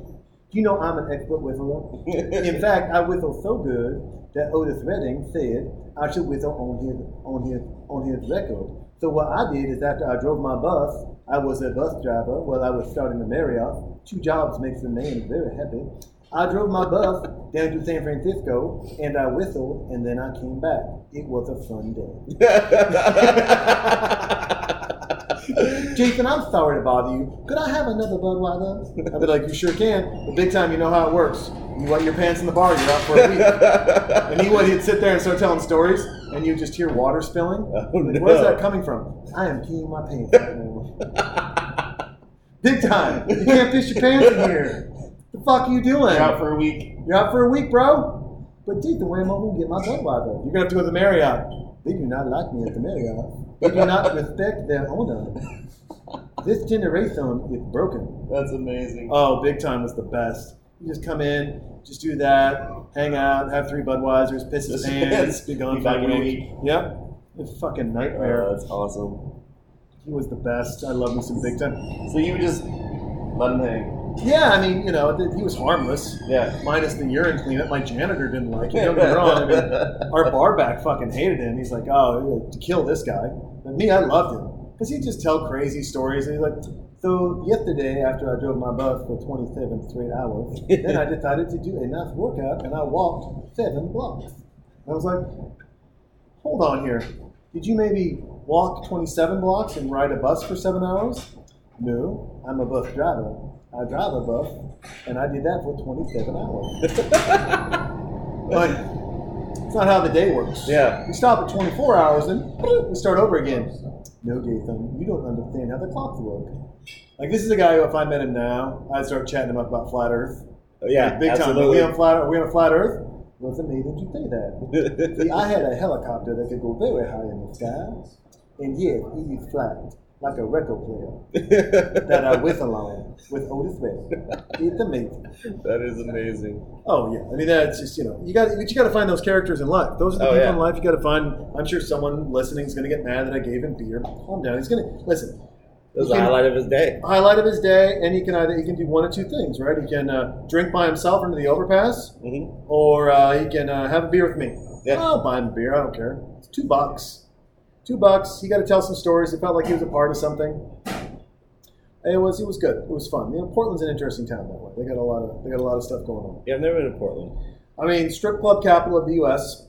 Speaker 3: Do you know I'm an expert whistler? in fact, I whistle so good that Otis Redding said I should whistle on his on his on his record. So what I did is after I drove my bus, I was a bus driver while I was starting the Marriott. Two jobs makes a man very happy. I drove my bus down to San Francisco and I whistled and then I came back. It was a fun day. Jason, I'm sorry to bother you. Could I have another Budweiser? I'd be like, you sure can. But big time, you know how it works. You wet your pants in the bar, you're out for a week. and he would, he'd sit there and start telling stories, and you'd just hear water spilling.
Speaker 4: Oh,
Speaker 3: Like, Where's that coming from? I am peeing my pants big time. You can't piss your pants in here. The fuck are you doing?
Speaker 5: You're out for a week.
Speaker 3: You're out for a week, bro. But Jason, the way I'm going to get my Budweiser? You're going to have to go to the Marriott. They do not like me at the Marriott. They do not respect their owner. This generation is broken.
Speaker 5: That's amazing.
Speaker 3: Oh, big time was the best. You just come in, just do that, hang out, have three Budweisers, piss his pants, be gone for
Speaker 5: back
Speaker 3: a week. Yep. It's a fucking nightmare.
Speaker 4: Oh, that's awesome.
Speaker 3: he was the best. I love me some big time.
Speaker 5: So you would just let him hang.
Speaker 3: Yeah, I mean, you know, th- he was harmless.
Speaker 5: Yeah.
Speaker 3: Minus the urine cleanup, my janitor didn't like it. Don't get me wrong. I mean, our bar back fucking hated him. He's like, oh, to kill this guy. And me, I loved him because he'd just tell crazy stories. And he's like, so yesterday, after I drove my bus for 27 straight hours, then I decided to do a nice workout and I walked seven blocks. I was like, hold on here. Did you maybe walk 27 blocks and ride a bus for seven hours? No, I'm a bus driver. I drive a bus, and I did that for 27 hours. but it's not how the day works.
Speaker 4: Yeah.
Speaker 3: We stop at 24 hours and we start over again. No, Jason, you don't understand how the clocks work. Like this is a guy who, if I met him now, I'd start chatting him up about flat Earth.
Speaker 4: Oh, yeah,
Speaker 3: Like, big time. Are we on flat? Are we on flat Earth? Well, it's amazing you say that. See, I had a helicopter that could go very high in the sky, and yes, it is flat like a record player that I whistle on with Otis Redding. It's amazing.
Speaker 4: that is amazing.
Speaker 3: Oh yeah, I mean that's just you know you got you got to find those characters in life. Those are the
Speaker 4: Oh,
Speaker 3: people
Speaker 4: yeah.
Speaker 3: in life you got to find. I'm sure someone listening is going to get mad that I gave him beer. Calm down. He's going to listen.
Speaker 4: Was the highlight of his day.
Speaker 3: Highlight of his day, and he can either he can do one of two things, right? He can uh, drink by himself under the overpass,
Speaker 4: hmm
Speaker 3: or uh, he can uh, have a beer with me.
Speaker 4: Yeah.
Speaker 3: I'll buy him a beer. I don't care. It's two bucks. Two bucks. He got to tell some stories. It felt like he was a part of something. It was it was good. It was fun. You know, Portland's an interesting town that way. They got a lot of they got a lot of stuff going on.
Speaker 4: Yeah, I've never been to Portland.
Speaker 3: I mean, strip club capital of the U.S.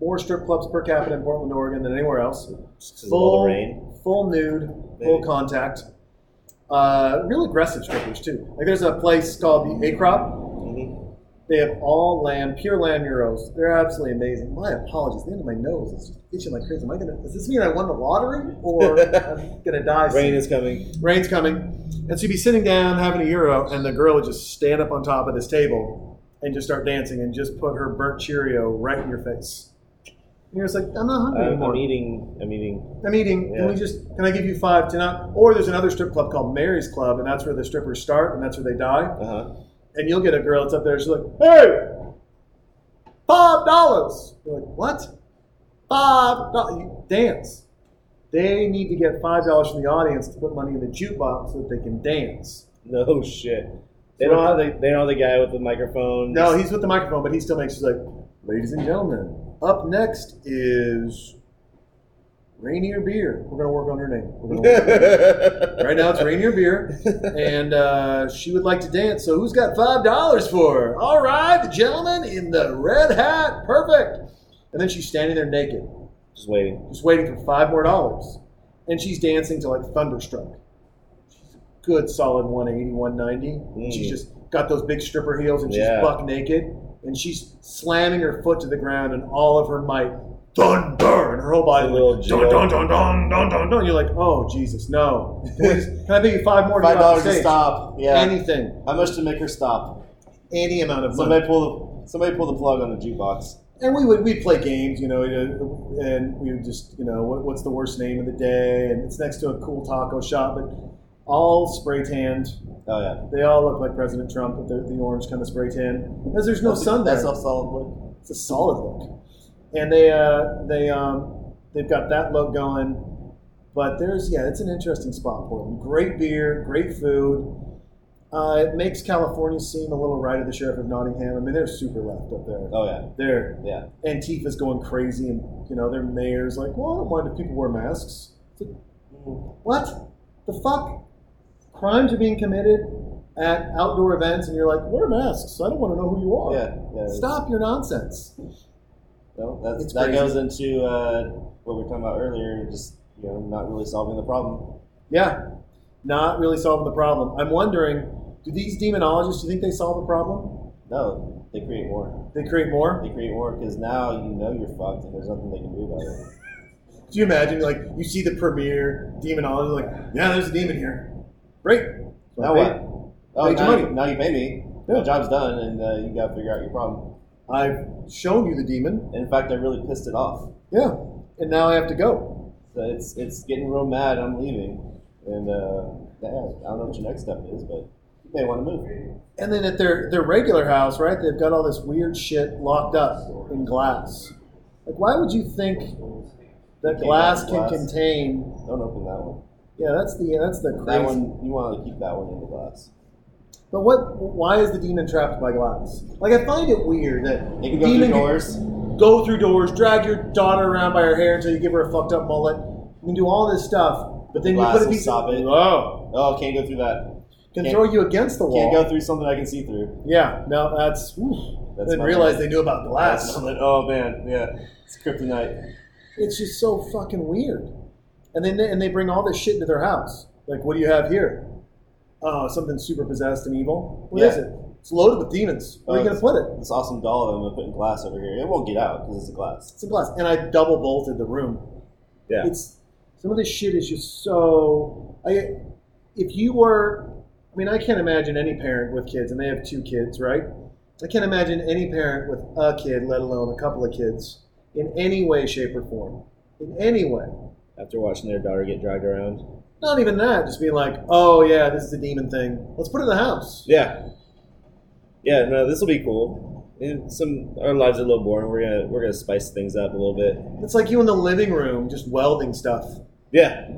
Speaker 3: More strip clubs per capita in Portland, Oregon than anywhere else.
Speaker 4: Just 'cause of all the rain.
Speaker 3: full nude, full contact. Uh, real aggressive strippers too. Like there's a place called the A Crop. They have all lamb, pure lamb gyros. They're absolutely amazing. My apologies. The end of my nose is just itching like crazy. Am I gonna? Does this mean I won the lottery or I'm gonna die? soon?
Speaker 4: Rain is coming.
Speaker 3: Rain's coming. And so you'd be sitting down having a gyro, and the girl would just stand up on top of this table and just start dancing and just put her burnt Cheerio right in your face. And you're just like, I'm not hungry
Speaker 4: I'm,
Speaker 3: anymore.
Speaker 4: I'm eating. I'm eating.
Speaker 3: I'm eating. Can we just? Can I give you five to not? Or there's another strip club called Mary's Club, and that's where the strippers start, and that's where they die.
Speaker 4: Uh huh.
Speaker 3: And you'll get a girl that's up there. She's like, "Hey, five dollars." You're like, "What? Five dollars? You dance, They need to get five dollars from the audience to put money in the jukebox so that they can dance.
Speaker 4: No shit. They don't have the they don't have the guy with the microphone.
Speaker 3: No, he's with the microphone, but he still makes. He's like, ladies and gentlemen, up next is Rainier Beer. We're gonna work on her name. We're work on her name. right now it's Rainier Beer, and uh, she would like to dance. So who's got five dollars for her? All right, the gentleman in the red hat, perfect. And then she's standing there naked,
Speaker 4: just waiting.
Speaker 3: just waiting for five more dollars, and she's dancing to like Thunderstruck. She's a good solid 180, 190. She's
Speaker 4: Mm.
Speaker 3: just got those big stripper heels, and she's
Speaker 4: Yeah.
Speaker 3: buck naked, and she's slamming her foot to the ground and all of her might. Thunder! And her whole body
Speaker 4: little
Speaker 3: like, dun, dun, dun, dun, dun, dun, dun. You're like, oh, Jesus, no. Can, can I pay you five more
Speaker 5: Five dollars to stop. Yeah.
Speaker 3: Anything.
Speaker 5: How much to make her stop?
Speaker 3: Any amount of money.
Speaker 5: Somebody pull the somebody pull the plug on the jukebox.
Speaker 3: And we would we'd play games, you know, and we would just, you know, what, what's the worst name of the day? And it's next to a cool taco shop, but all spray tanned.
Speaker 5: Oh yeah.
Speaker 3: They all look like President Trump with the, the orange kind of spray tan. Because there's no sun there.
Speaker 5: That's a solid look.
Speaker 3: It's a solid look, and they uh, they um, they've got that look going. But there's yeah, it's an interesting spot, Portland. Great beer, great food. Uh, it makes California seem a little right of the sheriff of Nottingham. I mean, they're super left up there.
Speaker 5: Oh yeah.
Speaker 3: They're
Speaker 5: Yeah.
Speaker 3: Antifa's going crazy, and you know their mayor's like, "Well, I don't mind if people wear masks." It's like, what the fuck? Crimes are being committed at outdoor events, and you're like, "Wear masks." I don't want to know who you are.
Speaker 5: Yeah. Yeah.
Speaker 3: Stop your nonsense.
Speaker 5: No, that's, that
Speaker 3: crazy.
Speaker 5: goes into uh, what we were talking about earlier. Just you know, not really solving the problem.
Speaker 3: Yeah, not really solving the problem. I'm wondering, do these demonologists? Do you think they solve the problem?
Speaker 5: No, they create more.
Speaker 3: They create more.
Speaker 5: They create more because now you know you're fucked and there's nothing they can do about it.
Speaker 3: Do you imagine, like, you see the premiere demonologist, like, yeah, there's a demon here. Great.
Speaker 5: Now
Speaker 3: Pay-
Speaker 5: what? Oh, now,
Speaker 3: money.
Speaker 5: now you pay me.
Speaker 3: Yeah.
Speaker 5: My job's done, and uh, you got to figure out your problem.
Speaker 3: I've shown you the demon.
Speaker 5: In fact, I really pissed it off.
Speaker 3: Yeah, and now I have to go.
Speaker 5: So it's it's getting real mad. I'm leaving, and uh, yeah, I don't know what your next step is, but you may want to move.
Speaker 3: And then at their their regular house, right? They've got all this weird shit locked up in glass. Like, why would you think that
Speaker 5: can't
Speaker 3: glass can
Speaker 5: glass.
Speaker 3: contain?
Speaker 5: Don't open that one.
Speaker 3: Yeah, that's the that's the crazy.
Speaker 5: That one you want to keep that one in the glass.
Speaker 3: But what? Why is the demon trapped by glass? Like, I find it weird that
Speaker 5: It can
Speaker 3: the
Speaker 5: go through
Speaker 3: demon can
Speaker 5: doors.
Speaker 3: go through doors, drag your daughter around by her hair until you give her a fucked up mullet. You can do all this stuff, but then
Speaker 5: Glass
Speaker 3: you put a
Speaker 5: will
Speaker 3: piece
Speaker 5: stop
Speaker 3: of
Speaker 5: it.
Speaker 3: oh,
Speaker 5: Oh, can't go through that.
Speaker 3: can
Speaker 5: Can't-
Speaker 3: throw you against the wall.
Speaker 5: Can't go through something I can see through.
Speaker 3: Yeah, no, that's. oof.
Speaker 5: That's
Speaker 3: I didn't
Speaker 5: my
Speaker 3: realize
Speaker 5: bad.
Speaker 3: they knew about glass.
Speaker 5: That's oh man, yeah, it's kryptonite.
Speaker 3: It's just so fucking weird. And then they, and they bring all this shit into their house. Like, what do you have here? Oh, something super possessed and evil. What is
Speaker 5: Yeah.
Speaker 3: it? It's loaded with demons. Where are you
Speaker 5: Oh,
Speaker 3: gonna uh, put it?
Speaker 5: This awesome doll that I'm gonna put in glass over here. It won't get out because it's a glass.
Speaker 3: It's a glass. And I double bolted the room.
Speaker 4: Yeah.
Speaker 3: It's some of this shit is just so. I, if you were, I mean, I can't imagine any parent with kids, and they have two kids, right? I can't imagine any parent with a kid, let alone a couple of kids, in any way, shape, or form. In any way.
Speaker 4: After watching their daughter get dragged around.
Speaker 3: Not even that. Just being like, oh yeah, this is a demon thing. Let's put it in the house.
Speaker 4: Yeah. Yeah, no, this will be cool. And some our lives are a little boring. We're gonna we're gonna spice things up a little bit.
Speaker 3: It's like you in the living room, just welding stuff.
Speaker 4: Yeah.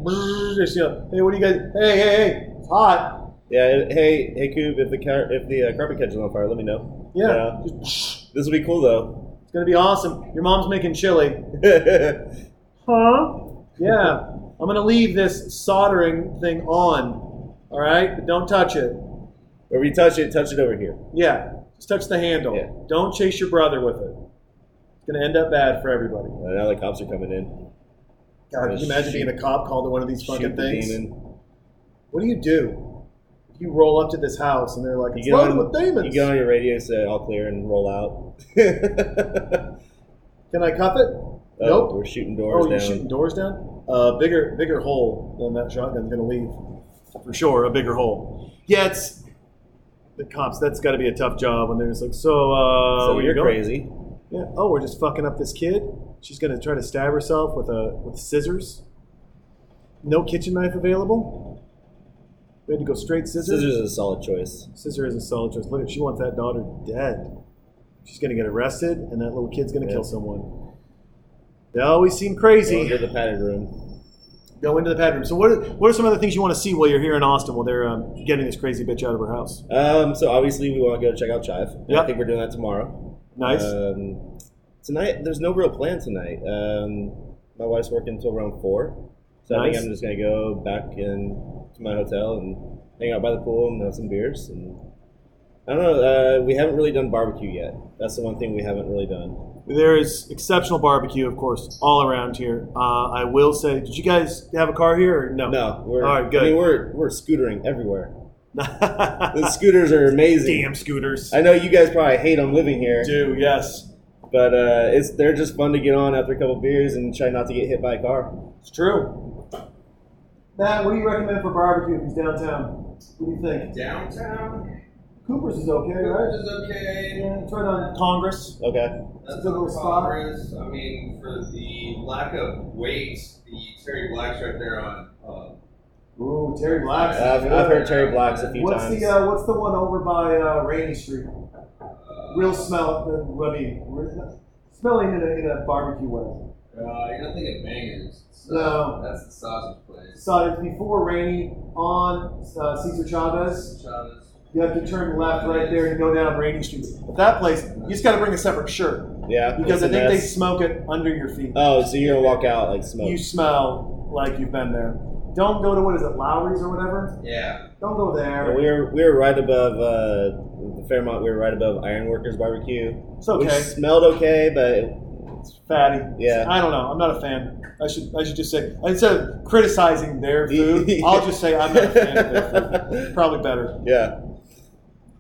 Speaker 3: Just, you know, hey, what do you guys? Hey, hey, hey! It's hot.
Speaker 4: Yeah. Hey, hey, Coop. If the car, if the uh, carpet catches on fire, let me know.
Speaker 3: Yeah. Just,
Speaker 4: This will be cool though.
Speaker 3: it's gonna be awesome. Your mom's making chili. Huh? Yeah. I'm gonna leave this soldering thing on. All right, but don't touch it.
Speaker 4: Wherever you touch it, touch it over here.
Speaker 3: Yeah, just touch the handle.
Speaker 4: Yeah.
Speaker 3: Don't chase your brother with it. It's gonna end up bad for everybody.
Speaker 4: Uh, now the cops are coming in.
Speaker 3: God, can you imagine
Speaker 4: Shoot-
Speaker 3: being a cop called to one of these fucking
Speaker 4: the
Speaker 3: things? What do you do? You roll up to this house and they're like,
Speaker 4: You
Speaker 3: it's loaded with demons.
Speaker 4: you get on your radio, say all clear, and roll out.
Speaker 3: Can I cuff it?
Speaker 4: Oh,
Speaker 3: Nope.
Speaker 4: We're shooting doors
Speaker 3: oh, you're
Speaker 4: down.
Speaker 3: shooting doors down? A bigger, bigger hole than that shotgun's gonna leave. For sure, a bigger hole. Yeah, it's the cops. That's got to be a tough job when they're just like, so, uh,
Speaker 4: so
Speaker 3: you
Speaker 4: you're
Speaker 3: going?"
Speaker 4: crazy.
Speaker 3: Yeah. Oh, we're just fucking up this kid. She's gonna try to stab herself with a with scissors. No kitchen knife available. We had to go straight scissors.
Speaker 4: Scissors is a solid choice.
Speaker 3: Scissors is a solid choice. Look, at, she wants that daughter dead. She's gonna get arrested, and that little kid's gonna
Speaker 4: Yeah.
Speaker 3: kill someone. They always seem
Speaker 4: Go
Speaker 3: crazy.
Speaker 4: into the padded room.
Speaker 3: Go into the padded room. So what are, what are some other things you want to see while you're here in Austin while they're um, getting this crazy bitch out of her house?
Speaker 4: Um, so obviously we want to go check out Chive.
Speaker 3: Yep.
Speaker 4: I think we're doing that tomorrow.
Speaker 3: Nice.
Speaker 4: Um, tonight, there's no real plan tonight. Um, my wife's working until around four, so I think I'm just gonna go back in to my hotel and hang out by the pool and have some beers. And I don't know. Uh, we haven't really done barbecue yet. That's the one thing we haven't really done.
Speaker 3: There is exceptional barbecue, of course, all around here. Uh, I will say, did you guys have a car here or no?
Speaker 4: No, we're.
Speaker 3: All right, good.
Speaker 4: I mean, we're we're scootering everywhere. The scooters are amazing.
Speaker 3: Damn scooters.
Speaker 4: I know you guys probably hate them living here,
Speaker 3: do, yes.
Speaker 4: but uh, it's they're just fun to get on after a couple beers and try not to get hit by a car.
Speaker 3: It's true. Matt, what do you recommend for barbecue if he's downtown? What do you think?
Speaker 6: Downtown,
Speaker 3: Cooper's is okay, right?
Speaker 6: Cooper's is okay.
Speaker 3: Yeah, it's right on Congress.
Speaker 4: Okay.
Speaker 6: That's
Speaker 3: a good little
Speaker 6: on
Speaker 3: spot.
Speaker 6: Congress. I mean, for the lack of weight, the Terry Black's right there on. Uh,
Speaker 3: Ooh, Terry Black's. is
Speaker 4: I've. I've heard Terry Blacks a few
Speaker 3: What's
Speaker 4: times.
Speaker 3: the uh, What's the one over by uh, Rainey Street?
Speaker 6: uh,
Speaker 3: Real smell. uh, I mean, smelling in a, in a barbecue way.
Speaker 6: Uh, you're not thinking bangers. So
Speaker 3: No.
Speaker 6: That's the sausage place.
Speaker 3: So it's before Rainey on uh, Cesar Chavez.
Speaker 6: Chavez.
Speaker 3: You have to turn left right there and go down Rainey Street. But that place, you just got to bring a separate shirt
Speaker 4: yeah.
Speaker 3: because I
Speaker 4: it's a
Speaker 3: think they smoke it under your feet.
Speaker 4: Oh, so you're gonna walk out like smoke?
Speaker 3: You smell like you've been there. Don't go to what is it, Lowry's or whatever.
Speaker 6: Yeah.
Speaker 3: Don't go there.
Speaker 4: we were we were right above uh, the Fairmont. We were right above Ironworkers Barbecue,
Speaker 3: It's okay.
Speaker 4: which smelled okay, but it,
Speaker 3: It's fatty.
Speaker 4: Yeah.
Speaker 3: I don't know. I'm not a fan. I should I should just say instead of criticizing their food, I'll just say I'm not a fan of their food. Probably better.
Speaker 4: yeah.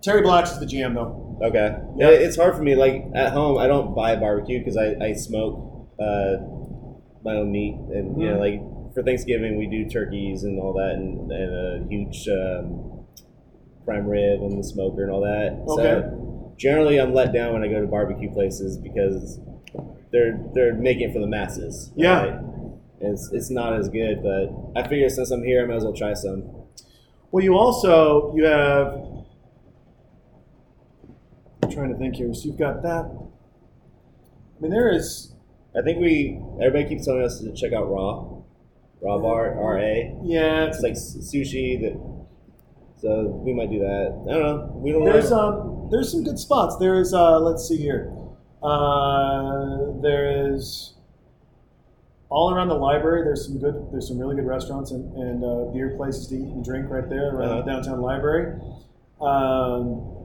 Speaker 3: Terry Black's is the GM though.
Speaker 4: Okay.
Speaker 3: Yeah.
Speaker 4: It's hard for me. Like at home, I don't buy barbecue because I, I smoke uh, my own meat, and you know, like for Thanksgiving we do turkeys and all that, and, and a huge um, prime rib on the smoker and all that.
Speaker 3: Okay.
Speaker 4: So generally, I'm let down when I go to barbecue places because they're they're making it for the masses.
Speaker 3: Yeah.
Speaker 4: right? It's, it's not as good, but I figure since I'm here, I might as well try some.
Speaker 3: Well, you also you have. I'm trying to think here. So you've got that. I mean, there is.
Speaker 4: I think we everybody keeps telling us to check out Raw, Raw Bar R A.
Speaker 3: Yeah,
Speaker 4: It's like sushi that. So we might do that. I don't know. We don't.
Speaker 3: There's
Speaker 4: know.
Speaker 3: um there's some good spots. There is uh let's see here. Uh there is all around the library there's some good there's some really good restaurants and, and uh, beer places to eat and drink right there around
Speaker 4: Uh-huh.
Speaker 3: the downtown library. Um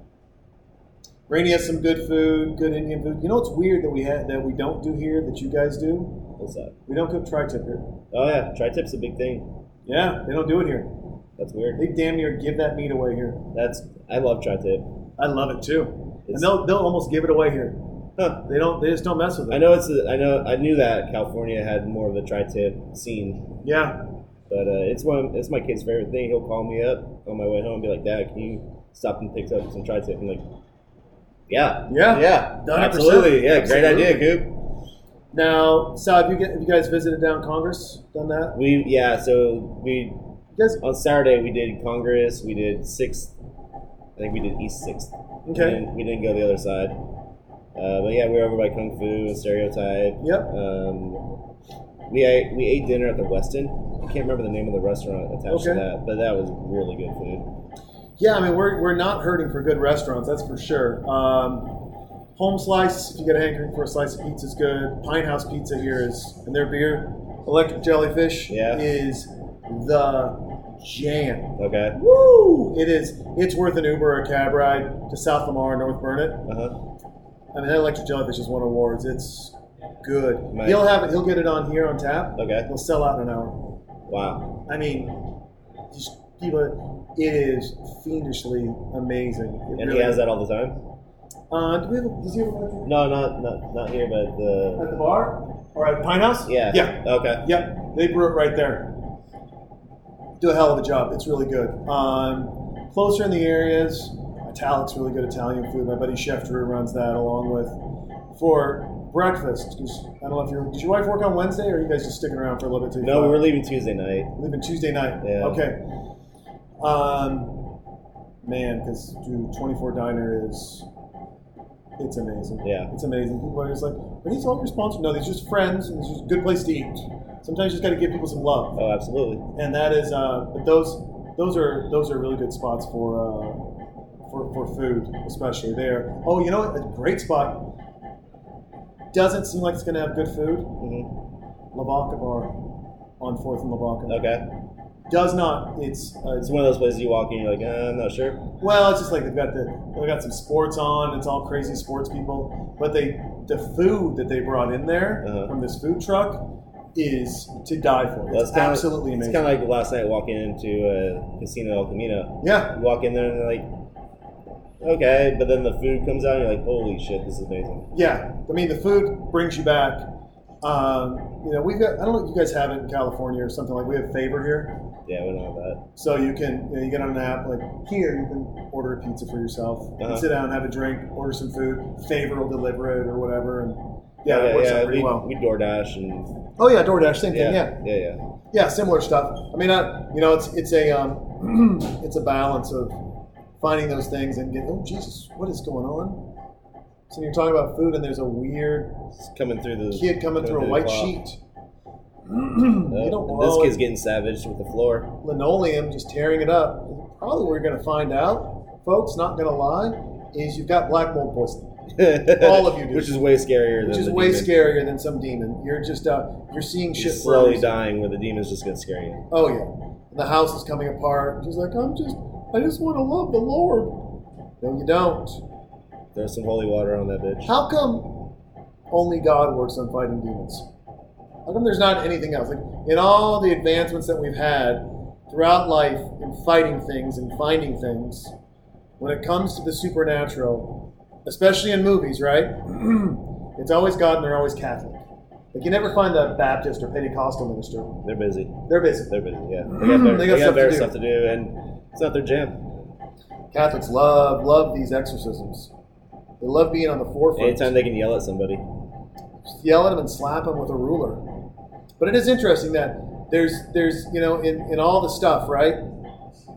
Speaker 3: Rainey has some good food, good Indian food. You know what's weird that we had that we don't do here that you guys do?
Speaker 4: What's that?
Speaker 3: We don't cook tri-tip here.
Speaker 4: Oh yeah, tri tip's a big thing.
Speaker 3: Yeah, they don't do it here.
Speaker 4: That's weird.
Speaker 3: They damn near give that meat away here.
Speaker 4: That's I love tri tip.
Speaker 3: I love it too. And they'll they'll almost give it away here.
Speaker 4: Huh.
Speaker 3: They don't. They just don't mess with it.
Speaker 4: I know it's. A, I know. I knew that California had more of the tri tip scene,
Speaker 3: Yeah.
Speaker 4: but uh, it's one. It's my kid's favorite thing. He'll call me up on my way home and be like, "Dad, can you stop and pick up some tri tip?" I'm like, "Yeah,
Speaker 3: Yeah.
Speaker 4: yeah,
Speaker 3: 100%.
Speaker 4: absolutely, yeah, great
Speaker 3: Absolutely.
Speaker 4: idea, Coop."
Speaker 3: Now, Sal, have you, get, have you guys visited down Congress? Done that?
Speaker 4: We yeah. So we
Speaker 3: You guys?
Speaker 4: on Saturday we did Congress. We did Sixth. I think we did East Sixth. We
Speaker 3: Okay.
Speaker 4: didn't, we didn't go the other side. Uh, but yeah, we were over by Kung Fu and Stereotype.
Speaker 3: Yep.
Speaker 4: Um, we ate we ate dinner at the Westin. I can't remember the name of the restaurant attached
Speaker 3: Okay.
Speaker 4: to that, but that was really good food.
Speaker 3: Yeah, I mean, we're, we're not hurting for good restaurants, that's for sure. Um, home Slice, if you get a hankering for a slice of pizza, is good. Pinthouse Pizza here is, and their beer, Electric Jellyfish,
Speaker 4: Yeah.
Speaker 3: is the jam.
Speaker 4: Okay.
Speaker 3: Woo! It is. It's worth an Uber or a cab ride to South Lamar, North Burnet.
Speaker 4: Uh huh.
Speaker 3: I mean, that Electric Jellyfish has won awards. It's good.
Speaker 4: Nice.
Speaker 3: He'll have it. He'll get it on here on tap.
Speaker 4: Okay.
Speaker 3: He'll sell out in an hour.
Speaker 4: Wow.
Speaker 3: I mean, just people. It is fiendishly amazing. It
Speaker 4: And
Speaker 3: really
Speaker 4: he has that all the time.
Speaker 3: Uh, do we have? A, does he have a
Speaker 4: No, not not not here, but the
Speaker 3: at the bar or at Pinthouse?
Speaker 4: yeah.
Speaker 3: Yeah.
Speaker 4: Okay.
Speaker 3: Yep. They brew it right there. Do a hell of a job. It's really good. Um, closer in the areas, Italic's really good Italian food. My buddy Chef Drew runs that along with for breakfast. I don't know if you're. Does your wife work on Wednesday, or are you guys just sticking around for a little bit too?
Speaker 4: No, we're leaving Tuesday night.
Speaker 3: leaving Tuesday night.
Speaker 4: Yeah.
Speaker 3: Okay. Um, man, because dude, 24 Diner is It's amazing.
Speaker 4: Yeah.
Speaker 3: It's amazing. People are just like, are these all your sponsors? No, these are just friends, and it's just a good place to eat. Sometimes you just got to give people some love,
Speaker 4: Oh, absolutely.
Speaker 3: and that is. Uh, but those those are those are really good spots for uh, for for food, especially there. Oh, you know what? A great spot. Doesn't seem like it's going to have good food.
Speaker 4: hmm
Speaker 3: Lavaca Bar on Fourth and Lavaca.
Speaker 4: Okay.
Speaker 3: Does not. It's uh,
Speaker 4: It's one of those places you walk in, you're like, uh, I'm not sure.
Speaker 3: Well, it's just like they've got the they've got some sports on. It's all crazy sports people, but they the food that they brought in there
Speaker 4: Uh-huh.
Speaker 3: from this food truck is to die for.
Speaker 4: Well,
Speaker 3: It's absolutely amazing.
Speaker 4: It's kind of like last night walking into uh, Casino El Camino.
Speaker 3: yeah,
Speaker 4: You walk in there and they're like, okay, but then the food comes out and you're like, holy shit, this is amazing.
Speaker 3: yeah. I mean, the food brings you back. Um, you know, we've got. I don't know if you guys have it in California or something like. We have Favor here,
Speaker 4: Yeah, we don't have that.
Speaker 3: so you can you, know, you get on an app like here. You can order a pizza for yourself.
Speaker 4: Uh-huh.
Speaker 3: sit down, have a drink, order some food. Favor will deliver it or whatever, and yeah,
Speaker 4: yeah,
Speaker 3: it works
Speaker 4: yeah,
Speaker 3: out pretty
Speaker 4: we,
Speaker 3: well.
Speaker 4: we DoorDash and
Speaker 3: Oh yeah, DoorDash, same thing.
Speaker 4: yeah, yeah, yeah.
Speaker 3: Yeah, similar stuff. I mean, I, you know, it's it's a um, it's a balance of finding those things and getting. Oh Jesus, what is going on? So you're talking about food, and there's a weird
Speaker 4: It's coming through the
Speaker 3: kid coming through a white sheet. You don't
Speaker 4: and this kid's getting savaged with the floor.
Speaker 3: linoleum, just tearing it up. Probably what you're going to find out, folks. Not going to lie, is you've got black mold poisoning, All of you do.
Speaker 4: Which is way scarier
Speaker 3: which
Speaker 4: than
Speaker 3: is way
Speaker 4: demon.
Speaker 3: scarier than some demon. You're just uh, you're seeing
Speaker 4: You're
Speaker 3: shit
Speaker 4: slowly dying where the demon's just gonna scare you.
Speaker 3: Oh yeah, the house is coming apart. She's like, I'm just, I just want to love the Lord. No, you don't.
Speaker 4: Throw some holy water on that bitch.
Speaker 3: How come only God works on fighting demons? How come there's not anything else? Like in all the advancements that we've had throughout life in fighting things and finding things, when it comes to the supernatural, especially in movies, right? it's always God and they're always Catholic. Like you never find a Baptist or Pentecostal minister.
Speaker 4: They're busy.
Speaker 3: They're busy.
Speaker 4: They're busy. Yeah, they got better,
Speaker 3: They
Speaker 4: they
Speaker 3: got
Speaker 4: got
Speaker 3: stuff to do.
Speaker 4: stuff to do, and it's not their jam.
Speaker 3: Catholics love love these exorcisms. They love being on the forefront.
Speaker 4: Anytime they can yell at somebody.
Speaker 3: yell at them and slap them with a ruler. But it is interesting that there's there's you know in, in all the stuff right,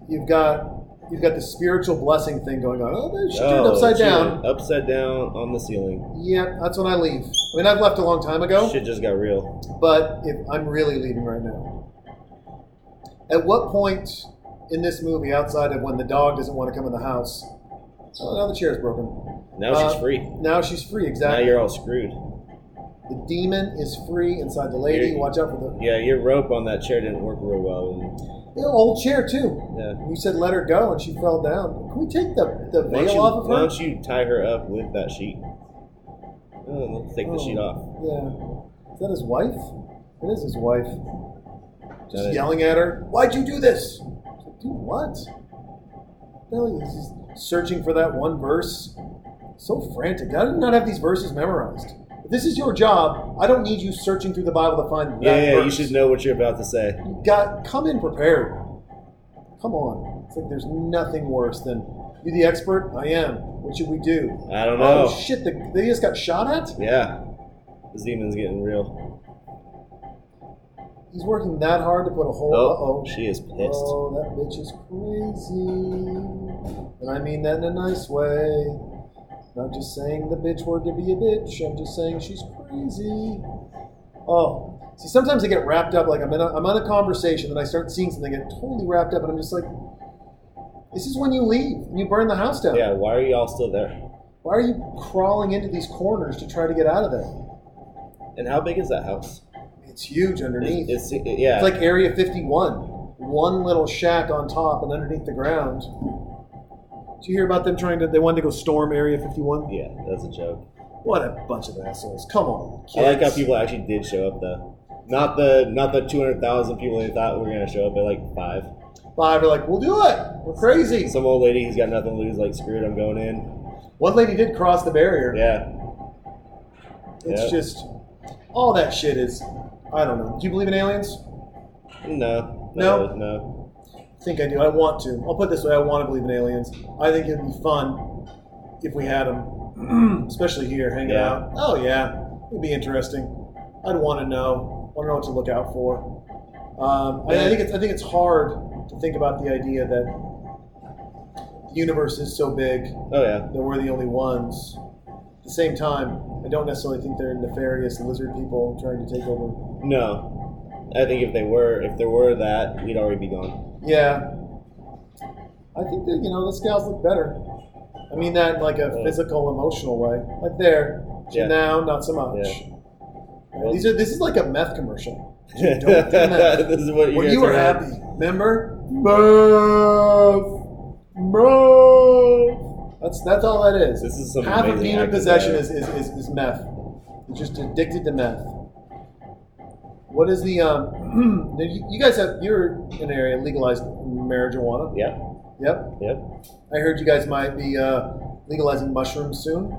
Speaker 3: you've got you've got the spiritual blessing thing going on. Oh, turn it upside down.
Speaker 4: Upside down on the ceiling.
Speaker 3: Yep, that's when I leave. I mean, I've left a long time ago,
Speaker 4: Shit just got real.
Speaker 3: but if I'm really leaving right now. At what point in this movie, outside of when the dog doesn't want to come in the house, oh, now the chair's broken.
Speaker 4: Now
Speaker 3: Uh,
Speaker 4: she's free.
Speaker 3: Now she's free. Exactly.
Speaker 4: Now you're all screwed.
Speaker 3: The demon is free inside the lady. Watch out for the
Speaker 4: Yeah, your rope on that chair didn't work real well. And,
Speaker 3: Yeah, old chair too.
Speaker 4: yeah.
Speaker 3: You said let her go, and she fell down. Can we take the, the veil
Speaker 4: you,
Speaker 3: off of her?
Speaker 4: why don't you tie her up with that sheet? Oh, let's take the
Speaker 3: Oh.
Speaker 4: sheet off.
Speaker 3: Yeah. Is that his wife? It is his wife. Just yelling at her. Why'd you do this? Like, Do what? No, he's searching for that one verse. So frantic. I did not have these verses memorized. If this is your job, I don't need you searching through the Bible to find that
Speaker 4: Yeah, yeah, you should know what you're about to say.
Speaker 3: Got come in prepared. Come on. It's like there's nothing worse than you the expert? I am. What should we do?
Speaker 4: I don't know.
Speaker 3: Oh shit, the, they just got shot at?
Speaker 4: Yeah. This demon's getting real.
Speaker 3: He's working that hard to put a hole.
Speaker 4: Oh,
Speaker 3: Uh oh.
Speaker 4: she is pissed.
Speaker 3: Oh, that bitch is crazy. And I mean that in a nice way. I'm not just saying the bitch word to be a bitch. I'm just saying she's crazy. Oh. See, sometimes I get wrapped up. Like I'm in a, I'm on a conversation and I start seeing something, I get totally wrapped up, and I'm just like, this is when you leave and you burn the house down.
Speaker 4: Yeah, why are y'all still there?
Speaker 3: Why are you crawling into these corners to try to get out of there?
Speaker 4: And how big is that house?
Speaker 3: It's huge underneath.
Speaker 4: It's, it's yeah.
Speaker 3: It's like Area 51. One little shack on top and underneath the ground. Did you hear about them trying to? They wanted to go storm Area 51.
Speaker 4: yeah, that's a joke.
Speaker 3: What a bunch of assholes! Come on,
Speaker 4: I like how people actually did show up though. Not the not the two hundred thousand people they thought were gonna show up, but like five.
Speaker 3: Five are like, we'll do it. We're crazy.
Speaker 4: Some old lady who's got nothing to lose, like screwed, I'm going in.
Speaker 3: One lady did cross the barrier.
Speaker 4: Yeah.
Speaker 3: It's
Speaker 4: Yeah.
Speaker 3: just all that shit is. I don't know. Do you believe in aliens?
Speaker 4: No.
Speaker 3: No?
Speaker 4: No. No.
Speaker 3: I think I do. I want to. I'll put it this way: I want to believe in aliens. I think it'd be fun if we had them, especially here hanging
Speaker 4: Yeah.
Speaker 3: out. Oh yeah, it'd be interesting. I'd want to know. I Want to know what to look out for. Um, I, I think it's. I think it's hard to think about the idea that the universe is so big
Speaker 4: Oh yeah.
Speaker 3: that we're the only ones. At the same time, I don't necessarily think they're nefarious lizard people trying to take over.
Speaker 4: No, I think if they were, if there were that, we'd already be gone.
Speaker 3: Yeah. I think that, you know, the scales look better. I mean that in like a
Speaker 4: Yeah.
Speaker 3: physical, emotional way. Like there.
Speaker 4: Yeah.
Speaker 3: Now, not so much.
Speaker 4: Yeah.
Speaker 3: Right, These are this is like a meth commercial. Dude, don't do meth.
Speaker 4: this is what you
Speaker 3: When you were
Speaker 4: at.
Speaker 3: happy, remember? Meth, meth. That's that's all that is.
Speaker 4: This is some
Speaker 3: Half of demon
Speaker 4: acting
Speaker 3: possession is, is, is, is meth. You're just addicted to meth. What is the um? you you guys have you're in an area legalized marijuana.
Speaker 4: Yeah.
Speaker 3: Yep.
Speaker 4: yep.
Speaker 3: I heard you guys might be uh, legalizing mushrooms soon.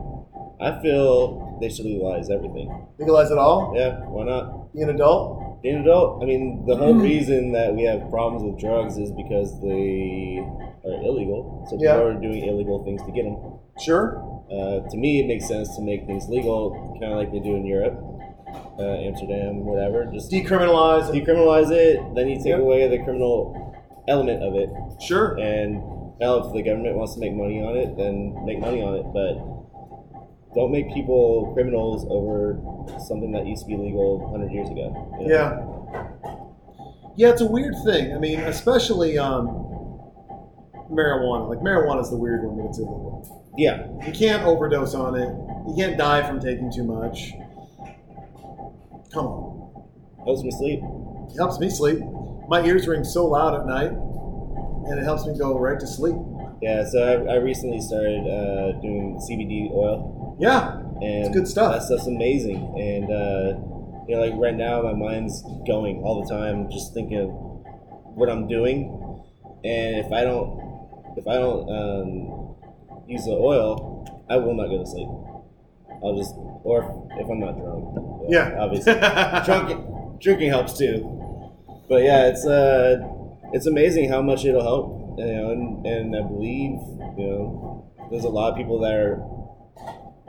Speaker 4: I feel they should legalize everything.
Speaker 3: Legalize it all.
Speaker 4: Yeah, why not?
Speaker 3: Be an adult.
Speaker 4: Being an adult, I mean, the whole reason that we have problems with drugs is because they are illegal. So people are doing illegal things to get them.
Speaker 3: Sure.
Speaker 4: Uh, to me, it makes sense to make things legal, kind of like they do in Europe, uh, Amsterdam, whatever. Just
Speaker 3: Decriminalize. it.
Speaker 4: decriminalize it, then you take
Speaker 3: Yep.
Speaker 4: away the criminal element of it.
Speaker 3: Sure.
Speaker 4: And now, if the government wants to make money on it, then make money on it. But don't make people criminals over something that used to be legal 100 years ago. you know?
Speaker 3: Yeah. Yeah, it's a weird thing. I mean, especially um, marijuana. Like marijuana is the weird one that it's illegal.
Speaker 4: Yeah.
Speaker 3: You can't overdose on it. You can't die from taking too much. Come on.
Speaker 4: Helps me sleep.
Speaker 3: It helps me sleep. My ears ring so loud at night, and it helps me go right to sleep.
Speaker 4: Yeah. So I, I recently started uh, doing CBD oil,
Speaker 3: Yeah.
Speaker 4: and
Speaker 3: good stuff.
Speaker 4: That stuff's amazing. And uh, you know, like right now, my mind's going all the time, just thinking of what I'm doing. And if I don't, if I don't um, use the oil, I will not go to sleep. I'll just, or if, I'm not drunk.
Speaker 3: Yeah.
Speaker 4: obviously. Drunk, drinking helps too. But yeah, it's uh, it's amazing how much it'll help. You know, and, and I believe you know, there's a lot of people that are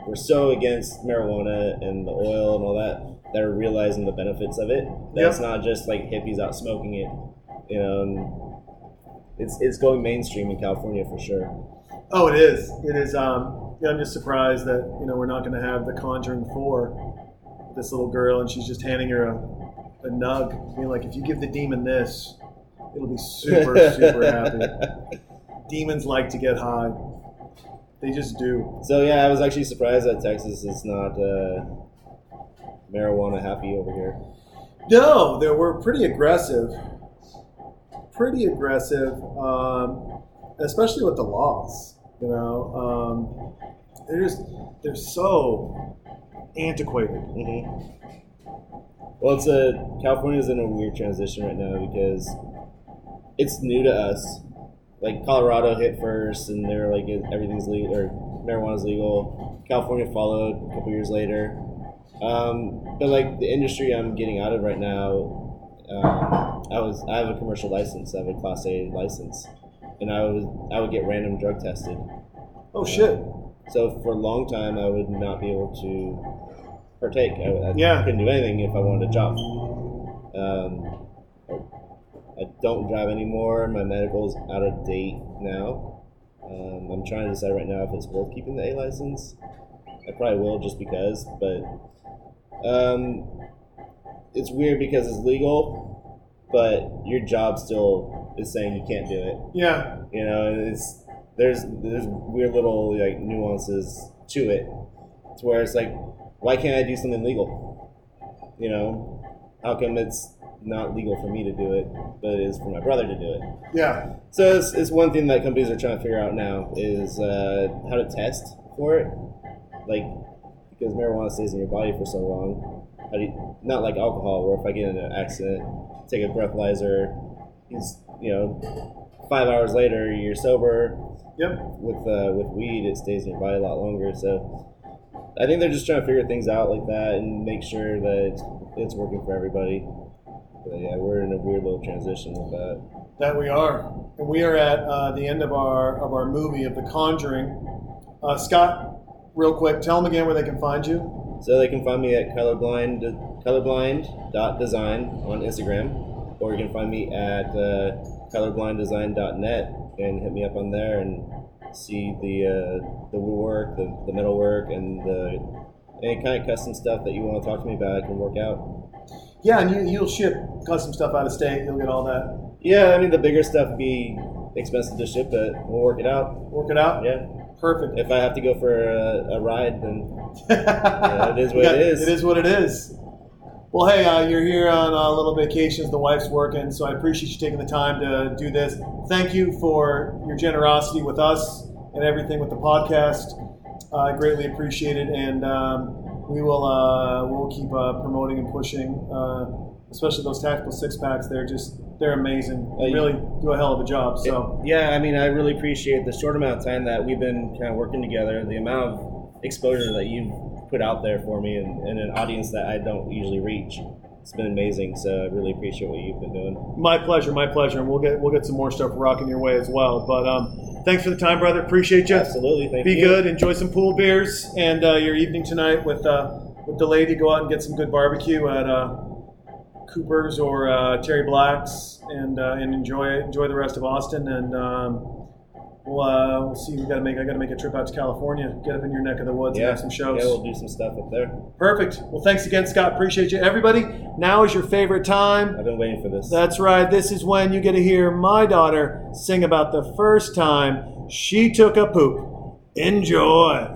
Speaker 4: we're so against marijuana and the oil and all that that are realizing the benefits of it. That
Speaker 3: Yep.
Speaker 4: it's not just like hippies out smoking it. You know, it's it's going mainstream in California for sure.
Speaker 3: Oh, it is. It is. Um, yeah, I'm just surprised that you know we're not going to have the Conjuring Four. This little girl, and she's just handing her a, a nug, being like, "If you give the demon this, it'll be super, super happy." Demons like to get high. They just do.
Speaker 4: So yeah, I was actually surprised that Texas is not uh, marijuana happy over here.
Speaker 3: No, they were pretty aggressive. Pretty aggressive, um, especially with the laws. You know, um, they're just they're so antiquated.
Speaker 4: hmm Well, it's a California's in a weird transition right now because it's new to us. Like Colorado hit first, and they're like everything's legal or marijuana's legal. California followed a couple years later. Um, but like the industry I'm getting out of right now, um, I was I have a commercial license. I have a Class A license, and I was I would get random drug tested.
Speaker 3: Oh shit!
Speaker 4: So for a long time, I would not be able to partake. I, I
Speaker 3: Yeah.
Speaker 4: couldn't do anything if I wanted to jump. Um, I don't drive anymore. My medical is out of date now. Um, I'm trying to decide right now if it's worth keeping the A license. I probably will just because, but um, it's weird because it's legal, but your job still is saying you can't do it
Speaker 3: Yeah,
Speaker 4: you know and it's there's there's weird little like nuances to it to where it's like why can't i do something legal? You know? How come it's not legal for me to do it but it is for my brother to do it?
Speaker 3: Yeah,
Speaker 4: so it's, it's one thing that companies are trying to figure out now is uh, how to test for it. Like because marijuana stays in your body for so long how do you, not like alcohol where if i get in an accident take a breathalyzer you know five hours later you're sober
Speaker 3: yep.
Speaker 4: with uh, with weed, it stays in your body a lot longer. So I think they're just trying to figure things out like that and make sure that it's, it's working for everybody. But yeah, we're in a weird little transition with that.
Speaker 3: That we are, and we are at uh, the end of our of our movie of The Conjuring. Uh, Scott, real quick, tell them again where they can find you.
Speaker 4: So they can find me at colorblind colorblind.design on Instagram, or you can find me at uh, colorblinddesign.net and hit me up on there and see the uh, the woodwork, the, the metalwork, and the any kind of custom stuff that you want to talk to me about, I can work out.
Speaker 3: Yeah, and you, you'll ship custom stuff out of state. You'll get all that.
Speaker 4: Yeah, I mean the bigger stuff be expensive to ship, but we'll work it out.
Speaker 3: Work it out.
Speaker 4: Yeah.
Speaker 3: Perfect.
Speaker 4: If I have to go for a, a ride, then it is what
Speaker 3: Yeah,
Speaker 4: it is.
Speaker 3: It is what it is. Well, hey, uh, you're here on uh, little vacations. The wife's working, so I appreciate you taking the time to do this. Thank you for your generosity with us and everything with the podcast. Uh, I greatly appreciate it, and um, we will uh, we'll keep uh, promoting and pushing, uh, especially those tactical six packs. They're just they're amazing.
Speaker 4: Uh,
Speaker 3: They really do a hell of a job. So.
Speaker 4: Yeah, I mean, I really appreciate the short amount of time that we've been kind of working together, the amount of exposure that you've put out there for me and, and an audience that I don't usually reach. It's been amazing, so I really appreciate what you've been doing.
Speaker 3: My pleasure, my pleasure, and we'll get we'll get some more stuff rocking your way as well. But um, thanks for the time, brother. Appreciate you.
Speaker 4: Absolutely, thank
Speaker 3: Be
Speaker 4: you.
Speaker 3: good. Enjoy some pool beers and uh, your evening tonight with uh, with the lady. Go out and get some good barbecue at uh, Cooper's or uh, Terry Black's, and uh, and enjoy enjoy the rest of Austin. And um, we'll uh, we'll see. We got to make I got to make a trip out to California. Get up in your neck of the woods
Speaker 4: Yeah,
Speaker 3: and have some shows.
Speaker 4: yeah, we'll do some stuff up there.
Speaker 3: Perfect. Well, thanks again, Scott. Appreciate you, everybody. Now is your favorite time.
Speaker 4: I've been waiting for this.
Speaker 3: That's right. This is when you get to hear my daughter sing about the first time she took a poop. Enjoy.